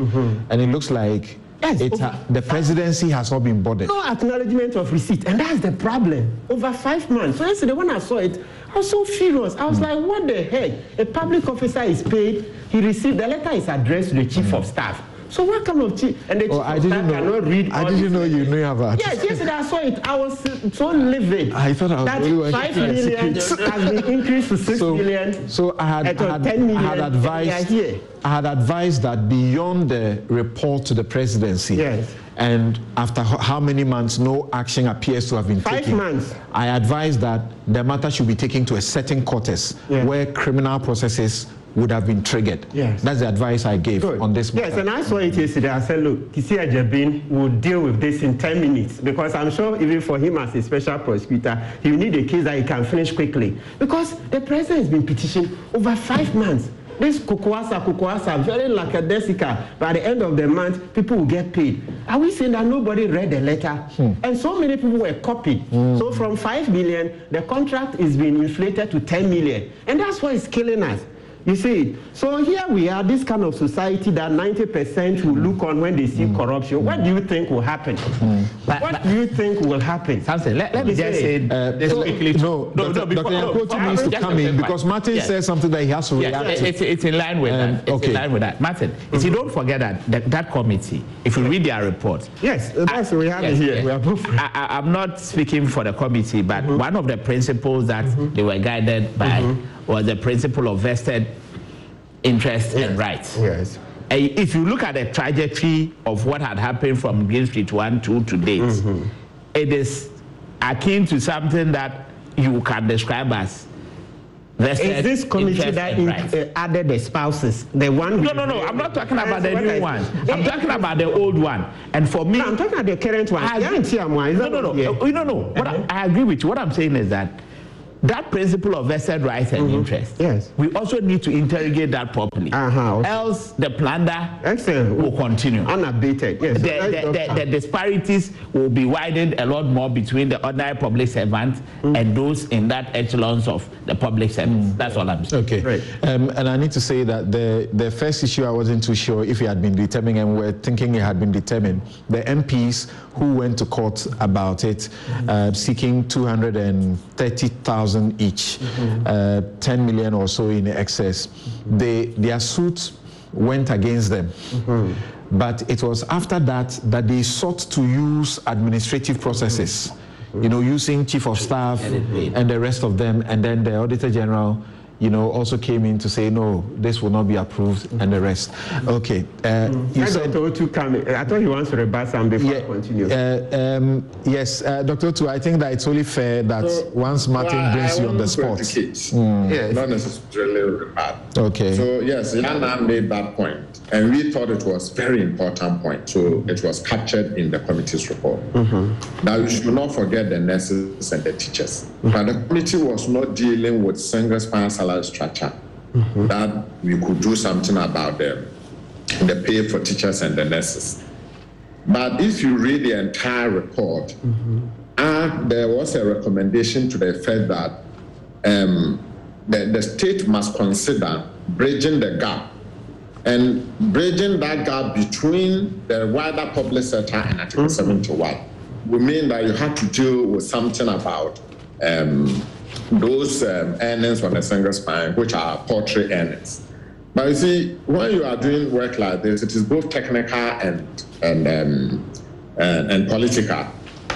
and it looks like it ha- the presidency has not been bothered. No acknowledgement of receipt, and that's the problem. Over five months. So yesterday when I saw it, I was so furious. I was like, what the heck? A public officer is paid, he received, the letter is addressed to the chief of staff. So what kind of chief? And the chief Oh, I didn't know. cannot read I didn't know you knew about Yes, yesterday I saw it. I was so livid. I thought I was that one five million has been increased to six So- million. So I had, I had, 10 million, I had advised, here. I had advised that beyond the report to the presidency, Yes. and after how many months no action appears to have been Five taken, months. I advised that the matter should be taken to a certain quarters Yeah. where criminal processes would have been triggered. Yes. That's the advice I gave on this matter. Yes, and I saw it yesterday. I said, look, Kisia Jabin will deal with this in 10 minutes because I'm sure even for him as a special prosecutor, he will need a case that he can finish quickly. Because the president has been petitioned over five months. This Kokoasa, Kokoasa, very lackadaisical. By the end of the month, people will get paid. Are we saying that nobody read the letter? And so many people were copied. So from 5 million, the contract is being inflated to 10 million. And that's what is killing us. You see, so here we are, this kind of society that 90% will mm-hmm. look on when they see mm-hmm. corruption. What do you think will happen? Mm. what do you think will happen? Something. Let, let me just see, say Uh, uh this so- quickly. no, no, Dr. before- Dr. no, Yakoto needs to come in second. because Martin Yes. says something that he has to Yes, react to. it's, it's in line with Um, that. It's okay. in line with that. Martin, you see, mm-hmm. don't forget that, that that committee, if you read their report. Yes, that's we have it here. We are both. I, I, I'm not speaking for the committee, but one of the principles that they were guided by was the principle of vested interest and rights. Yes. And if you look at the trajectory of what had happened from Green Street 1 2 to date, it is akin to something that you can describe as vested Is this committee that in, uh, added the spouses? The one No, no, no. I'm not talking about the new I- one. I'm talking about the old one. And for me, No, I'm talking about the current one. I- Yeah, no, no, no. Uh, No, no. What I, I agree with you. What I'm saying is that that principle of vested rights and interest. Yes. We also need to interrogate that properly. Uh-huh, okay. Else, the plunder Excellent. will continue. Unabated. Yes. The, Let's the, the, the disparities will be widened a lot more between the ordinary public servants and those in that echelons of the public service. That's all I'm saying. Okay. Um, and I need to say that the, the first issue I wasn't too sure if it had been determined, and we're thinking it had been determined. The MPs who went to court about it, uh, seeking 230,000 each, uh, 10 million or so in excess, they, their suit went against them. But it was after that that they sought to use administrative processes, you know, using chief of staff and the rest of them, and then the auditor general, you know, also came in to say no, this will not be approved, and the rest. Okay, uh, you Let said. Dr. Otoo come. I thought he wants to rebut some before I continue. Uh, um, yes, uh, Dr. Tu, I think that it's only fair that So, once Martin well, brings I you on the want to spot. indicate, Mm. Not necessarily bad. Okay. So yes, Yana made that point, and we thought it was very important point. So it was captured in the committee's report. Now you should not forget the nurses and the teachers. But the committee was not dealing with single spine salary structure. That we could do something about them, the pay for teachers and the nurses. But if you read the entire report, uh, there was a recommendation to the effect that um, the, the state must consider bridging the gap and bridging that gap between the wider public sector and Article Mm-hmm. 71 would mean that you have to deal with something about um, those um, earnings on a single spine, which are paltry earnings. But you see, when you are doing work like this, it is both technical and and um, and, and political.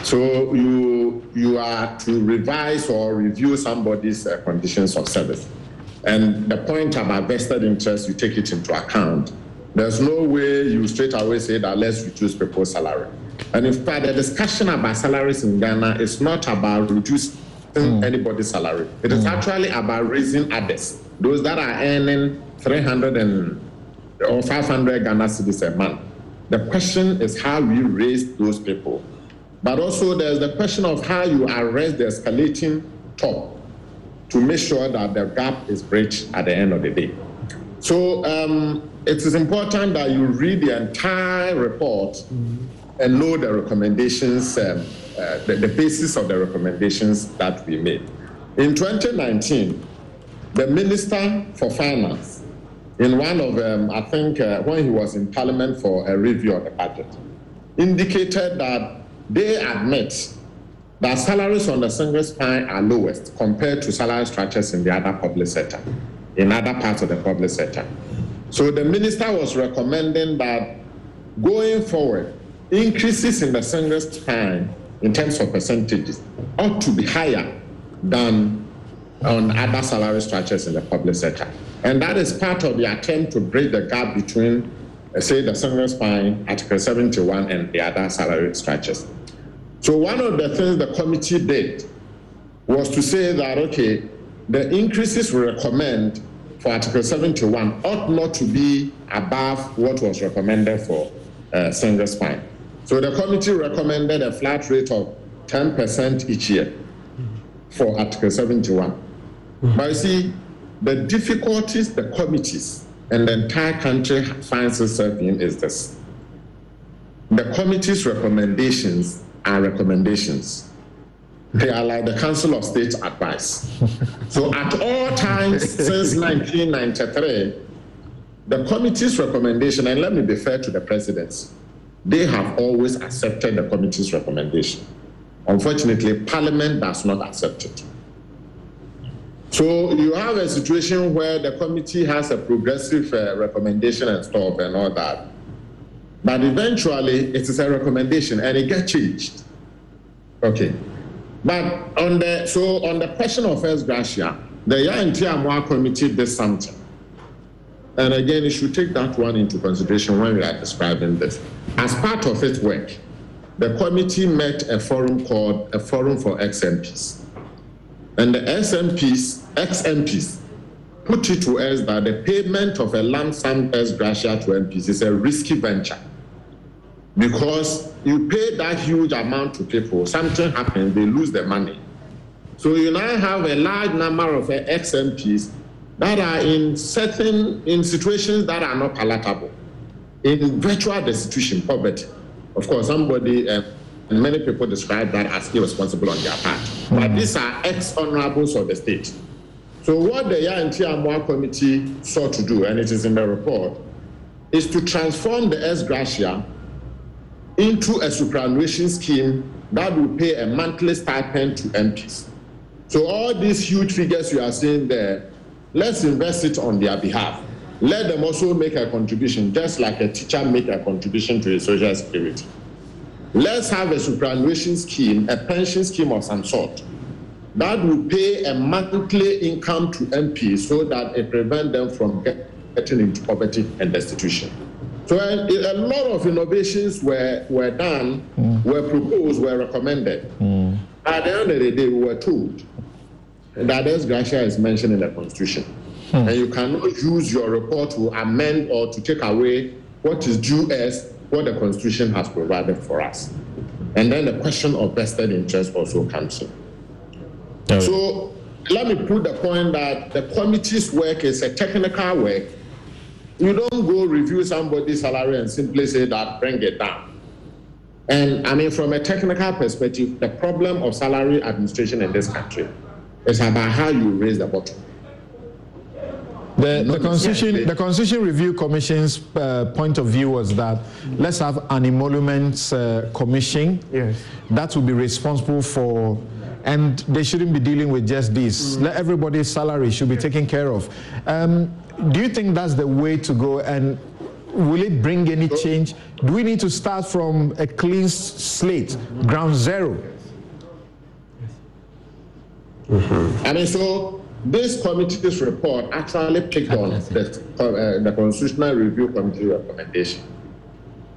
So you you are to revise or review somebody's uh, conditions of service, and the point about vested interest, you take it into account. There's no way you straight away say that let's reduce people's salary. And in fact, the discussion about salaries in Ghana is not about reducing anybody's salary. It is actually about raising others, those that are earning 300 and or 500 Ghana cedis a month. The question is how we raise those people. But also there's the question of how you arrest the escalating top to make sure that the gap is bridged at the end of the day. So um, it is important that you read the entire report and know the recommendations, um, uh, the, the basis of the recommendations that we made. In 2019, the Minister for Finance, in one of, um, I think, uh, when he was in Parliament for a review of the budget, indicated that they admit that salaries on the single spine are lowest compared to salary structures in the other public sector, in other parts of the public sector. So the minister was recommending that going forward, increases in the single spine in terms of percentages ought to be higher than on other salary structures in the public sector. And that is part of the attempt to bridge the gap between, uh, say, the single spine, Article 71, and the other salary structures. So one of the things the committee did was to say that, okay, the increases we recommend for Article 71 ought not to be above what was recommended for uh, single spine. So the committee recommended a flat rate of 10% each year for Article 71. Hmm. But you see, the difficulties the committees and the entire country finds itself in is this. The committee's recommendations are recommendations. They are like the Council of State advice. so at all times since 1993, the committee's recommendation, and let me be fair to the presidents, they have always accepted the committee's recommendation. Unfortunately, Parliament does not accept it. So you have a situation where the committee has a progressive uh, recommendation and stuff and all that. But eventually, it is a recommendation and it gets changed. Okay. But on the so on the question of first gratia, the Ntiamoa committee did something. And again, you should take that one into consideration when we are describing this. As part of its work, the committee met a forum called a Forum for Ex-MPs. And the SMPs, ex-MPs, put it to us that the payment of a lump sum ex gratia to MPs is a risky venture because you pay that huge amount to people, something happens, they lose the money. So you now have a large number of ex-MPs that are in certain in situations that are not palatable, in virtual destitution, poverty. Of course, somebody uh, and many people describe that as irresponsible on their part. But these are ex-honorables of the state. So what the Ntiamoa committee sought to do, and it is in the report, is to transform the ex gratia into a superannuation scheme that will pay a monthly stipend to MPs. So all these huge figures you are seeing there, let's invest it on their behalf. Let them also make a contribution, just like a teacher make a contribution to the social security. Let's have a superannuation scheme, a pension scheme of some sort, that will pay a monthly income to MPs so that it prevents them from getting into poverty and destitution. So a, a lot of innovations were, were done, hmm. were proposed, were recommended. Hmm. At the end of the day, we were told that this gratia is mentioned in the Constitution. Hmm. And you cannot use your report to amend or to take away what is due as what the Constitution has provided for us. And then the question of vested interest also comes in. So let me put the point that the committee's work is a technical work. You don't go review somebody's salary and simply say that bring it down. And I mean, from a technical perspective, the problem of salary administration in this country is about how you raise the bottom. The, the Constitution, the Constitution Review Commission's uh, point of view was that let's have an emoluments uh, commission yes. that will be responsible for, and they shouldn't be dealing with just this. Let everybody's salary should be taken care of. Um, do you think that's the way to go? And will it bring any change? Do we need to start from a clean slate, ground zero? I mean, so this committee's report actually picked on the, uh, the Constitutional Review Committee recommendation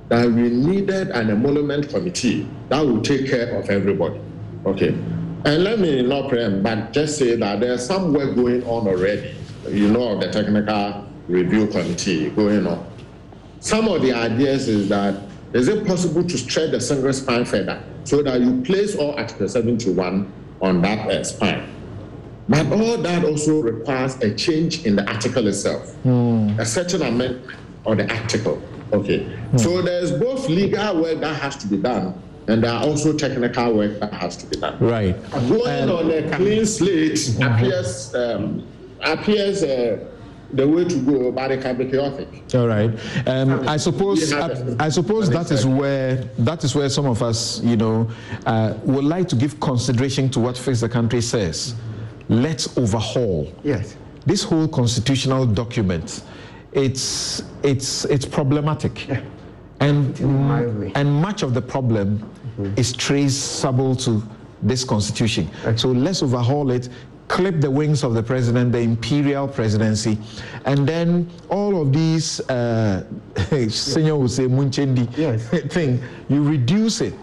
that we needed an emolument committee that will take care of everybody. Okay. And let me not preempt, but just say that there's some work going on already, you know, of the Technical Review Committee going on. Some of the ideas is that is it possible to stretch the single spine further so that you place all Article 71 on that uh, spine? But all that also requires a change in the article itself, a certain amendment of the article. Okay. So there's both legal work that has to be done, and there are also technical work that has to be done. Right. Going on a clean slate appears um, appears uh, the way to go, but it can be chaotic. All right. Um, I suppose I, I suppose that is where that is where some of us, you know, uh, would like to give consideration to what Fix the Country says. Let's overhaul. Yes. This whole constitutional document, it's it's it's problematic, and and much of the problem is traceable to this constitution. So let's overhaul it. Clip the wings of the president, the imperial presidency, and then all of these, uh, Senior will say, Munchendi thing, you reduce it.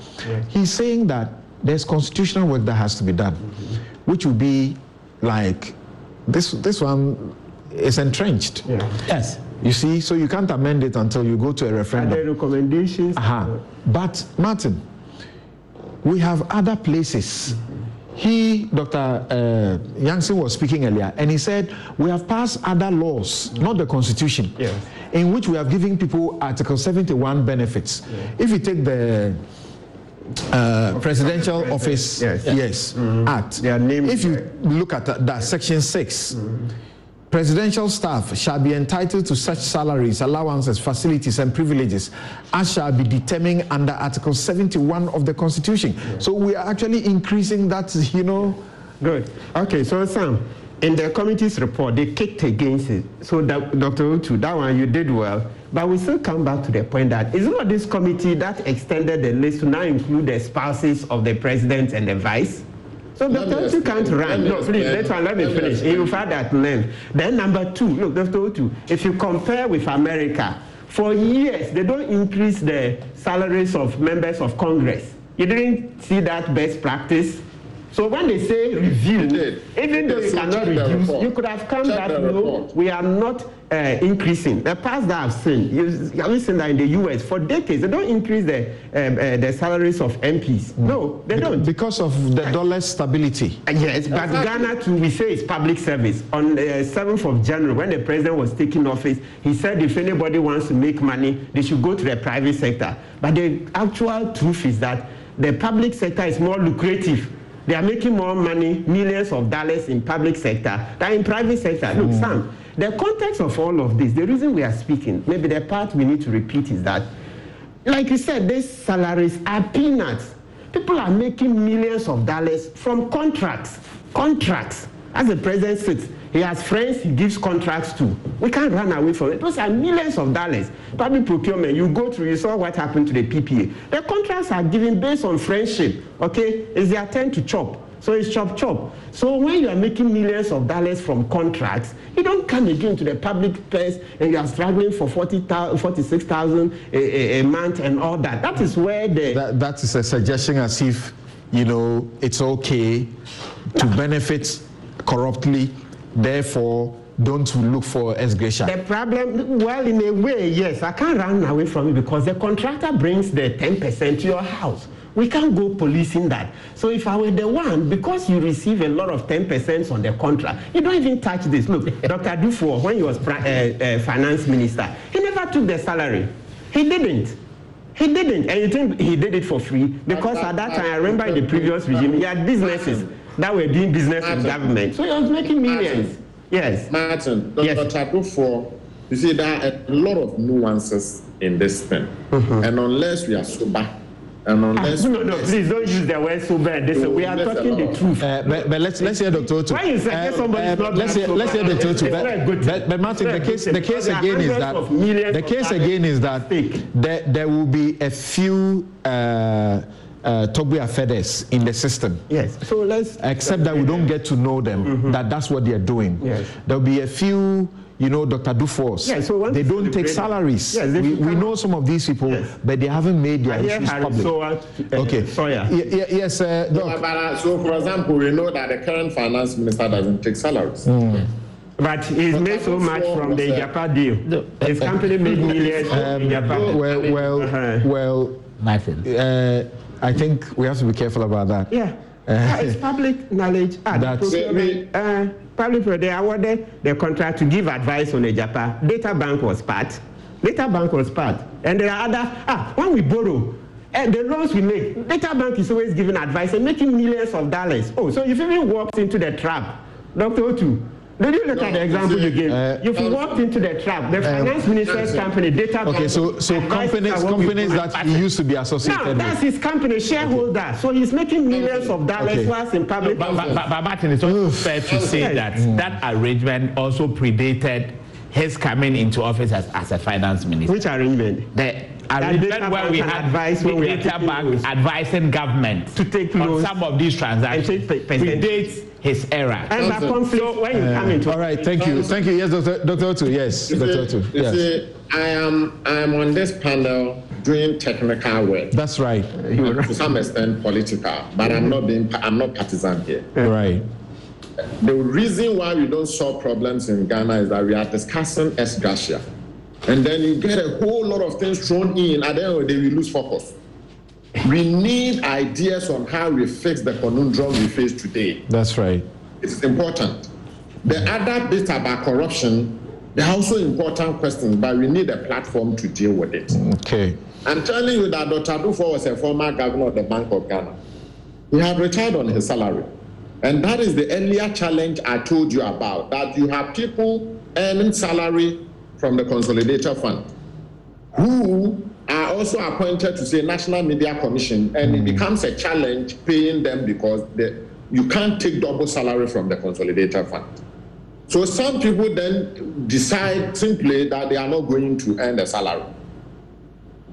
He's saying that there's constitutional work that has to be done, which will be like this. This one is entrenched. Yes. You see, so you can't amend it until you go to a referendum. the recommendations. Uh-huh. But Martin, we have other places. He, Dr. Uh, Yankson, was speaking earlier, and he said we have passed other laws, not the Constitution, in which we have given people Article 71 benefits. If you take the uh, Presidential Office yes, Act, if you look at that, that Section 6, Presidential staff shall be entitled to such salaries, allowances, facilities, and privileges as shall be determined under Article 71 of the Constitution. So we are actually increasing that, you know. Good. Okay, so Sam, in the committee's report, they kicked against it. So, Dr. Otoo, that one you did well. But we still come back to the point that it's not this committee that extended the list to now include the spouses of the president and the vice. So Let. Utu can't run. No, please, explain. let, me finish. You've had that length. Then number two, look, Dr. Utu, if you compare with America, for years they don't increase the salaries of members of Congress. You didn't see that best practice. So when they say review, even though you cannot reduce, you could have come Check back, no, we are not uh, increasing. The past that I've seen, you have seen that in the US for decades, they don't increase the, um, uh, the salaries of MPs. No, they don't. Because of the dollar stability. Yes, but Ghana too, we say it's public service. On the 7th of January, when the president was taking office, he said if anybody wants to make money, they should go to the private sector. But the actual truth is that the public sector is more lucrative. They are making more money, millions of dollars in public sector than in private sector. Look, Sam, the context of all of this, the reason we are speaking, maybe the part we need to repeat is that like you said, these salaries are peanuts. People are making millions of dollars from contracts. Contracts. As the president sits, he has friends he gives contracts to. We can't run away from it. Those are millions of dollars. Public procurement, you go through, you saw what happened to the PPA. The contracts are given based on friendship, okay? It's their turn to chop. So it's chop chop. So when you are making millions of dollars from contracts, you don't come again to the public purse and you are struggling for 40,000, 46,000 a, a, a month and all that. That is where the That, that is a suggestion as if, you know, it's okay to benefit corruptly, therefore don't look for gratia. The problem, well, in a way, yes, I can't run away from it because the contractor brings the 10% to your house. We can't go policing that. So if I were the one, because you receive a lot of 10% on the contract, you don't even touch this. Look, Dr. Dufour, when he was uh, uh, finance minister, he never took the salary. He didn't. He didn't. And you think he did it for free? Because at that time, I remember in the previous regime, he had businesses that were doing business with government. So he was making millions. Yes. Martin, Dr. Yes. Tadufo, you see, there are a lot of nuances in this thing. Mm-hmm. And unless we are sober, and unless ah, no, no, please don't use the word sober and this. We are talking the truth. Uh, but, but let's let's hear Dr. Otoo. Why you say uh, somebody uh, not let's hear let's hear Dr. Otoo. But, but, but Martin, the case the case again is that the case again is that there there will be a few. Uh, uh, Togbe Afedes in the system. Yes. So let's. Except that we don't get to know them. Mm-hmm. That that's what they are doing. Yes. There'll be a few you know, Dr. Duffuors. Yeah, so they don't take salaries. Yes, we, we know some of these people, yes. but they haven't made their issues public. So, uh, okay. So, yeah. Y- yes, uh, no, but, uh, so, for example, we know that the current finance minister doesn't take salaries. Mm. But he's made so much from the Japan deal. His company made millions um, in Japan. Well, well, uh-huh. well. Nothing. Uh, I think we have to be careful about that. Yeah. Uh, it's public knowledge. Ah, that's, uh, public they awarded the contract to give advice on the Japan. Data bank was part. Data bank was part. And there are other, ah, when we borrow, and the loans we make, data bank is always giving advice and making millions of dollars. Oh, so if even walks into the trap, Dr. Otu, did you look no, at the example you gave? Uh, You've um, walked into the trap. The um, finance minister's company, data. Bank, okay, so so companies companies that he used to be associated no, that's his company shareholder. Okay. So he's making millions of dollars okay. whilst in public. No, but, but, but, Martin, it's also fair to say yes. that mm. that arrangement also predated his coming into office as, as a finance minister. Which arrangement? The arrangement where we had advice when we Databank advising government to take on some of these transactions predates his era. And that conflict when you come uh, into. All right, thank you, thank you. Yes, Doctor Doctor Otoo. Yes, Doctor Otoo. Yes. See, I am I am on this panel doing technical work. That's right. to some extent political, but I'm not being I'm not partisan here. Right. The reason why we don't solve problems in Ghana is that we are discussing ex gratia. And then you get a whole lot of things thrown in, and then they will lose focus. We need ideas on how we fix the conundrum we face today. That's right. It's important. The other bits about corruption, they're also important questions, but we need a platform to deal with it. Okay. I'm telling you that Dr. Duffuor was a former governor of the Bank of Ghana. He had retired on his salary. And that is the earlier challenge I told you about, that you have people earning salary from the Consolidated Fund who are also appointed to say National Media Commission, and it hmm. becomes a challenge paying them because the, you can't take double salary from the Consolidated Fund. So some people then decide simply that they are not going to earn the salary.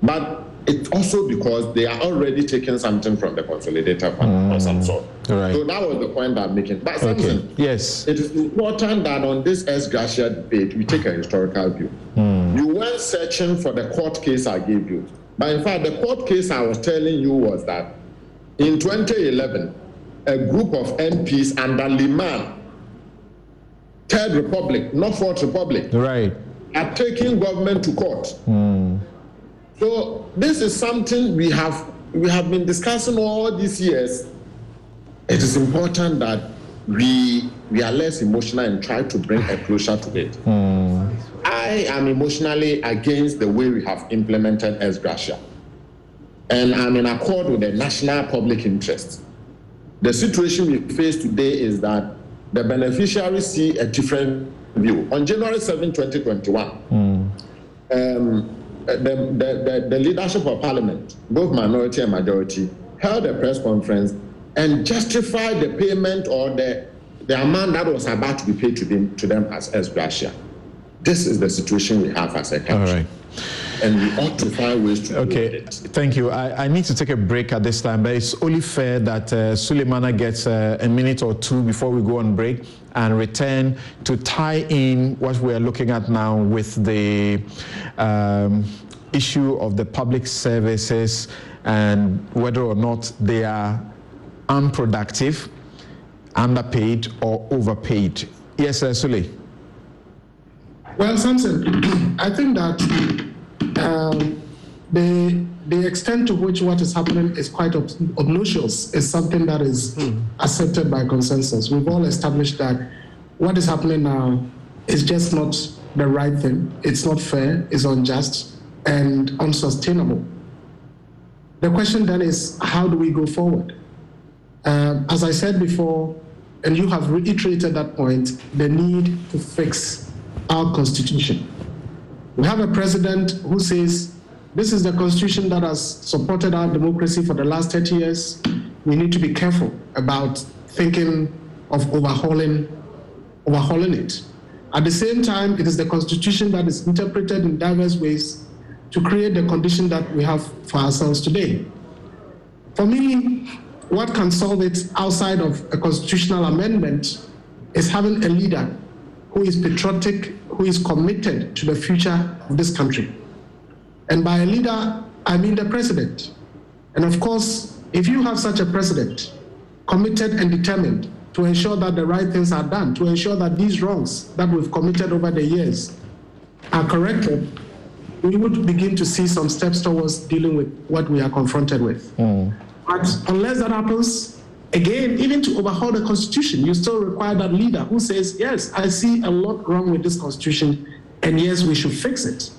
But it's also because they are already taking something from the consolidated fund mm. or some sort. Right. So that was the point I'm making. But okay. yes, it is important that on this ex gratia debate we take a historical view. Mm. You went searching for the court case I gave you, but in fact the court case I was telling you was that in 2011 a group of MPs under Limann, Third Republic, not Fourth Republic, right, are taking government to court. Mm so this is something we have we have been discussing all these years. It is important that we we are less emotional and try to bring a closure to it. Mm. I am emotionally against the way we have implemented ex gratia. And I'm in accord with the national public interest. The situation we face today is that the beneficiaries see a different view. On January 7, 2021, mm. um, the, the, the, leadership of parliament, both minority and majority, held a press conference and justified the payment or the, the amount that was about to be paid to them, to them as ex gratia. This is the situation we have as a country. All right. And we ought to find ways to okay. Thank you. I, I, need to take a break at this time, but it's only fair that uh, Sulemana gets uh, a minute or two before we go on break and return to tie in what we're looking at now with the um, issue of the public services and whether or not they are unproductive, underpaid, or overpaid. Yes, uh, Sule. Well, Samson, I think that um, the the extent to which what is happening is quite ob- obnoxious is something that is mm. accepted by consensus. We've all established that what is happening now is just not the right thing. It's not fair. It's unjust and unsustainable. The question then is, how do we go forward? Um, as I said before, and you have reiterated that point, the need to fix our constitution. We have a president who says, This is the constitution that has supported our democracy for the last 30 years. We need to be careful about thinking of overhauling, overhauling it. At the same time, it is the constitution that is interpreted in diverse ways to create the condition that we have for ourselves today. For me, what can solve it outside of a constitutional amendment is having a leader who is patriotic, who is committed to the future of this country. And by a leader, I mean the president. And of course, if you have such a president, committed and determined to ensure that the right things are done, to ensure that these wrongs that we've committed over the years are corrected, we would begin to see some steps towards dealing with what we are confronted with. Hmm. But unless that happens, again, even to overhaul the constitution, you still require that leader who says, yes, I see a lot wrong with this constitution, and yes, we should fix it.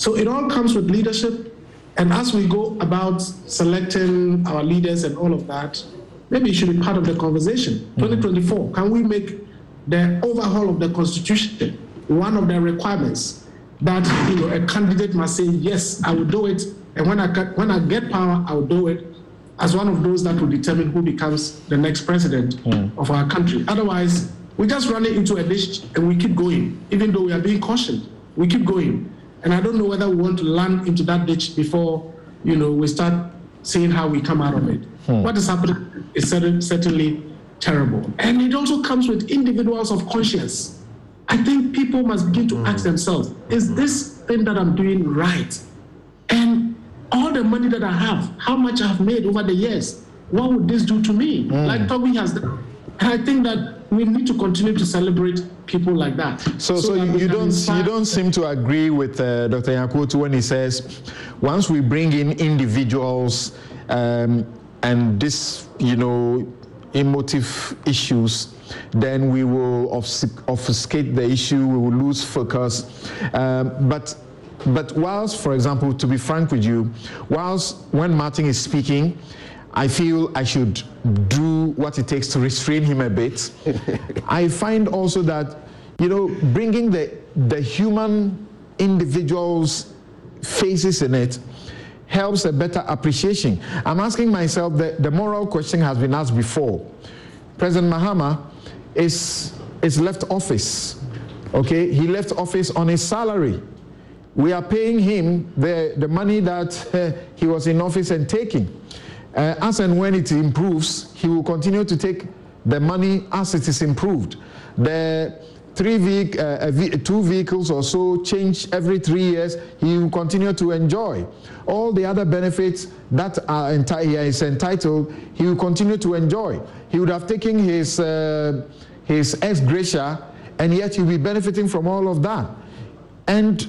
So it all comes with leadership. And as we go about selecting our leaders and all of that, maybe it should be part of the conversation. Mm-hmm. 2024, can we make the overhaul of the constitution one of the requirements that you know a candidate must say, yes, I will do it, and when I get, when I get power, I will do it, as one of those that will determine who becomes the next president mm. of our country. Otherwise, we just run it into a ditch and we keep going, even though we are being cautioned. We keep going, and I don't know whether we want to land into that ditch before you know we start seeing how we come out of it. Hmm. What is happening is certain- certainly terrible, and it also comes with individuals of conscience. I think people must begin to ask hmm. themselves: Is hmm. this thing that I'm doing right? And all the money that I have, how much I have made over the years, what would this do to me? Like Togbe has done. And I think that we need to continue to celebrate people like that. So, so, that you, we you can don't you don't seem to agree with uh, Dr. Yakutu when he says, once we bring in individuals um, and this, you know, emotive issues, then we will obfuscate the issue. We will lose focus. Um, but but whilst, for example, to be frank with you, whilst when Martin is speaking, I feel I should do what it takes to restrain him a bit. I find also that, you know, bringing the, the human individuals' faces in it helps a better appreciation. I'm asking myself the, the moral question has been asked before. President Mahama is, is left office. Okay, he left office on his salary. We are paying him the, the money that uh, he was in office and taking. Uh, as and when it improves, he will continue to take the money as it is improved. The three uh, ve- two vehicles or so change every three years, he will continue to enjoy. All the other benefits that are enti- he is entitled, he will continue to enjoy. He would have taken his, uh, his ex gratia, and yet he'll be benefiting from all of that. And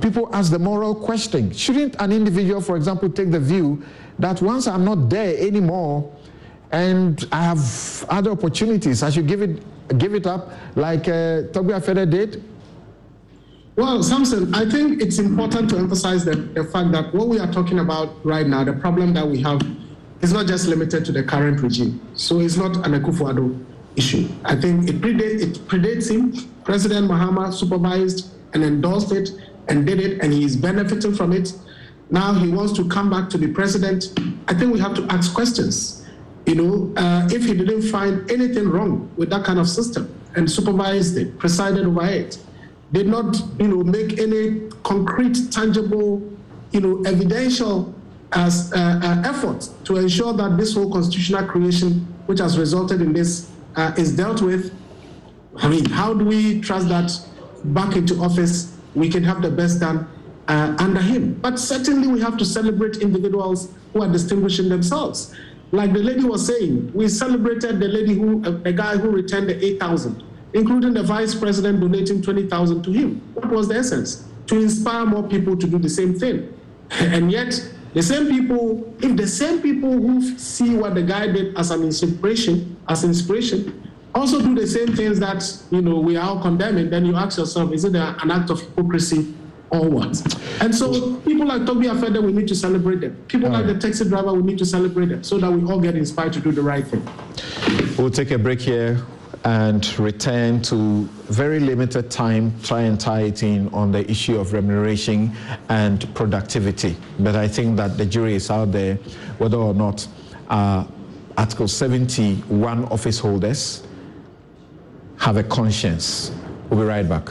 people ask the moral question shouldn't an individual, for example, take the view that once I'm not there anymore and I have other opportunities, I should give it, give it up like uh, Togbe Afede did? Well, Samson, I think it's important to emphasize the, the fact that what we are talking about right now, the problem that we have, is not just limited to the current regime. So it's not an Akufo-Addo issue. I think it predates, it predates him. President Mahama supervised and endorsed it and did it, and he is benefiting from it. Now he wants to come back to be president. I think we have to ask questions. You know, uh, if he didn't find anything wrong with that kind of system and supervised it, presided over it, did not, you know, make any concrete, tangible, you know, evidential as uh, uh, effort to ensure that this whole constitutional creation, which has resulted in this, uh, is dealt with. I mean, how do we trust that back into office we can have the best done uh, under him? But certainly we have to celebrate individuals who are distinguishing themselves. Like the lady was saying, we celebrated the lady who, a, the guy who returned the 8,000, including the vice president donating 20,000 to him. What was the essence? To inspire more people to do the same thing. And yet, the same people, if the same people who see what the guy did as an inspiration, as inspiration, also do the same things that you know we are all condemning, then you ask yourself, is it a- an act of hypocrisy or what? And so people like Togbe Afede, we need to celebrate them. People like the taxi driver, we need to celebrate them so that we all get inspired to do the right thing. We'll take a break here and return to very limited time, try and tie it in on the issue of remuneration and productivity. But I think that the jury is out there whether or not uh, Article 71 office holders have a conscience. We'll be right back.